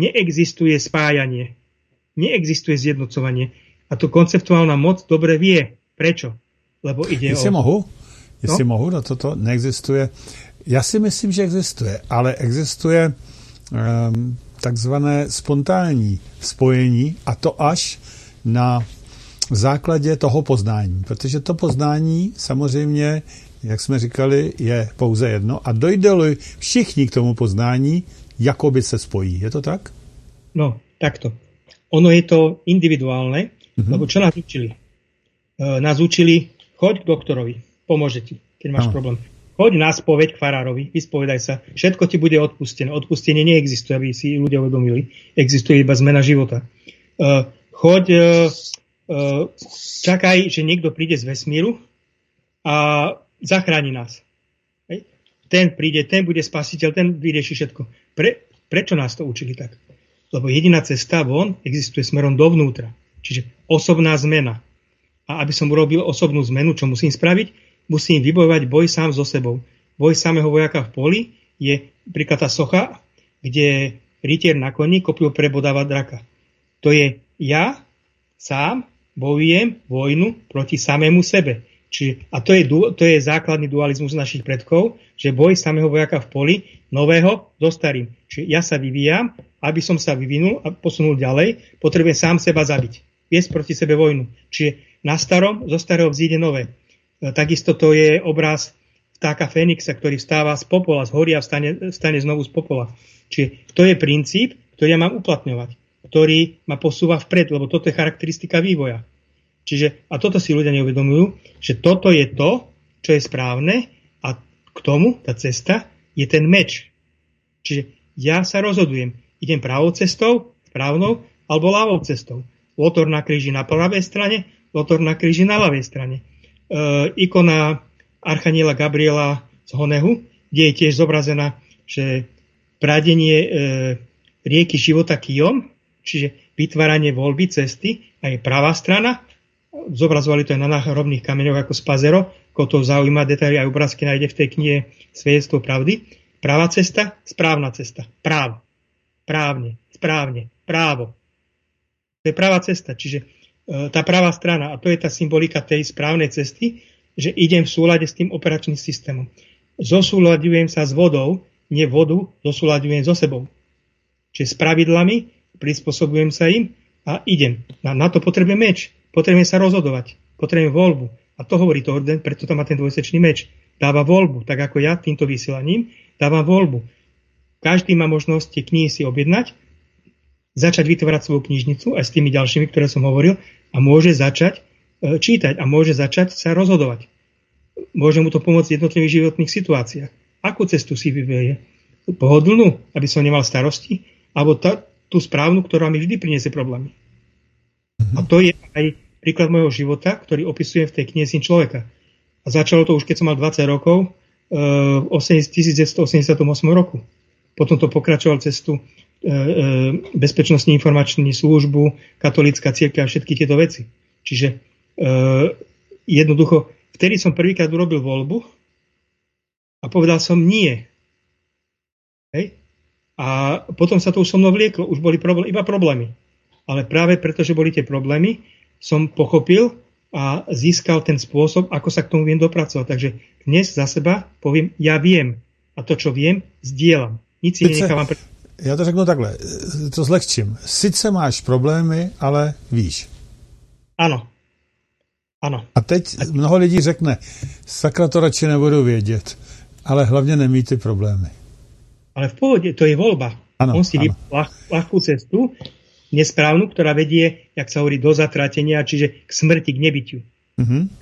Neexistuje spájanie. Neexistuje zjednocovanie. A to konceptuálna moc dobre vie. Prečo? Lebo ide Jestli o... mohu? Jestli no? mohu, no toto neexistuje. Já si myslím, že existuje, ale existuje um, takzvané spontánní spojení a to až na základě toho poznání. Protože to poznání samozřejmě, jak jsme říkali, je pouze jedno a dojde všichni k tomu poznání, jako by se spojí. Je to tak? No, takto. Ono je to individuálne, mm-hmm. lebo čo nás učili? E, nás učili, choď k doktorovi, pomôže ti, keď máš no. problém. Choď na spoveď k farárovi, vyspovedaj sa, všetko ti bude odpustené. Odpustenie neexistuje, aby si ľudia uvedomili. Existuje iba zmena života. Uh, choď, uh, uh, čakaj, že niekto príde z vesmíru a zachráni nás. Hej. Ten príde, ten bude spasiteľ, ten vyrieši všetko. Pre, prečo nás to učili tak? Lebo jediná cesta von existuje smerom dovnútra. Čiže osobná zmena. A aby som urobil osobnú zmenu, čo musím spraviť? Musím vybojovať boj sám so sebou. Boj samého vojaka v poli je príklad tá socha, kde rytier na koni kopiu prebodáva draka. To je ja sám bojujem vojnu proti samému sebe. Čiže, a to je, to je základný dualizmus našich predkov, že boj samého vojaka v poli, nového so starým. Čiže ja sa vyvíjam, aby som sa vyvinul a posunul ďalej, potrebujem sám seba zabiť. Viesť proti sebe vojnu. Čiže na starom, zo starého vzíde nové. E, takisto to je obraz vtáka Fénixa, ktorý vstáva z popola, z hory a vstane, vstane znovu z popola. Čiže to je princíp, ktorý ja mám uplatňovať, ktorý ma posúva vpred, lebo toto je charakteristika vývoja. Čiže, a toto si ľudia neuvedomujú, že toto je to, čo je správne a k tomu tá cesta je ten meč. Čiže ja sa rozhodujem, idem pravou cestou, správnou, alebo ľavou cestou. Lotor na kríži na pravej strane, lotor na kríži na ľavej strane ikona Archaniela Gabriela z Honehu, kde je tiež zobrazená, že pradenie e, rieky života kijom, čiže vytváranie voľby cesty a je pravá strana. Zobrazovali to aj na náhrobných kameňoch ako z Pazero. Koho to zaujíma, detaily aj obrázky nájde v tej knihe Svedectvo pravdy. Pravá cesta, správna cesta. Právo. Právne, správne, právo. To je pravá cesta. Čiže E, tá pravá strana. A to je tá symbolika tej správnej cesty, že idem v súlade s tým operačným systémom. Zosúľadujem sa s vodou, nie vodu, zosúľadujem so sebou. Čiže s pravidlami, prispôsobujem sa im a idem. Na, na to potrebujem meč. Potrebujem sa rozhodovať. Potrebujem voľbu. A to hovorí to orden, preto tam má ten dvojsečný meč. Dáva voľbu, tak ako ja týmto vysielaním dávam voľbu. Každý má možnosť tie knihy si objednať, začať vytvárať svoju knižnicu aj s tými ďalšími, ktoré som hovoril a môže začať e, čítať a môže začať sa rozhodovať. Môže mu to pomôcť v jednotlivých životných situáciách. Akú cestu si vyberie? Pohodlnú, aby som nemal starosti? Alebo tá, tú správnu, ktorá mi vždy priniesie problémy? A to je aj príklad môjho života, ktorý opisujem v tej knihe človeka. A začalo to už, keď som mal 20 rokov, e, v 1988 roku. Potom to pokračoval cestu E, e, bezpečnostní informační službu, katolická církev a všetky tieto veci. Čiže e, jednoducho, vtedy som prvýkrát urobil voľbu a povedal som nie. Hej? A potom sa to už so mnou vlieklo, už boli problém, iba problémy. Ale práve preto, že boli tie problémy, som pochopil a získal ten spôsob, ako sa k tomu viem dopracovať. Takže dnes za seba poviem, ja viem. A to, čo viem, zdieľam. Nic si nenechávam pre já to řeknu takhle, to zlehčím. Sice máš problémy, ale víš. Ano. Ano. A teď mnoho lidí řekne, sakra to radši nebudu vědět, ale hlavně nemí ty problémy. Ale v pohodě, to je volba. Ano, On si vybrá ľah, ľahkú cestu, nesprávnu, ktorá vedie, jak sa hovorí, do zatratenia, čiže k smrti, k nebytiu. Uh-huh.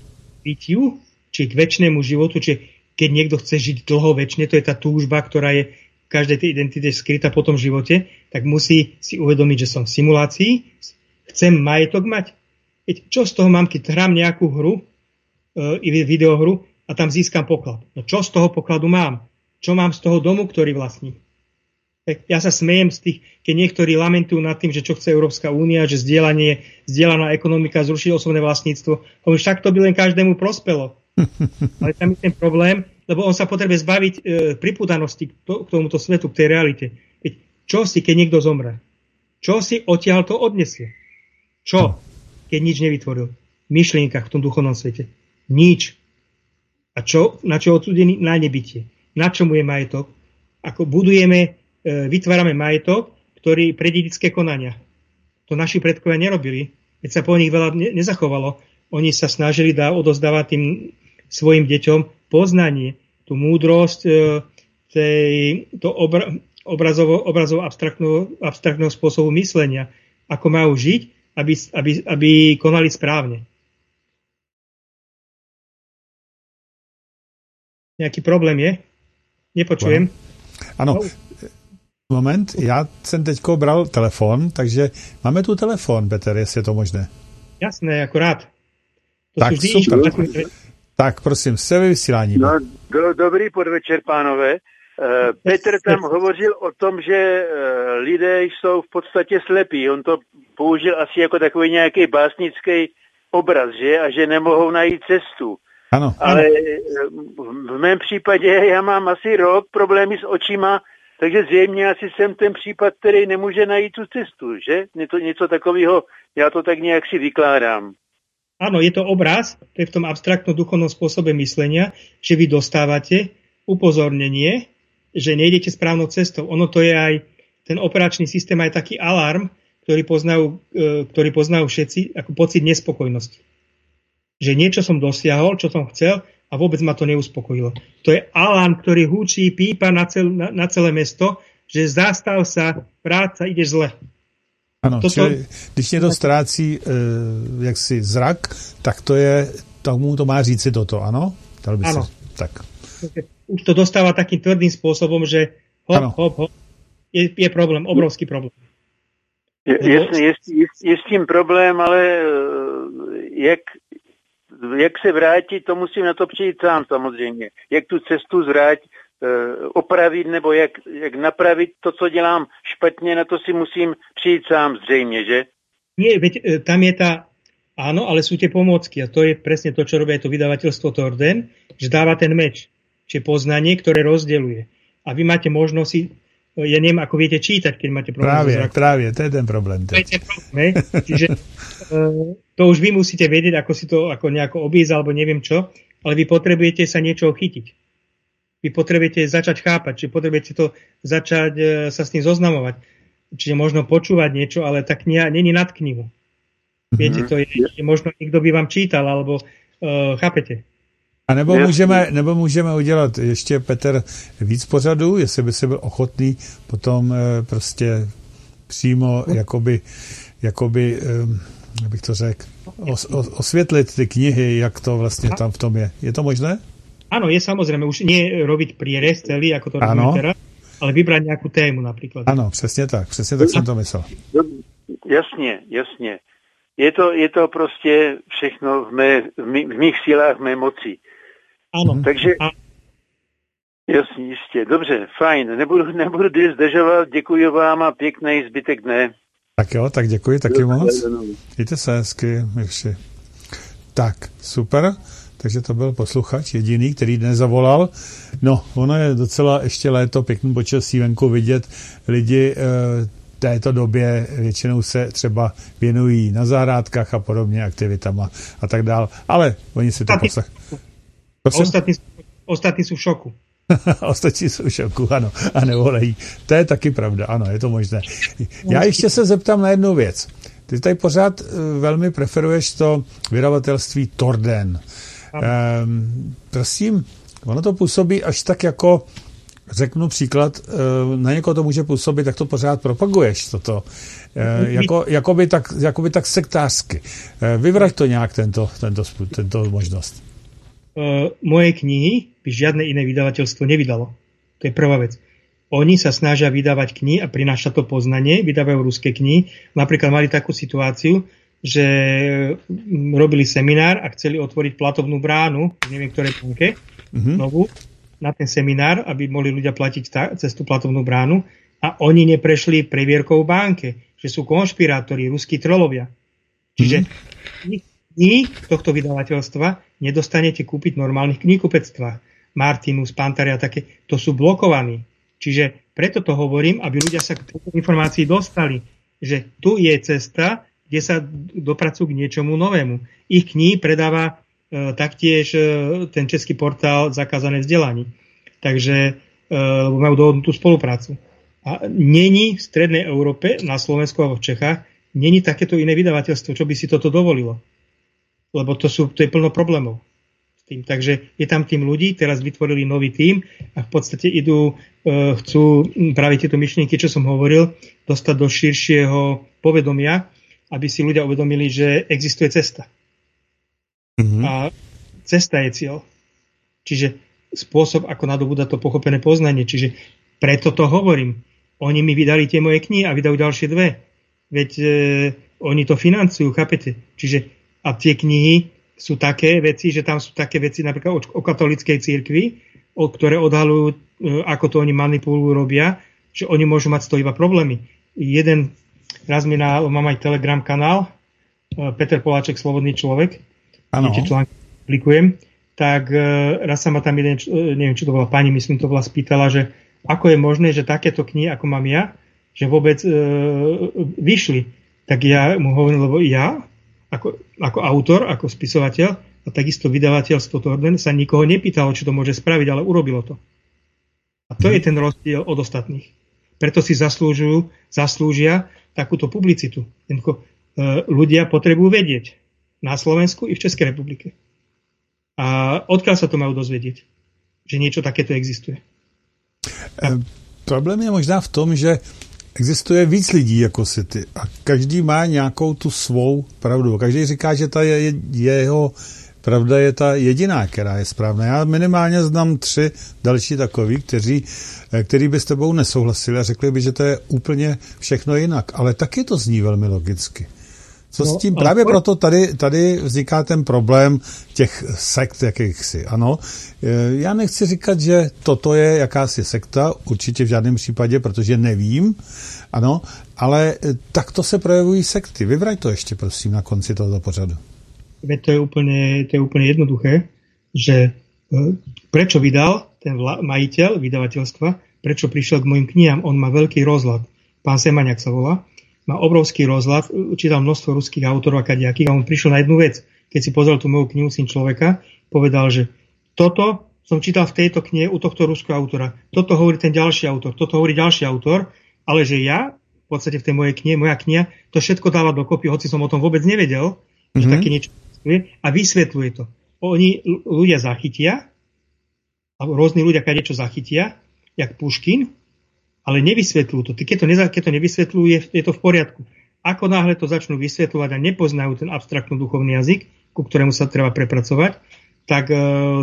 Bytiu, či k väčšnému životu, či keď niekto chce žiť dlho väčšine, to je tá túžba, ktorá je každej tej identite skrytá po tom živote, tak musí si uvedomiť, že som v simulácii, chcem majetok mať. Veď čo z toho mám, keď hrám nejakú hru, e, videohru a tam získam poklad? No čo z toho pokladu mám? Čo mám z toho domu, ktorý vlastní? Ja sa smejem z tých, keď niektorí lamentujú nad tým, že čo chce Európska únia, že zdieľanie, zdieľaná ekonomika zruší osobné vlastníctvo. Hovorím, však to by len každému prospelo. Ale tam je ten problém, lebo on sa potrebuje zbaviť e, pripúdanosti k, to, k tomuto svetu, k tej realite. Veď čo si, keď niekto zomre? Čo si odtiaľ to odnesie? Čo, keď nič nevytvoril? V myšlienkach v tom duchovnom svete. Nič. A čo, na čo odsudený? Na nebytie. Na čomu je majetok? Ako budujeme E, vytvárame majetok, ktorý pre dedické konania. To naši predkovia nerobili, keď sa po nich veľa nezachovalo. Oni sa snažili dá odozdávať tým svojim deťom poznanie, tú múdrosť, e, tej, to obra, obrazovo, obrazovo abstraktného, abstraktného spôsobu myslenia, ako majú žiť, aby, aby, aby konali správne. Nejaký problém je? Nepočujem. Áno, Moment, já jsem teď bral telefon, takže máme tu telefon, Peter, jestli je to možné. Jasné, akorát. To tak, super. Tak, prosím, se vysílání. No, do, dobrý podvečer, pánové. Uh, Petr tam hovořil o tom, že uh, lidé jsou v podstatě slepí. On to použil asi jako takový nějaký básnický obraz, že? A že nemohou najít cestu. Ano. Ale ano. v mém případě já mám asi rok problémy s očima, takže zřejmě asi jsem ten případ, který nemůže najít tu cestu, že? Něco, něco takového, já to tak nějak si vykládám. Áno, je to obraz, to je v tom abstraktnom duchovnom spôsobe myslenia, že vy dostávate upozornenie, že nejdete správnou cestou. Ono to je aj, ten operačný systém aj taký alarm, ktorý poznajú, e, ktorý poznajú všetci ako pocit nespokojnosti. Že niečo som dosiahol, čo som chcel a vôbec ma to neuspokojilo. To je alarm, ktorý húčí, pípa na, cel, na, na celé mesto, že zastav sa, práca, ide zle. Ano, Toto... čili, když někdo ztrácí e, jaksi zrak, tak to je, tomu to má říci toto, ano? Dal by ano. Se, tak. Už to dostáva takým tvrdým spôsobom, že hop, ano. hop, hop, je, je problém, obrovský problém. Je, je, je, je, je s tím problém, ale e, jak, jak se vrátit, to musím na to přijít sám samozřejmě. Jak tu cestu eh, opravit nebo jak, jak napravit to, co dělám špatně, na to si musím přijít sám zřejmě, že? Nie, veď eh, tam je tá, áno, ale sú tie pomôcky a to je presne to, čo robí to vydavateľstvo Torden, že dáva ten meč, čiže poznanie, ktoré rozdeluje. A vy máte možnosť si ja neviem, ako viete čítať, keď máte problém Právě, právě, to je ten problém. To je ten problém, Čiže uh, to už vy musíte vedieť, ako si to ako nejako obísť, alebo neviem čo, ale vy potrebujete sa niečo chytiť. Vy potrebujete začať chápať, či potrebujete to začať uh, sa s tým zoznamovať. Čiže možno počúvať niečo, ale tak kniha není nad knihu. Mm-hmm. Viete, to je, je možno niekto by vám čítal, alebo uh, chápete. A nebo můžeme, nebo můžeme udělat ještě, Petr, víc pořadů, jestli by se byl ochotný potom e, prostě přímo jakoby, jakoby e, jak bych to řekl, os, os, osvětlit ty knihy, jak to vlastně tam v tom je. Je to možné? Áno, je samozrejme. Už nie robiť prierez celý, ako to robíme teraz, ale vybrať nejakú tému napríklad. Ano, přesně tak. Přesně tak jsem to myslel. Jasně, jasně. Je to, je to prostě všechno v, mé, v, mý, v mých silách, v mé moci. Ano. Takže Jasně, jistě. Dobře, fajn. Nebudu, nebudu zdržovat. Děkuji vám a pěkný zbytek dne. Tak jo, tak děkuji taky moc. Mějte se hezky, Mirši. Tak, super. Takže to byl posluchač jediný, který dnes zavolal. No, ono je docela ještě léto, pěkný počasí venku vidět. Lidi e, této době většinou se třeba věnují na zahrádkách a podobně aktivitama a tak dál. Ale oni si to poslech. Ostatní, ostatní jsou v šoku. Ostatní jsou v šoku, ano, a nevolají. To je taky pravda, ano, je to možné. Já ještě se zeptám na jednu věc. Ty tady pořád uh, velmi preferuješ to vydavatelství Torden. Um, prosím, ono to působí až tak jako řeknu příklad, eh, na někoho to může působit, tak to pořád propaguješ, toto. Eh, jako, jakoby, tak, jakoby tak sektářsky. Eh, vyvrať to nějak, tento, tento, tento možnost. Moje knihy by žiadne iné vydavateľstvo nevydalo. To je prvá vec. Oni sa snažia vydávať knihy a prinášať to poznanie, vydávajú ruské knihy. Napríklad mali takú situáciu, že mm, robili seminár a chceli otvoriť platovnú bránu, neviem ktoré banke, mm-hmm. novú, na ten seminár, aby mohli ľudia platiť ta, cez tú platovnú bránu a oni neprešli previerkou v banke, že sú konšpirátori, ruskí trolovia. Čiže mm-hmm. kníh tohto vydavateľstva nedostanete kúpiť v normálnych kníhkupectvách. Martinus, Pantari a také, to sú blokovaní. Čiže preto to hovorím, aby ľudia sa k tejto informácii dostali, že tu je cesta, kde sa dopracujú k niečomu novému. Ich kníh predáva e, taktiež e, ten český portál Zakázané vzdelanie. Takže e, majú dohodnutú spoluprácu. A není v Strednej Európe, na Slovensku alebo v Čechách, není takéto iné vydavateľstvo, čo by si toto dovolilo. Lebo to, sú, to je plno problémov tým. Takže je tam tým ľudí, teraz vytvorili nový tým a v podstate idú, e, chcú práve tieto myšlienky, čo som hovoril, dostať do širšieho povedomia, aby si ľudia uvedomili, že existuje cesta. Mm-hmm. A cesta je cieľ. Čiže spôsob, ako nadobúda to pochopené poznanie. Čiže preto to hovorím. Oni mi vydali tie moje knihy a vydajú ďalšie dve. Veď e, oni to financujú, chápete? Čiže a tie knihy sú také veci, že tam sú také veci napríklad o, o katolickej církvi, o, ktoré odhalujú, e, ako to oni manipulujú, robia, že oni môžu mať z toho iba problémy. Jeden, raz mi na, mám aj telegram kanál, e, Peter Poláček, Slobodný človek, ano. tie články publikujem, tak e, raz sa ma tam jeden, neviem, čo to bola pani, myslím, to bola spýtala, že ako je možné, že takéto knihy, ako mám ja, že vôbec e, vyšli. Tak ja mu hovorím, lebo ja ako, ako autor, ako spisovateľ a takisto vydavateľstvo Torden sa nikoho nepýtalo, či to môže spraviť, ale urobilo to. A to je mhm. ten rozdiel od ostatných. Preto si zaslúžujú, zaslúžia takúto publicitu. Jednoducho, e, ľudia potrebujú vedieť na Slovensku i v Českej republike. A odkiaľ sa to majú dozvedieť, že niečo takéto existuje. E, problém je možná v tom, že existuje víc lidí jako si ty a každý má nějakou tu svou pravdu. Každý říká, že ta je, je jeho pravda je ta jediná, která je správná. Já minimálně znám tři další takový, kteří, eh, který by s tebou nesouhlasili a řekli by, že to je úplně všechno jinak. Ale taky to zní velmi logicky. Co no, s tím? Právě proto tady, tady vzniká ten problém těch sekt jakýchsi. Ano, e, já nechci říkat, že toto je jakási sekta, určitě v žádném případě, protože nevím, ano, ale e, takto se projevují sekty. Vyvrať to ještě, prosím, na konci tohoto pořadu. To je úplně, to je úplně jednoduché, že e, prečo vydal ten majiteľ vydavateľstva, prečo prišiel k mojim knihám, on má veľký rozhľad. Pán Semaniak sa volá má obrovský rozhľad, čítal množstvo ruských autorov a kadejakých a on prišiel na jednu vec. Keď si pozrel tú moju knihu Syn človeka, povedal, že toto som čítal v tejto knihe u tohto ruského autora. Toto hovorí ten ďalší autor, toto hovorí ďalší autor, ale že ja v podstate v tej mojej knihe, moja kniha, to všetko dáva dokopy, hoci som o tom vôbec nevedel, mm-hmm. že mhm. také niečo a vysvetľuje to. Oni ľudia zachytia, a rôzni ľudia kadečo zachytia, jak Puškin, ale nevysvetľujú to. Keď to, neza, keď to nevysvetľujú, je, je to v poriadku. Ako náhle to začnú vysvetľovať a nepoznajú ten abstraktný duchovný jazyk, ku ktorému sa treba prepracovať, tak e,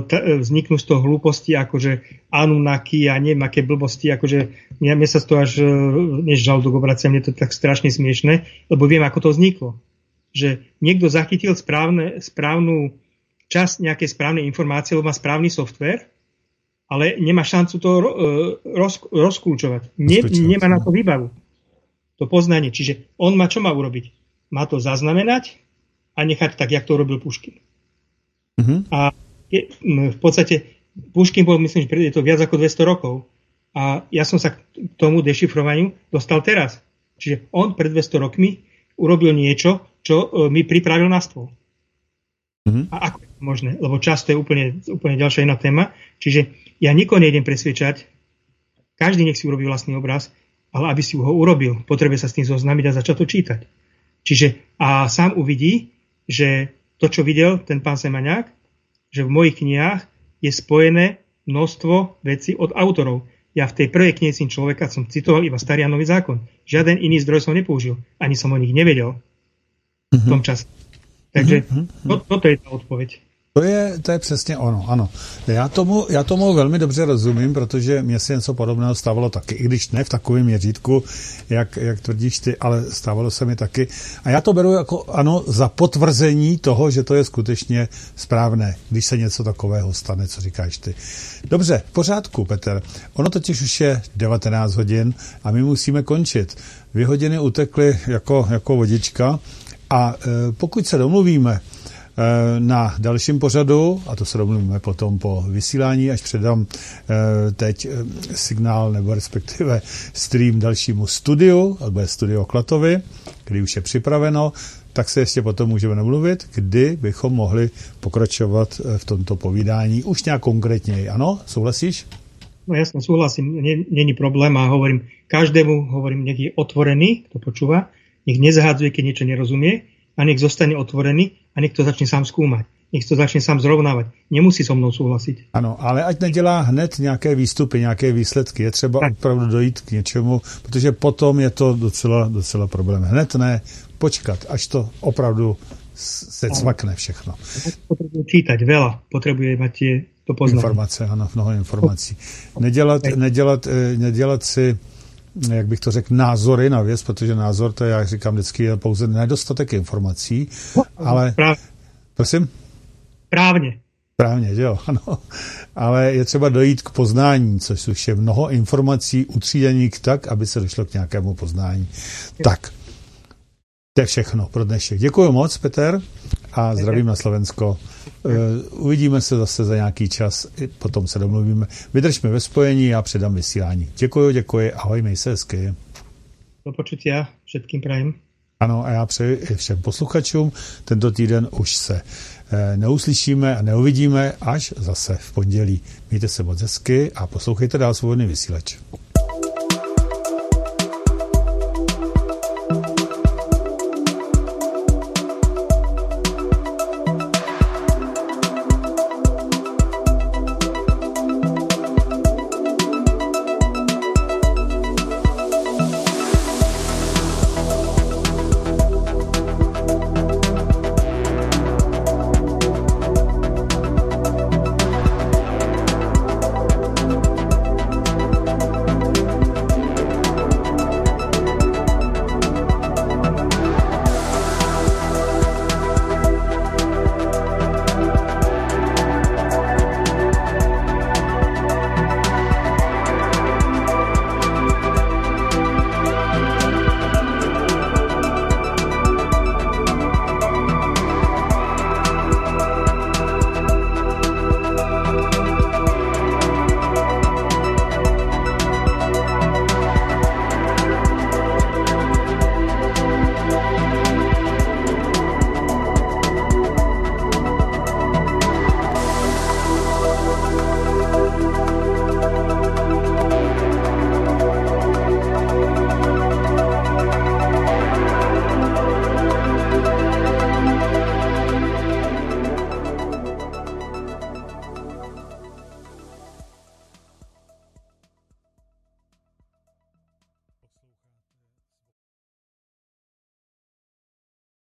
t- e, vzniknú z toho hlúposti, akože Anunnaki a neviem aké blbosti, akože mňa, mňa sa to až e, než žalúdok obracia, mne to tak strašne smiešne, lebo viem, ako to vzniklo. Že niekto zachytil správne, správnu časť nejakej správnej informácie, lebo má správny software ale nemá šancu to e, roz, rozkľúčovať. Ne, nemá na to výbavu. To poznanie. Čiže on má čo má urobiť? Má to zaznamenať a nechať tak, jak to robil Puškin. Uh-huh. A je, v podstate Puškin bol, myslím, že je to viac ako 200 rokov. A ja som sa k tomu dešifrovaniu dostal teraz. Čiže on pred 200 rokmi urobil niečo, čo e, mi pripravil na stôl. Uh-huh. A ako je to možné? Lebo často je úplne, úplne ďalšia iná téma. Čiže ja nikoho nejdem presviečať, každý nech si urobí vlastný obraz, ale aby si ho urobil, potrebuje sa s tým zoznámiť a začať to čítať. Čiže a sám uvidí, že to, čo videl ten pán Semaňák, že v mojich knihách je spojené množstvo vecí od autorov. Ja v tej prvej knihe syn človeka som citoval iba starý a nový zákon. Žiaden iný zdroj som nepoužil. Ani som o nich nevedel v tom čase. Takže to, toto je tá odpoveď. To je, to je přesně ono, ano. Já tomu, já tomu velmi dobře rozumím, protože mě se něco podobného stávalo taky, i když ne v takovém měřítku, jak, jak tvrdíš ty, ale stávalo se mi taky. A já to beru jako, ano, za potvrzení toho, že to je skutečně správné, když se něco takového stane, co říkáš ty. Dobře, v pořádku, Petr. Ono totiž už je 19 hodin a my musíme končit. Dvě hodiny utekly jako, jako vodička a e, pokud se domluvíme, Eh, na dalším pořadu, a to se domluvíme potom po vysílání, až předám eh, teď signál nebo respektive stream dalšímu studiu, alebo je studio Klatovi, který už je připraveno, tak se ještě potom můžeme namluvit, kdy bychom mohli pokračovat v tomto povídání už nějak konkrétně. Ano, souhlasíš? No jasne, súhlasím, není problém a hovorím každému, hovorím, je otvorený, kto počúva, nech nezahádzuje, keď niečo nerozumie a nech zostane otvorený a nech to začne sám zkoumat. Nech to začne sám zrovnávat. Nemusí so mnou souhlasit. Ano, ale ať nedělá hned nějaké výstupy, nějaké výsledky. Je třeba tak. opravdu dojít k něčemu, protože potom je to docela, docela problém. Hned ne, počkat, až to opravdu se cvakne všechno. Potřebuje čítať veľa, potřebuje mať to poznat. Informace, ano, mnoho informací. Nedělat, nedělat, eh, nedělat si jak bych to řekl, názory na věc, protože názor, to je, jak říkám vždycky, je pouze nedostatek informací, ale... Právě. Prosím? Právně. Správně, že jo, ano. Ale je třeba dojít k poznání, což už je mnoho informací utříděných tak, aby se došlo k nějakému poznání. Tak, to je všechno pro dnešek. Děkuji moc, Petr, a zdravím na Slovensko. Uh, uvidíme se zase za nějaký čas, potom se domluvíme. Vydržme ve spojení a předám vysílání. Děkuji, děkuji, ahoj, měj se hezky. Do počutia všetkým prajem. Ano, a já přeji i všem posluchačům. Tento týden už se eh, neuslyšíme a neuvidíme až zase v pondělí. Mějte se moc hezky a poslouchejte dál svobodný vysílač.